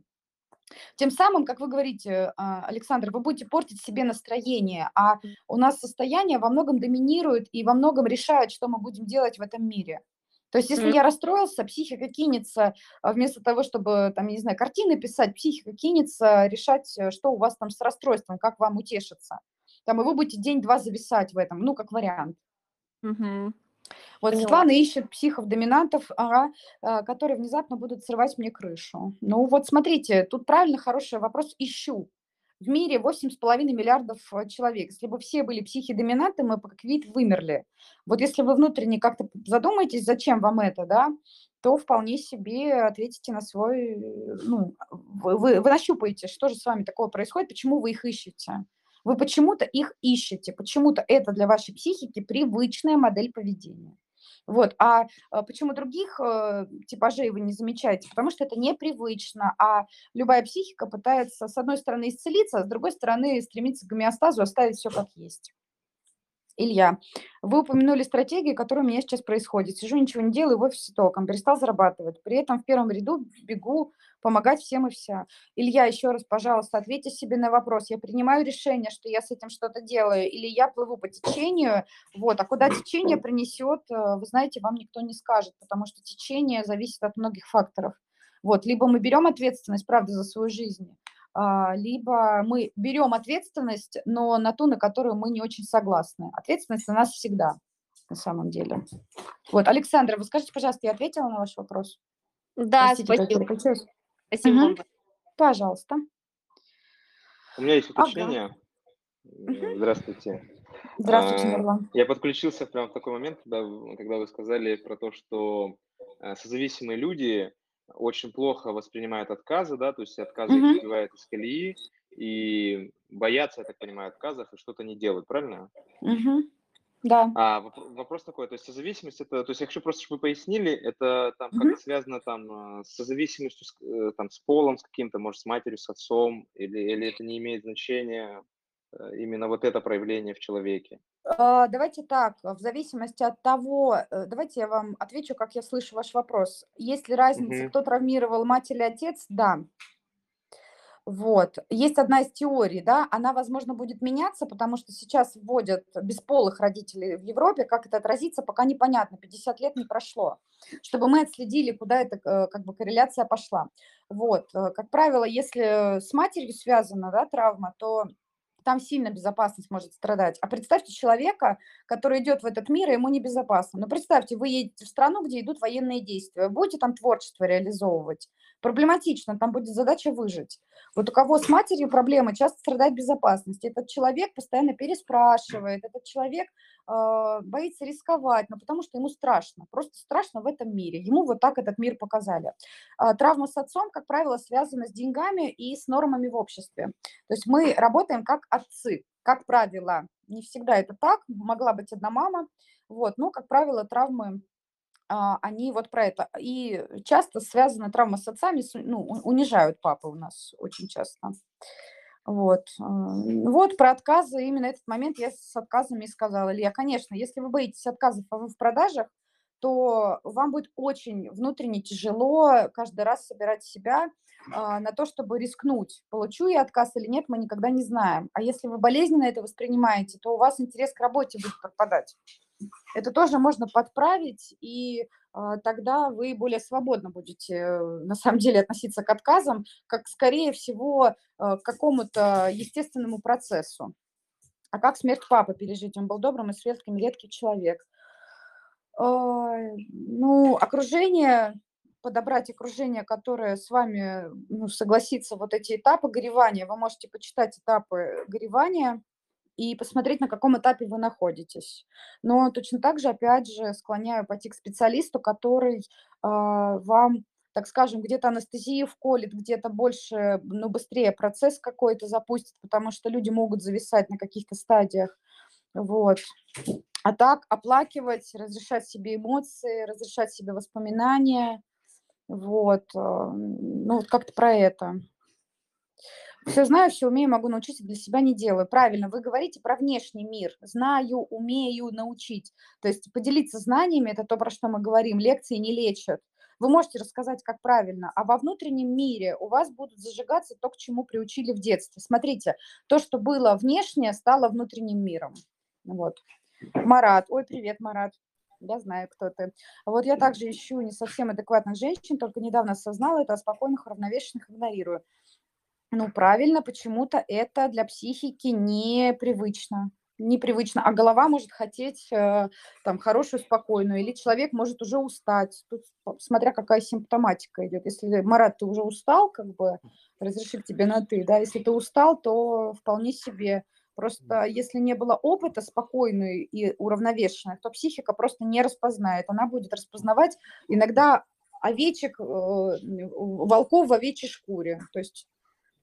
Тем самым, как вы говорите, а, Александр, вы будете портить себе настроение, а у нас состояние во многом доминирует и во многом решает, что мы будем делать в этом мире. То есть, если Мгм. я расстроился, психика кинется, а, вместо того, чтобы, там, я не знаю, картины писать, психика кинется решать, э, что у вас там с расстройством, как вам утешиться. Там, и вы будете день-два зависать в этом, ну, как вариант. Мгм. Вот Поняла. Светлана ищет психов-доминантов, ага, а, которые внезапно будут срывать мне крышу. Ну вот смотрите, тут правильно хороший вопрос «ищу». В мире 8,5 миллиардов э, человек. Если бы все были психи-доминанты, мы бы как вид вымерли. Вот если вы внутренне как-то задумаетесь, зачем вам это, да, то вполне себе ответите на свой, ну, вы, вы, вы нащупаете, что же с вами такого происходит, почему вы их ищете. Вы почему-то их ищете, почему-то это для вашей психики привычная модель поведения. Вот, а а почему других э, типажей вы не замечаете? Потому что это непривычно, а любая психика пытается, с одной стороны, исцелиться, а с другой стороны, стремиться к гомеостазу, оставить все как есть. Илья, вы упомянули стратегию, которая у меня сейчас происходит. Сижу, ничего не делаю, в офисе толком, перестал зарабатывать. При этом в первом ряду бегу помогать всем и вся. Илья, еще раз, пожалуйста, ответьте себе на вопрос. Я принимаю решение, что я с этим что-то делаю, или я плыву по течению, вот, а куда течение принесет, э, вы знаете, вам никто не скажет, потому что течение зависит от многих факторов. Вот, либо мы берем ответственность, правда, за свою жизнь, либо мы берем ответственность, но на ту, на которую мы не очень согласны. Ответственность на нас всегда, на самом деле. Вот, Александра, вы скажите, пожалуйста, я ответила на ваш вопрос? Да, Простите, спасибо. Спасибо вам. Пожалуйста. У меня есть Ага. уточнение. Э, Здравствуйте. Здравствуйте, А, Нурлан. Я подключился прямо в такой момент, когда, вы- когда вы сказали про то, что э, созависимые люди очень плохо воспринимают отказы, да, то есть отказы их Мгм. сбивают из колеи и боятся, я так понимаю, отказов и что-то не делают, правильно? Мгм. Да. А воп- вопрос такой, то есть созависимость это, то есть я хочу просто, чтобы вы пояснили, это там Мгм. как-то связано там э, с созависимостью, с, э, там с полом, с каким-то, может, с матерью, с отцом, или, или это не имеет значения э, именно вот это проявление в человеке? А, Давайте так, в зависимости от того, э, давайте я вам отвечу, как я слышу ваш вопрос. Есть ли разница, Мгм. кто травмировал, мать или отец? Да. Вот. Есть одна из теорий, да, она, возможно, будет меняться, потому что сейчас вводят бесполых родителей в Европе, как это отразится, пока непонятно, 50 лет не прошло, чтобы мы отследили, куда эта э, как бы корреляция пошла. Вот. э, Как правило, если с матерью связана, да, травма, то там сильно безопасность может страдать. А представьте человека, который идет в этот мир, и ему небезопасно. Ну, представьте, вы едете в страну, где идут военные действия, будете там творчество реализовывать. Проблематично, там будет задача выжить. Вот у кого с матерью проблемы, часто страдает безопасность. Этот человек постоянно переспрашивает, этот человек боится рисковать, но потому что ему страшно, просто страшно в этом мире. Ему вот так этот мир показали. А, травма с отцом, как правило, связана с деньгами и с нормами в обществе. То есть мы работаем как отцы, как правило. Не всегда это так, могла быть одна мама, вот, но, как правило, травмы а, они вот про это. И часто связана травма с отцами, ну, унижают папы у нас очень часто. Вот. Вот про отказы, именно этот момент я с отказами и сказала. Илья, конечно, если вы боитесь отказов а в продажах, то вам будет очень внутренне тяжело каждый раз собирать себя а, на то, чтобы рискнуть. Получу я отказ или нет, мы никогда не знаем. А если вы болезненно это воспринимаете, то у вас интерес к работе будет пропадать. Это тоже можно подправить, и тогда вы более свободно будете э, на самом деле относиться к отказам, как скорее всего э, к какому-то естественному процессу. А как смерть папы пережить? Он был добрым и светлым, редкий человек. Ой, Ну, окружение, подобрать окружение, которое с вами ну, согласится вот эти этапы горевания. Вы можете почитать этапы горевания и посмотреть, на каком этапе вы находитесь. Но точно так же, опять же, склоняю пойти к специалисту, который а, вам, так скажем, где-то анестезию вколет, где-то больше, ну, быстрее процесс какой-то запустит, потому что люди могут зависать на каких-то стадиях. Вот. А так оплакивать, разрешать себе эмоции, разрешать себе воспоминания. Вот. а, Ну, вот как-то про это. Все знаю, все умею, могу научить, а для себя не делаю. Правильно, вы говорите про внешний мир. Знаю, умею научить. То есть поделиться знаниями – это то, про что мы говорим. Лекции не лечат. Вы можете рассказать, как правильно, а во внутреннем мире у вас будут зажигаться то, к чему приучили в детстве. Смотрите, то, что было внешнее, стало внутренним миром. Вот. Марат. Ой, привет, Марат. Я знаю, кто ты. Вот я также ищу не совсем адекватных женщин, только недавно осознала это, а спокойных, уравновешенных игнорирую. Ну, правильно, почему-то это для психики непривычно. Непривычно. А голова может хотеть э, там хорошую, спокойную, или человек может уже устать. Тут смотря какая симптоматика идет. Если, Марат, ты уже устал, как бы, разреши к тебе на ты, да, если ты устал, то вполне себе. Просто если не было опыта спокойной и уравновешенной, то психика просто не распознает. Она будет распознавать иногда овечек, э, волков в овечьей шкуре. То есть,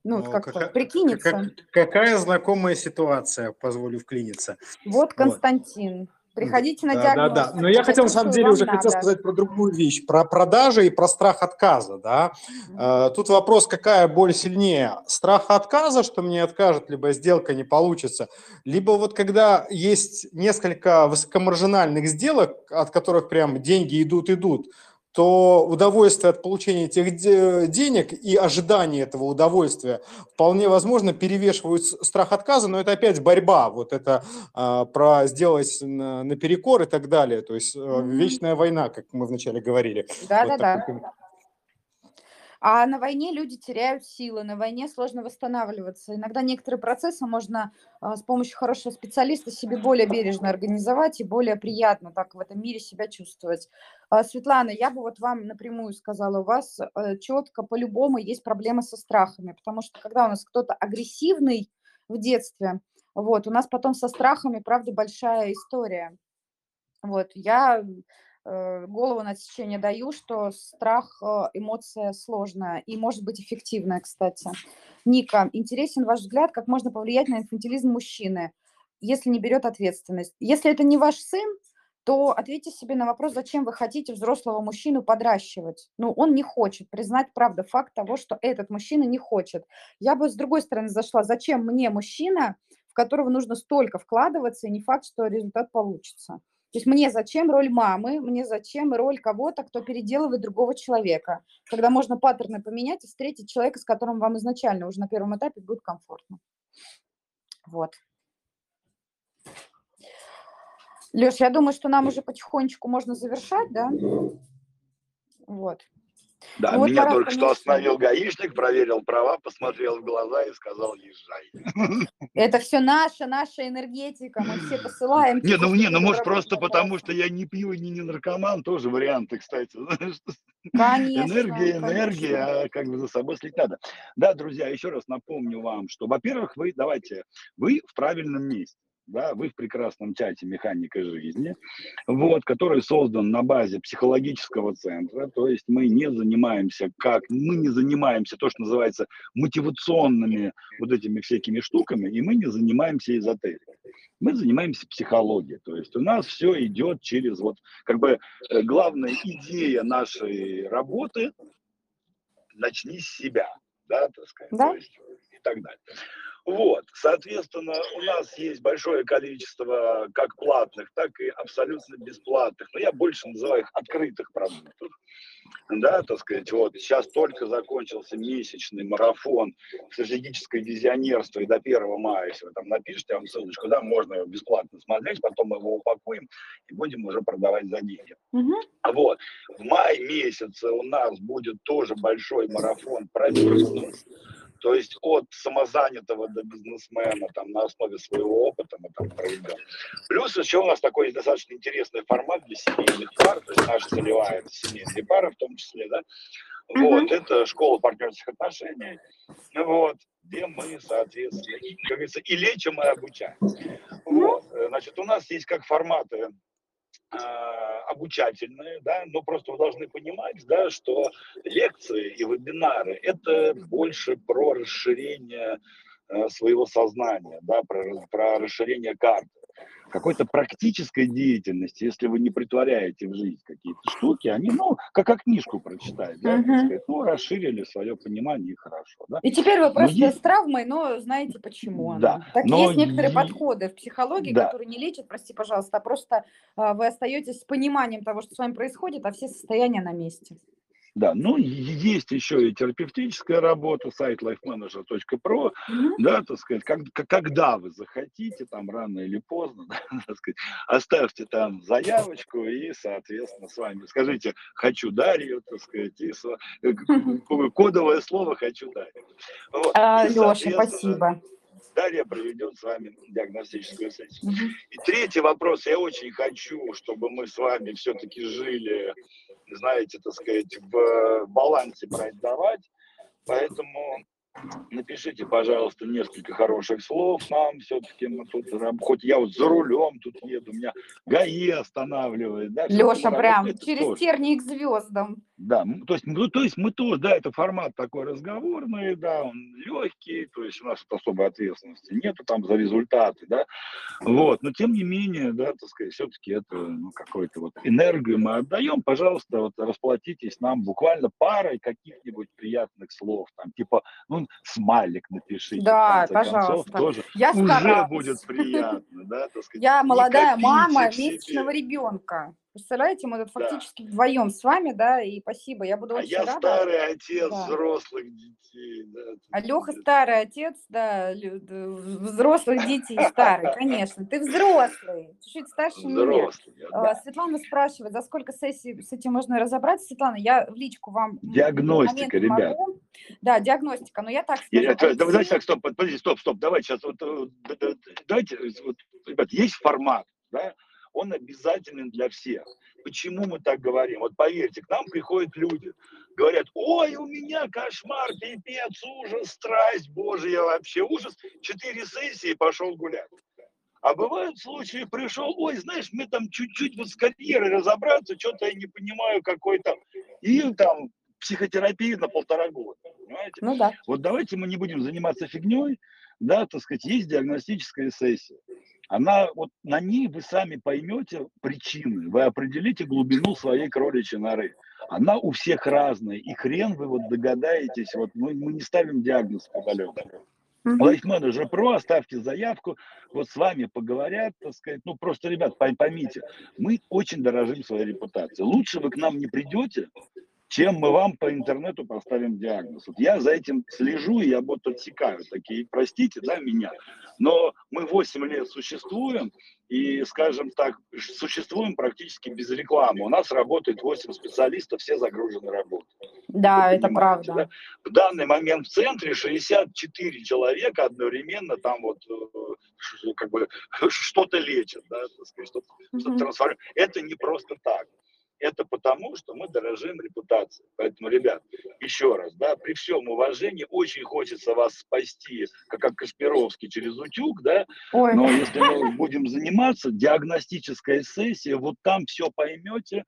ну, вот Ну, как-то кака- прикинется. как- какая знакомая ситуация, позволю вклиниться. Вот Вот. Константин. Приходите на Да, да, диагноз. да. Но я хотел, на самом деле, уже хотел надо. сказать про другую вещь, про продажи и про страх отказа, да. Э, Тут вопрос, какая боль сильнее? Страх отказа, что мне откажут, либо сделка не получится, либо вот когда есть несколько высокомаржинальных сделок, от которых прям деньги идут-идут, то удовольствие от получения этих де- денег и ожидание этого удовольствия вполне возможно перевешивают страх отказа, но это опять борьба, вот это а, про сделать на- наперекор и так далее, то есть э, вечная война, как мы вначале говорили. Да, Вот да, да. А на войне люди теряют силы, на войне сложно восстанавливаться. Иногда некоторые процессы можно а, с помощью хорошего специалиста себе более бережно организовать и более приятно так в этом мире себя чувствовать. А, Светлана, я бы вот вам напрямую сказала, у вас четко по-любому есть проблемы со страхами, потому что когда у нас кто-то агрессивный в детстве, вот, у нас потом со страхами, правда, большая история. Вот, я э, голову на отсечение даю, что страх э, эмоция сложная и может быть эффективная, кстати. Ника, интересен ваш взгляд, как можно повлиять на инфантилизм мужчины, если не берет ответственность. Если это не ваш сын, то ответьте себе на вопрос, зачем вы хотите взрослого мужчину подращивать. Ну, он не хочет признать, правда, факт того, что этот мужчина не хочет. Я бы с другой стороны зашла, зачем мне мужчина, в которого нужно столько вкладываться, и не факт, что результат получится. То есть мне зачем роль мамы, мне зачем роль кого-то, кто переделывает другого человека, когда можно паттерны поменять и встретить человека, с которым вам изначально уже на первом этапе будет комфортно. Вот. Леш, я думаю, что нам уже потихонечку можно завершать, да? Вот. Да, Ну вот меня Марат, только что остановил гаишник, проверил права, посмотрел в глаза и сказал, езжай. Это все наша, наша энергетика, мы все посылаем. Не, ну не, ну может просто потому, что я не пью и не, не наркоман, тоже варианты, кстати. Конечно, Энергия, энергия, а как бы за собой следить надо. Да, друзья, еще раз напомню вам, что, во-первых, вы, давайте, вы в правильном месте. Да, вы в прекрасном чате «Механика жизни», вот, который создан на базе психологического центра, то есть мы не занимаемся как, мы не занимаемся то, что называется мотивационными вот этими всякими штуками, и мы не занимаемся эзотерикой. Мы занимаемся психологией, то есть у нас все идет через вот, как бы, э, главная идея нашей работы – начни с себя, да, так сказать, Да. то есть и так далее. Вот, соответственно, у нас есть большое количество как платных, так и абсолютно бесплатных, но я больше называю их открытых продуктов. Да, так сказать, вот сейчас только закончился месячный марафон стратегическое визионерство, и до 1 мая, если вы там напишите, я вам ссылочку, да, можно его бесплатно смотреть, потом мы его упакуем и будем уже продавать за деньги. Мгм. Вот. В мае месяце у нас будет тоже большой марафон про бизнес. То есть от самозанятого до бизнесмена там, на основе своего опыта мы там проведем. Плюс еще у нас такой достаточно интересный формат для семейных пар, то есть наша целевая это семейные пары в том числе, да. Вот, это школа партнерских отношений, ну вот, где мы, соответственно, как говорится, и лечим, и обучаем. Вот, э, значит, у нас есть как форматы а, обучательные, да, но просто вы должны понимать, да, что лекции и вебинары это больше про расширение э, своего сознания, да, про, про расширение карты. Какой-то практической деятельности, если вы не притворяете в жизнь какие-то штуки, они, ну, как, как книжку прочитать, да, сказать, ну, расширили свое понимание и хорошо, да. И теперь вы Но просто есть- с травмой, но знаете почему она. Да, Так но есть некоторые подходы в психологии, Да. которые не лечат, прости, пожалуйста, а просто а, вы остаетесь с пониманием того, что с вами происходит, а все состояния на месте. Да, ну есть еще и терапевтическая работа, сайт lifemanager.pro, Мгм. да, так сказать, как, когда вы захотите, там рано или поздно, да, так сказать, оставьте там заявочку и, соответственно, с вами скажите «хочу Дарью», так сказать, и э, кодовое слово «хочу Дарью». Вот. А, И, Леша, спасибо. Дарья проведет с вами диагностическую сессию. Мгм. И третий вопрос. Я очень хочу, чтобы мы с вами все-таки жили, знаете, так сказать, в балансе брать-давать. Поэтому напишите, пожалуйста, несколько хороших слов нам. Все-таки мы тут, хоть я вот за рулем тут еду, меня ГАИ останавливает. Да, Леша, прям через тоже. тернии к звездам. Да, то есть, ну, то есть мы тоже, да, это формат такой разговорный, да, он легкий, то есть у нас тут особой ответственности нету там за результаты, да, вот, но тем не менее, да, так сказать, все-таки это, ну, какой-то вот энергию мы отдаем, пожалуйста, вот расплатитесь нам буквально парой каких-нибудь приятных слов, там, типа, ну, смайлик напишите, Да, в конце концов, пожалуйста. тоже Я уже старалась. будет приятно, да, так сказать. Я молодая копите мама месячного ребенка. Представляете, мы тут Да. фактически вдвоем с вами, да, и спасибо. Я буду А очень я рада. старый отец Да. взрослых детей, да. А Леха старый отец, да, взрослых детей старый, конечно. Ты взрослый, чуть-чуть старше меня. Взрослый, я, А, да. Светлана спрашивает, за сколько сессий с этим можно разобраться? Светлана, я в личку вам Диагностика, ребят. могу. Да, диагностика, но я так Я- скажу. давай, давайте Алексей- так, стоп, под- подожди, стоп, стоп, давайте сейчас, вот, э, давайте, э, вот, ребят, есть формат, да, он обязателен для всех. Почему мы так говорим? Вот поверьте, к нам приходят люди, говорят, ой, у меня кошмар, пипец, ужас, страсть, божья, вообще ужас. Четыре сессии пошел гулять. А бывают случаи, пришел, ой, знаешь, мне там чуть-чуть вот с карьерой разобраться, что-то я не понимаю, какой там, и там психотерапия на полтора года, понимаете? Ну да. Вот давайте мы не будем заниматься фигней, да, так сказать, есть диагностическая сессия. Она, вот на ней вы сами поймете причины, вы определите глубину своей кроличьей норы. Она у всех разная, и хрен вы вот догадаетесь, вот мы, мы не ставим диагноз по полету. Мгм. Life Manager Pro, оставьте заявку, вот с вами поговорят, так сказать, ну просто, ребят, пой- поймите, мы очень дорожим своей репутацией. Лучше вы к нам не придете, чем мы вам по интернету поставим диагноз. Вот я за этим слежу, и я вот отсекаю такие, простите, да, меня, но мы 8 лет существуем, и, скажем так, существуем практически без рекламы. У нас работает 8 специалистов, все загружены работой. Да, Вы это правда. да? В данный момент в центре 64 человека одновременно там вот э, как бы что-то лечат, да, что-то, что-то трансформируют. Это не просто так. Это потому, что мы дорожим репутацией. Поэтому, ребят, еще раз, да, при всем уважении, очень хочется вас спасти, как, как Кашпировский через утюг, да, Ой. но если мы будем заниматься, диагностическая сессия, вот там все поймете,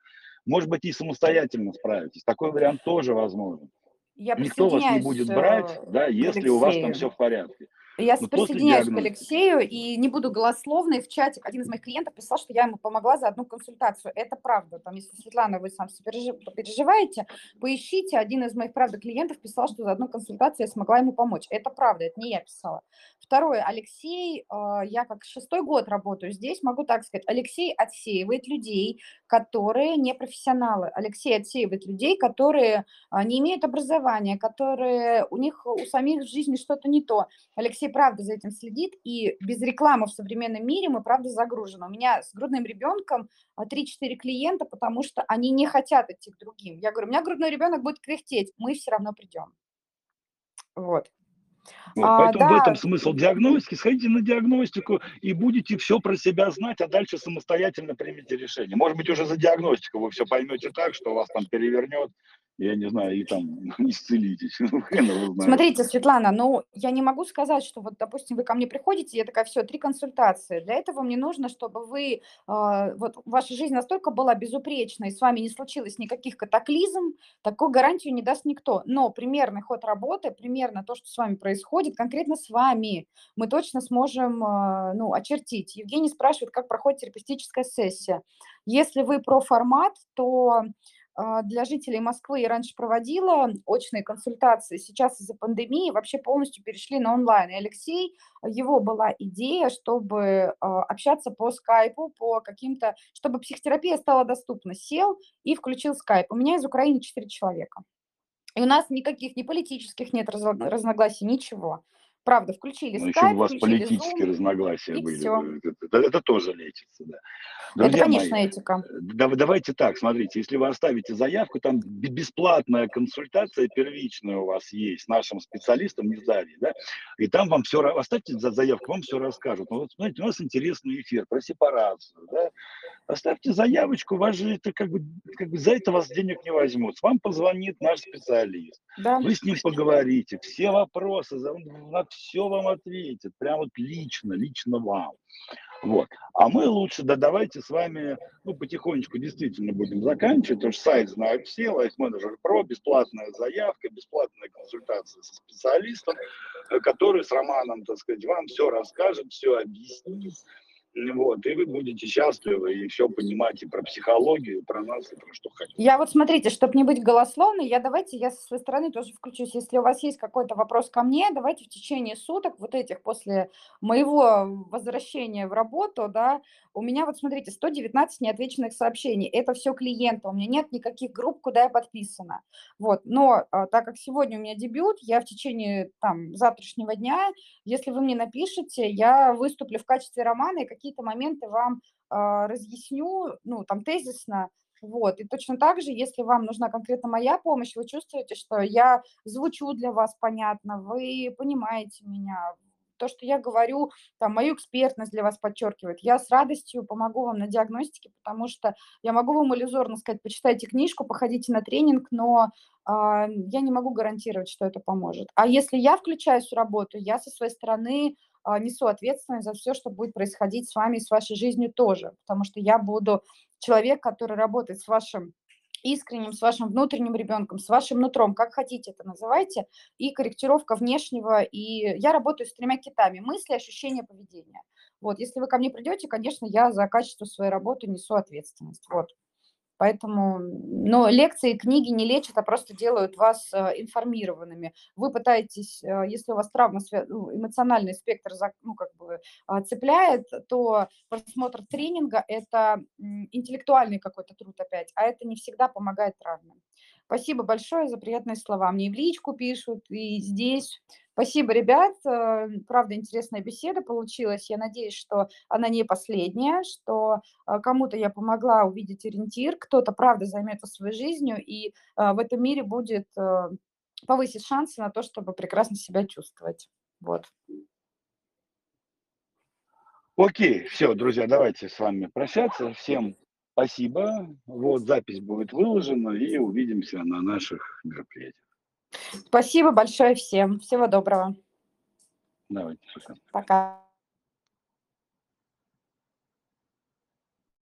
может быть, и самостоятельно справитесь. Такой вариант тоже возможен. Я Никто вас не будет э, брать, да, к если у вас там Алексею. все в порядке. Я Но после присоединяюсь к диагностики. Алексею и не буду голословной. В чате один из моих клиентов писал, что я ему помогла за одну консультацию. Это правда. Там, если, Светлана, вы сам переживаете, поищите. Один из моих, правда, клиентов писал, что за одну консультацию я смогла ему помочь. Это правда, это не я писала. Второе, Алексей, э, я как шестой год работаю здесь, могу так сказать, Алексей отсеивает людей, которые не профессионалы. Алексей отсеивает людей, которые а, не имеют образования, которые у них у самих в жизни что-то не то. Алексей правда за этим следит, и без рекламы в современном мире мы правда загружены. У меня с грудным ребенком а, 3-4 клиента, потому что они не хотят идти к другим. Я говорю, у меня грудной ребенок будет кряхтеть, мы все равно придем. Вот. Вот, А, поэтому в да. этом смысл диагностики. Сходите на диагностику и будете все про себя знать, а дальше самостоятельно примите решение. Может быть, уже за диагностику вы все поймете так, что вас там перевернет, я не знаю, и там исцелитесь. Ну. Смотрите, Светлана, ну, я не могу сказать, что вот, допустим, вы ко мне приходите, я такая, все, три консультации. Для этого мне нужно, чтобы вы, а, вот ваша жизнь настолько была безупречной, с вами не случилось никаких катаклизм, такую гарантию не даст никто. Но примерный ход работы, примерно то, что с вами происходит, конкретно с вами, мы точно сможем, а, ну, очертить. Евгений спрашивает, как проходит терапевтическая сессия. Если вы про формат, то для жителей Москвы я раньше проводила очные консультации, сейчас из-за пандемии вообще полностью перешли на онлайн. И Алексей, его была идея, чтобы а, общаться по скайпу, по каким-то, чтобы психотерапия стала доступна. Сел и включил скайп. У меня из Украины 4 человека. И у нас никаких ни политических нет разно- разногласий, ничего. Правда, включили Ну, еще скайп, бы у вас политические Zoom, разногласия были. Это, это- это тоже лечится, да. Это, Друзья конечно, мои, этика. Да- давайте так, смотрите, если вы оставите заявку, там бесплатная консультация первичная у вас есть с нашим специалистом Низари, да, и там вам все, оставьте за заявку, вам все расскажут. Ну, вот смотрите, у нас интересный эфир про сепарацию, да, оставьте заявочку, вас же это как бы, как бы за это вас денег не возьмут. Вам позвонит наш специалист, Да. вы с ним поговорите, все вопросы, он на все вам ответит, прям вот лично, лично вам. Вот. А мы лучше, да давайте с вами, ну, потихонечку действительно будем заканчивать, потому что сайт знают все, Life Manager Pro, бесплатная заявка, бесплатная консультация со специалистом, э, который с Романом, так сказать, вам все расскажет, все объяснит, вот, и вы будете счастливы и все понимаете про психологию, и про нас, и про что хотите. Я вот смотрите, чтобы не быть голословной, я давайте я со своей стороны тоже включусь. Если у вас есть какой-то вопрос ко мне, давайте в течение суток вот этих после моего возвращения в работу, да, у меня вот смотрите 119 неотвеченных сообщений. Это все клиенты, у меня нет никаких групп, куда я подписана. Вот, но а, так как сегодня у меня дебют, я в течение там завтрашнего дня, если вы мне напишете, я выступлю в качестве романа и какие-то моменты вам а, разъясню, ну там тезисно, вот, и точно так же, если вам нужна конкретно моя помощь, вы чувствуете, что я звучу для вас понятно, вы понимаете меня, то, что я говорю, там, мою экспертность для вас подчеркивает, я с радостью помогу вам на диагностике, потому что я могу вам иллюзорно сказать, почитайте книжку, походите на тренинг, но а, я не могу гарантировать, что это поможет. А если я включаюсь в работу, я со своей стороны несу ответственность за все, что будет происходить с вами и с вашей жизнью тоже, потому что я буду человек, который работает с вашим искренним, с вашим внутренним ребенком, с вашим нутром, как хотите это называйте, и корректировка внешнего. И я работаю с тремя китами – мысли, ощущения, поведения. Вот, если вы ко мне придете, конечно, я за качество своей работы несу ответственность. Вот. Поэтому, но лекции, книги не лечат, а просто делают вас э, информированными. Вы пытаетесь, э, если у вас травма, ну, эмоциональный спектр, ну, как бы а, цепляет, то просмотр тренинга– это интеллектуальный какой-то труд опять, а это не всегда помогает травме. Спасибо большое за приятные слова. Мне и в личку пишут, и здесь. Спасибо, ребят. Э, Правда, интересная беседа получилась. Я надеюсь, что она не последняя, что а, кому-то я помогла увидеть ориентир, кто-то, правда, займется своей жизнью, и а, в этом мире будет э, повысить шансы на то, чтобы прекрасно себя чувствовать. Вот. Окей, все, друзья, давайте с вами прощаться. Всем Спасибо. Вот запись будет выложена, и увидимся на наших мероприятиях. Спасибо большое всем. Всего доброго. Давайте. Пока. Пока.